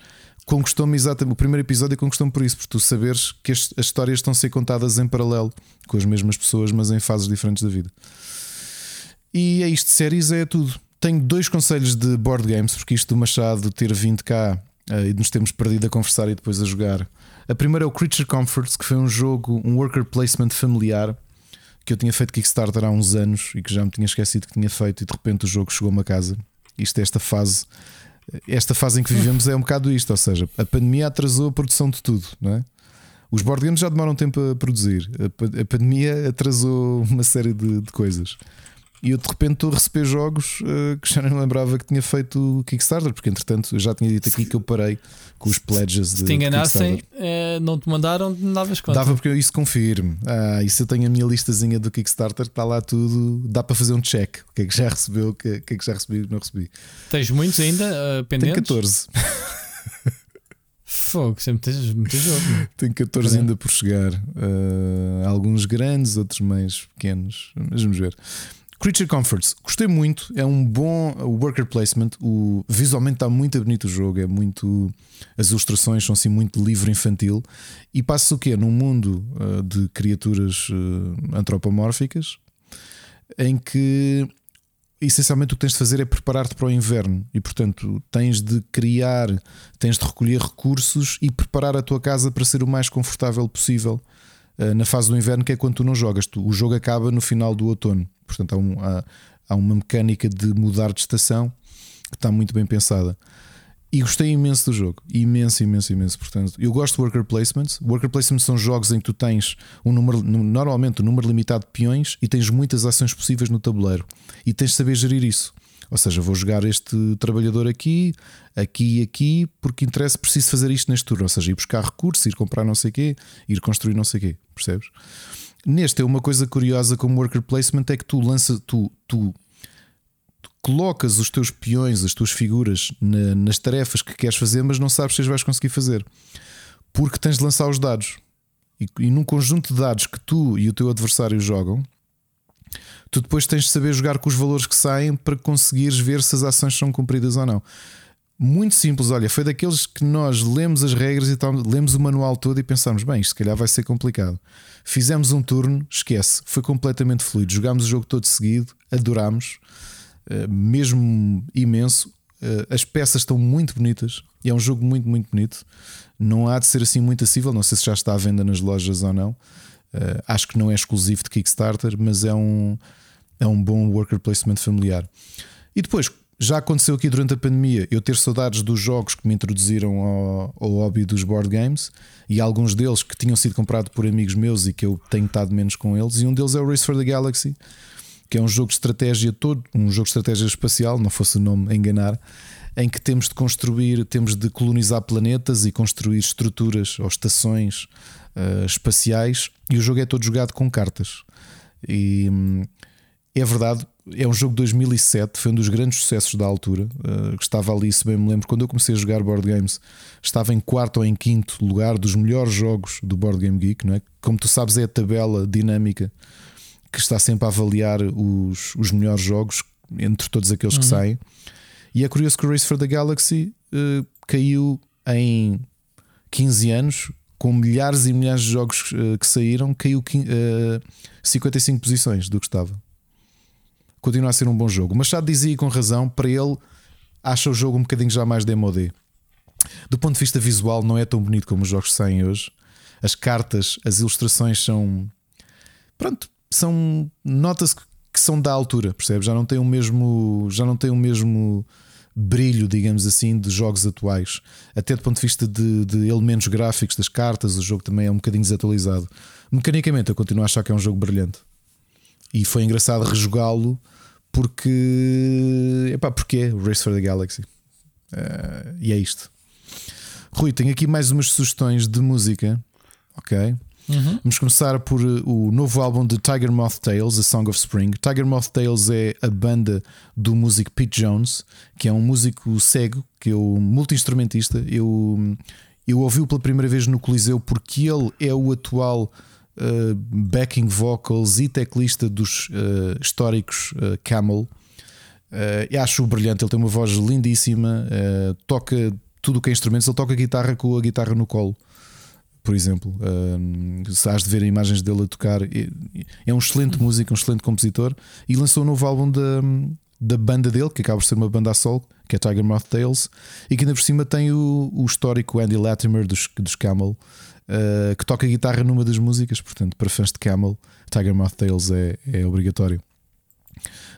conquistou-me exatamente. O primeiro episódio conquistou-me por isso, por tu saberes que as, as histórias estão a ser contadas em paralelo com as mesmas pessoas, mas em fases diferentes da vida. E é isto, séries é tudo. Tenho dois conselhos de board games, porque isto do Machado ter vindo cá eh, e nos temos perdido a conversar e depois a jogar. A primeira é o Creature Comforts, que foi um jogo, um worker placement familiar que eu tinha feito Kickstarter há uns anos e que já me tinha esquecido que tinha feito, e de repente o jogo chegou-me a casa. Isto é esta fase. Esta fase em que vivemos é um bocado isto, ou seja, a pandemia atrasou a produção de tudo, não é? Os board games já demoram tempo a produzir, a pandemia atrasou uma série de, de coisas. E eu de repente estou a receber jogos uh, que já nem lembrava que tinha feito o Kickstarter, porque entretanto eu já tinha dito aqui que eu parei com os pledges de Se te enganassem, eh, não te mandaram, não davas conta. Dava porque eu isso confirmo. Ah, isso eu tenho a minha listazinha do Kickstarter, está lá tudo, dá para fazer um check. O que é que já recebeu, o que é, que é já recebi, o que não recebi. Tens muitos ainda Tenho pendentes? 14. Fogo, sempre tens muito jogo. meu. Tenho 14 Tá bem. ainda por chegar. Ah, alguns grandes, outros mais pequenos. Mas vamos ver. Creature Comforts, gostei muito. É um bom worker placement. O, visualmente está muito bonito o jogo. É muito. As ilustrações são assim muito livre infantil. E passa o quê? Num mundo ah, de criaturas ah, antropomórficas em que essencialmente o que tens de fazer é preparar-te para o inverno e, portanto, tens de criar, tens de recolher recursos e preparar a tua casa para ser o mais confortável possível na fase do inverno, que é quando tu não jogas. O jogo acaba no final do outono, portanto, há, um- há- há uma mecânica de mudar de estação que está muito bem pensada. E gostei imenso do jogo, imenso, imenso, imenso. Portanto, eu gosto de worker placements. Worker placements são jogos em que tu tens um número, normalmente um número limitado de peões e tens muitas ações possíveis no tabuleiro e tens de saber gerir isso. Ou seja, vou jogar este trabalhador aqui, aqui e aqui, porque interessa, preciso fazer isto neste turno. Ou seja, ir buscar recursos, ir comprar não sei o quê, ir construir não sei o quê. Percebes? Neste é uma coisa curiosa como worker placement é que tu lanças, tu, tu colocas os teus peões, as tuas figuras na- nas tarefas que queres fazer, mas não sabes se as vais conseguir fazer porque tens de lançar os dados. E, e num conjunto de dados que tu e o teu adversário jogam, tu depois tens de saber jogar com os valores que saem para conseguires ver se as ações são cumpridas ou não. Muito simples, olha, foi daqueles que nós lemos as regras e tal, lemos o manual todo e pensámos, bem, isto se calhar vai ser complicado. Fizemos um turno, esquece, foi completamente fluido. Jogámos o jogo todo seguido, adorámos, eh, mesmo imenso. Eh, as peças estão muito bonitas e é um jogo muito, muito bonito. Não há de ser assim muito acessível, não sei se já está à venda nas lojas ou não. Eh, acho que não é exclusivo de Kickstarter, mas é um, é um bom worker placement familiar. E depois, já aconteceu aqui durante a pandemia eu ter saudades dos jogos que me introduziram ao, ao hobby dos board games e alguns deles que tinham sido comprados por amigos meus e que eu tenho estado menos com eles. E um deles é o Race for the Galaxy, que é um jogo de estratégia todo, um jogo de estratégia espacial, não fosse o nome enganar, em que temos de construir, temos de colonizar planetas e construir estruturas ou estações eh, espaciais, e o jogo é todo jogado com cartas. E hum, é verdade, é um jogo de 2007, foi um dos grandes sucessos da altura. que estava ali, se bem me lembro, quando eu comecei a jogar board games, estava em quarto ou em quinto lugar dos melhores jogos do Board Game Geek, não é? Como tu sabes, é a tabela dinâmica que está sempre a avaliar os, os melhores jogos entre todos aqueles que saem. E é curioso que o Race for the Galaxy eh, caiu em 15 anos, com milhares e milhares de jogos eh, que saíram, caiu eh, 55 posições do que estava. Continua a ser um bom jogo. O Machado dizia com razão, para ele, acha o jogo um bocadinho já mais DMOD. Do ponto de vista visual, não é tão bonito como os jogos saem hoje. As cartas, as ilustrações são. Pronto, são. Nota-se que são da altura, percebes? Já não tem o mesmo. Já não tem o mesmo brilho, digamos assim, de jogos atuais. Até do ponto de vista de, de elementos gráficos das cartas, o jogo também é um bocadinho desatualizado. Mecanicamente, eu continuo a achar que é um jogo brilhante. E foi engraçado rejogá-lo porque. Epá, porque é o Race for the Galaxy. Eh, e é isto. Rui, tenho aqui mais umas sugestões de música. Ok. Vamos começar por uh, o novo álbum de Tiger Moth Tales, A Song of Spring. Tiger Moth Tales é a banda do músico Pete Jones, que é um músico cego, que é o multi-instrumentista. Eu, eu ouvi-o pela primeira vez no Coliseu porque ele é o atual uh, backing vocals e teclista dos uh, históricos uh, Camel. Uh, eu acho-o brilhante, ele tem uma voz lindíssima, toca tudo o que é instrumentos, ele toca guitarra com a guitarra no colo por exemplo. Se has de ver imagens dele a tocar, é, um excelente músico, um excelente compositor. E lançou um novo álbum da, da banda dele, que acaba por ser uma banda a sol, que é Tiger Moth Tales, e que ainda por cima tem o, o histórico Andy Latimer dos, dos Camel, uh, que toca guitarra numa das músicas. Portanto, para fãs de Camel, Tiger Moth Tales é, é obrigatório.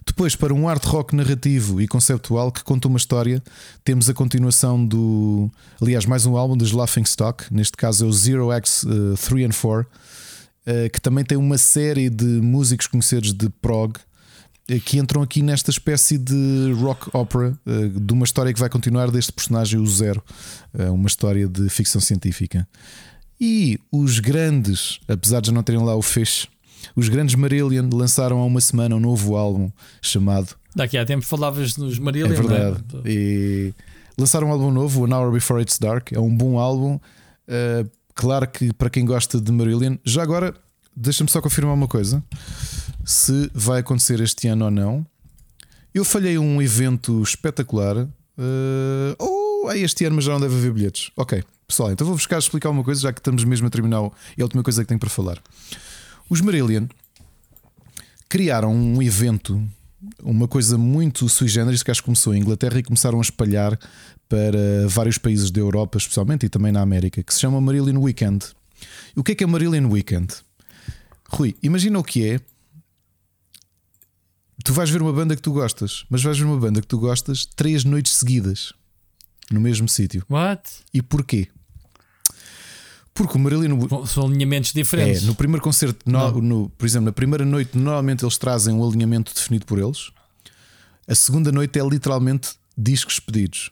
Depois, para um art rock narrativo e conceptual que conta uma história, temos a continuação do. Aliás, mais um álbum dos Laughing Stock, neste caso é o Zero X 3 and 4, uh, que também tem uma série de músicos conhecidos de prog. eh, que entram aqui nesta espécie de rock opera eh, de uma história que vai continuar deste personagem, o Zero, eh, uma história de ficção científica. E os grandes, apesar de não terem lá o feixe, os grandes Marillion lançaram há uma semana um novo álbum chamado Daqui a tempo falavas nos Marília. é verdade. E lançaram um álbum novo, An Hour Before It's Dark. É um bom álbum. Uh, claro que para quem gosta de Marillion, já agora deixa-me só confirmar uma coisa: se vai acontecer este ano ou não. Eu falhei um evento espetacular. Uh, oh, é este ano, mas já não deve haver bilhetes. Ok, pessoal, então vou buscar explicar uma coisa, já que estamos mesmo a terminar. É a última coisa que tenho para falar. Os Marillion criaram um evento, uma coisa muito sui generis que acho que começou em Inglaterra e começaram a espalhar para vários países da Europa, especialmente e também na América, que se chama Marillion Weekend. E o que é que é Marillion Weekend? Rui, imagina o que é. Tu vais ver uma banda que tu gostas, mas vais ver uma banda que tu gostas três noites seguidas no mesmo sítio. What? E porquê? Porque o Marillion São alinhamentos diferentes. é, no primeiro concerto, no- no- por exemplo, na primeira noite, normalmente eles trazem um alinhamento definido por eles. A segunda noite é literalmente discos pedidos.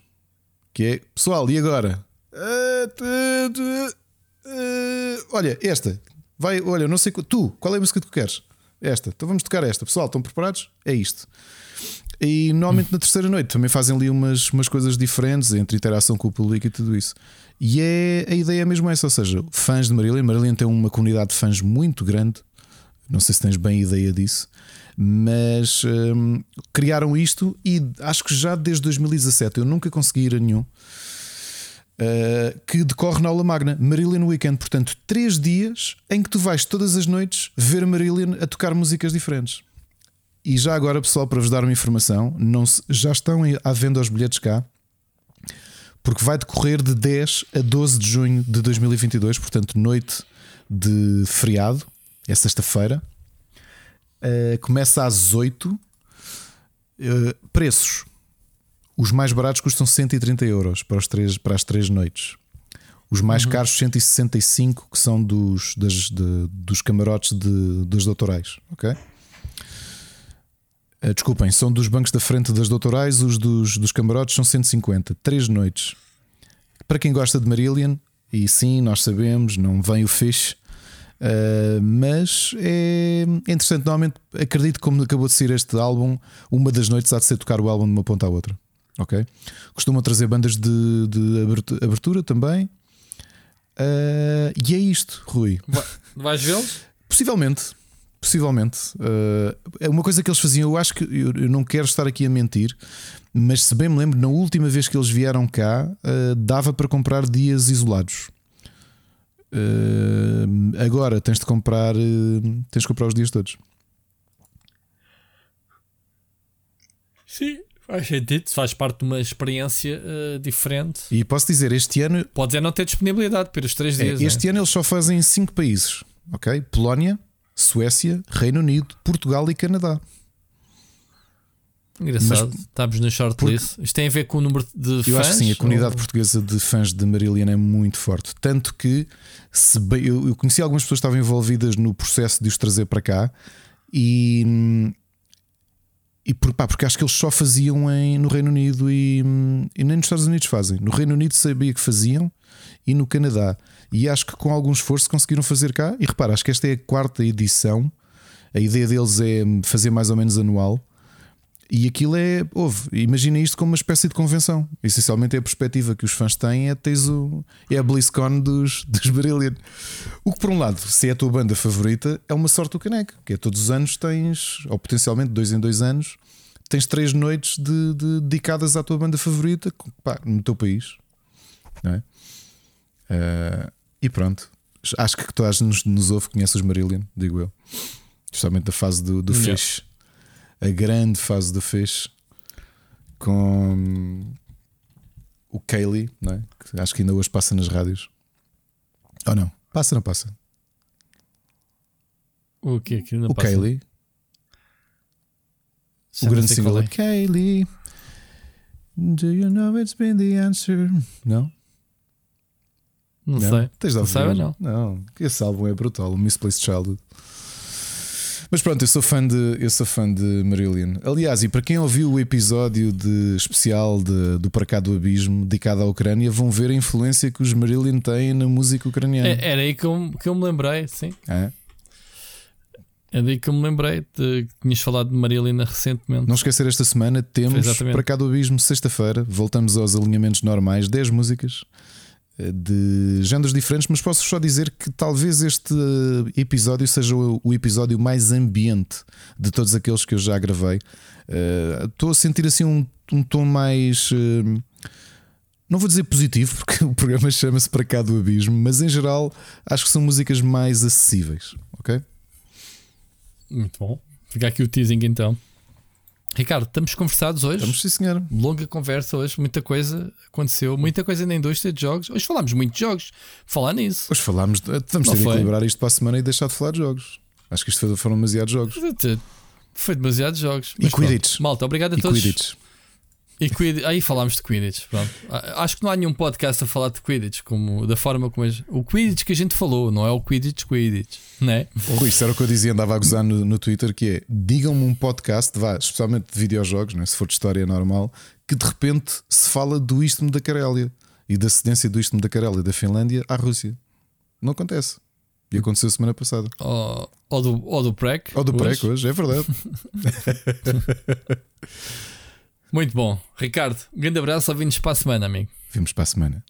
Que é, pessoal, e agora? Ah, ah, olha, esta. Vai, olha, não sei. Tu, qual é a música que tu queres? Esta. Então vamos tocar esta. Pessoal, estão preparados? É isto. E normalmente na terceira noite também fazem ali umas, umas coisas diferentes entre interação com o público e tudo isso. E é a ideia é mesmo essa, ou seja, fãs de Marillion. Marillion tem uma comunidade de fãs muito grande. Não sei se tens bem ideia disso, mas hum, criaram isto e acho que já desde 2017 eu nunca consegui ir a nenhum. uh, que decorre na aula magna, Marillion Weekend. Portanto, três dias em que tu vais todas as noites ver Marillion a tocar músicas diferentes. E já agora, pessoal, para vos dar uma informação, não se- já estão à venda os bilhetes cá, porque vai decorrer de 10 a 12 de junho de 2022, portanto, noite de feriado, é sexta-feira. Uh, começa às 8. Uh, preços: os mais baratos custam 130 euros para, os três, para as três noites. Os mais caros, 165, que são dos, das, de- dos camarotes de, das doutorais. Ok? Uh, desculpem, são dos bancos da frente das doutorais, os dos, dos camarotes são 150. Três noites. Para quem gosta de Marillion, e sim, nós sabemos, não vem o fish. Uh, mas é é interessante. Normalmente, acredito que como acabou de sair este álbum, uma das noites há de ser tocar o álbum de uma ponta à outra. Ok? Costumam trazer bandas de, de abertu- abertura também. Uh, e é isto, Rui. Va- Vais vê-los? Possivelmente. Possivelmente. Uh, é uma coisa que eles faziam. Eu acho que eu, eu não quero estar aqui a mentir, mas se bem me lembro, na última vez que eles vieram cá, uh, dava para comprar dias isolados. Uh, agora tens de comprar tens de comprar os dias todos. Sim. Faz sentido. Faz parte de uma experiência diferente. E posso dizer, este ano, Podes é não ter disponibilidade para os três é, dias. este ano eles só fazem cinco países, ok? Polónia, Suécia, Reino Unido, Portugal e Canadá. Engraçado. Estamos na shortlist. Isto tem a ver com o número de fãs? Eu acho que sim, a comunidade ou- portuguesa de fãs de Marillion é muito forte. Tanto que se bem- eu, eu conheci algumas pessoas que estavam envolvidas no processo de os trazer para cá e, e por, pá, porque acho que eles só faziam em, no Reino Unido e, e nem nos Estados Unidos fazem. No Reino Unido sabia que faziam e no Canadá. E acho que com algum esforço conseguiram fazer cá. E repara, acho que esta é a quarta edição. A ideia deles é fazer mais ou menos anual. E aquilo é, houve, imagina isto como uma espécie de convenção. Essencialmente é a perspectiva que os fãs têm é tens o, é a BlizzCon dos, dos Marillion. O que por um lado, se é a tua banda favorita, é uma sorte do caneco, que é todos os anos tens, ou potencialmente dois em dois anos, tens três noites de, de- dedicadas à tua banda favorita pá, no teu país. Não é? Ah, e pronto. Acho que toda a gente nos, nos ouve, conhece os Marillion, digo eu. Justamente da fase do, do Yeah. Fish. A grande fase do Fish. Com o Kaylee, não é? que acho que ainda hoje passa nas rádios. Ou não? Passa, não passa? O que que não o passa? Kaylee. O grande single qual é Kaylee. Do you know it's been the answer? Não? Não sei. Tens de Não ouvir. não. Não, esse álbum é brutal. O Misplaced Childhood. Mas pronto, eu sou fã de, eu sou fã de Marillion. Aliás, e para quem ouviu o episódio de especial de, do Para Cá do Abismo dedicado à Ucrânia, vão ver a influência que os Marillion têm na música ucraniana. É- Era aí que eu, que eu me lembrei, sim. É? É daí que eu me lembrei de que tinhas falado de Marilina recentemente. Não esquecer, esta semana temos. Para Cá do Abismo, sexta-feira. Voltamos aos alinhamentos normais, 10 músicas de géneros diferentes, mas posso só dizer que talvez este eh, episódio seja o episódio mais ambiente de todos aqueles que eu já gravei. Eh, Estou a sentir assim um, um tom mais. eh, Não vou dizer positivo, porque o programa chama-se Para Cá do Abismo, mas em geral acho que são músicas mais acessíveis, ok? Muito bom. Fica aqui o teasing então. Ricardo, estamos conversados hoje. Vamos sim, senhor. Longa conversa hoje, muita coisa aconteceu, muita coisa na indústria de jogos. Hoje falámos muito de jogos. Falar nisso. Hoje falámos, de foi? equilibrar isto para a semana e deixar de falar de jogos. Acho que isto foram demasiados jogos. Foi demasiados jogos. E Mas pronto. Quidditch. Malta, obrigado a E todos. Quidditch. E. Aí falámos de Quidditch. Pronto. A- Acho que não há nenhum podcast a falar de Quidditch como, da forma como. as- O Quidditch que a gente falou, não é o Quidditch Quidditch. Né? Oh, Rui, isso era o que eu dizia, andava a gozar no, no Twitter, que é digam-me um podcast, vá, especialmente de videojogos, né, se for de história normal, que de repente se fala do istmo da Carélia e da cedência do istmo da Carélia da Finlândia à Rússia. Não acontece. E aconteceu semana passada. Ou, ou do, ou do PREC. Ou do hoje. PREC hoje, é verdade. Muito bom. Ricardo, um grande abraço. Ouvintes para a semana, amigo. Vimos para a semana.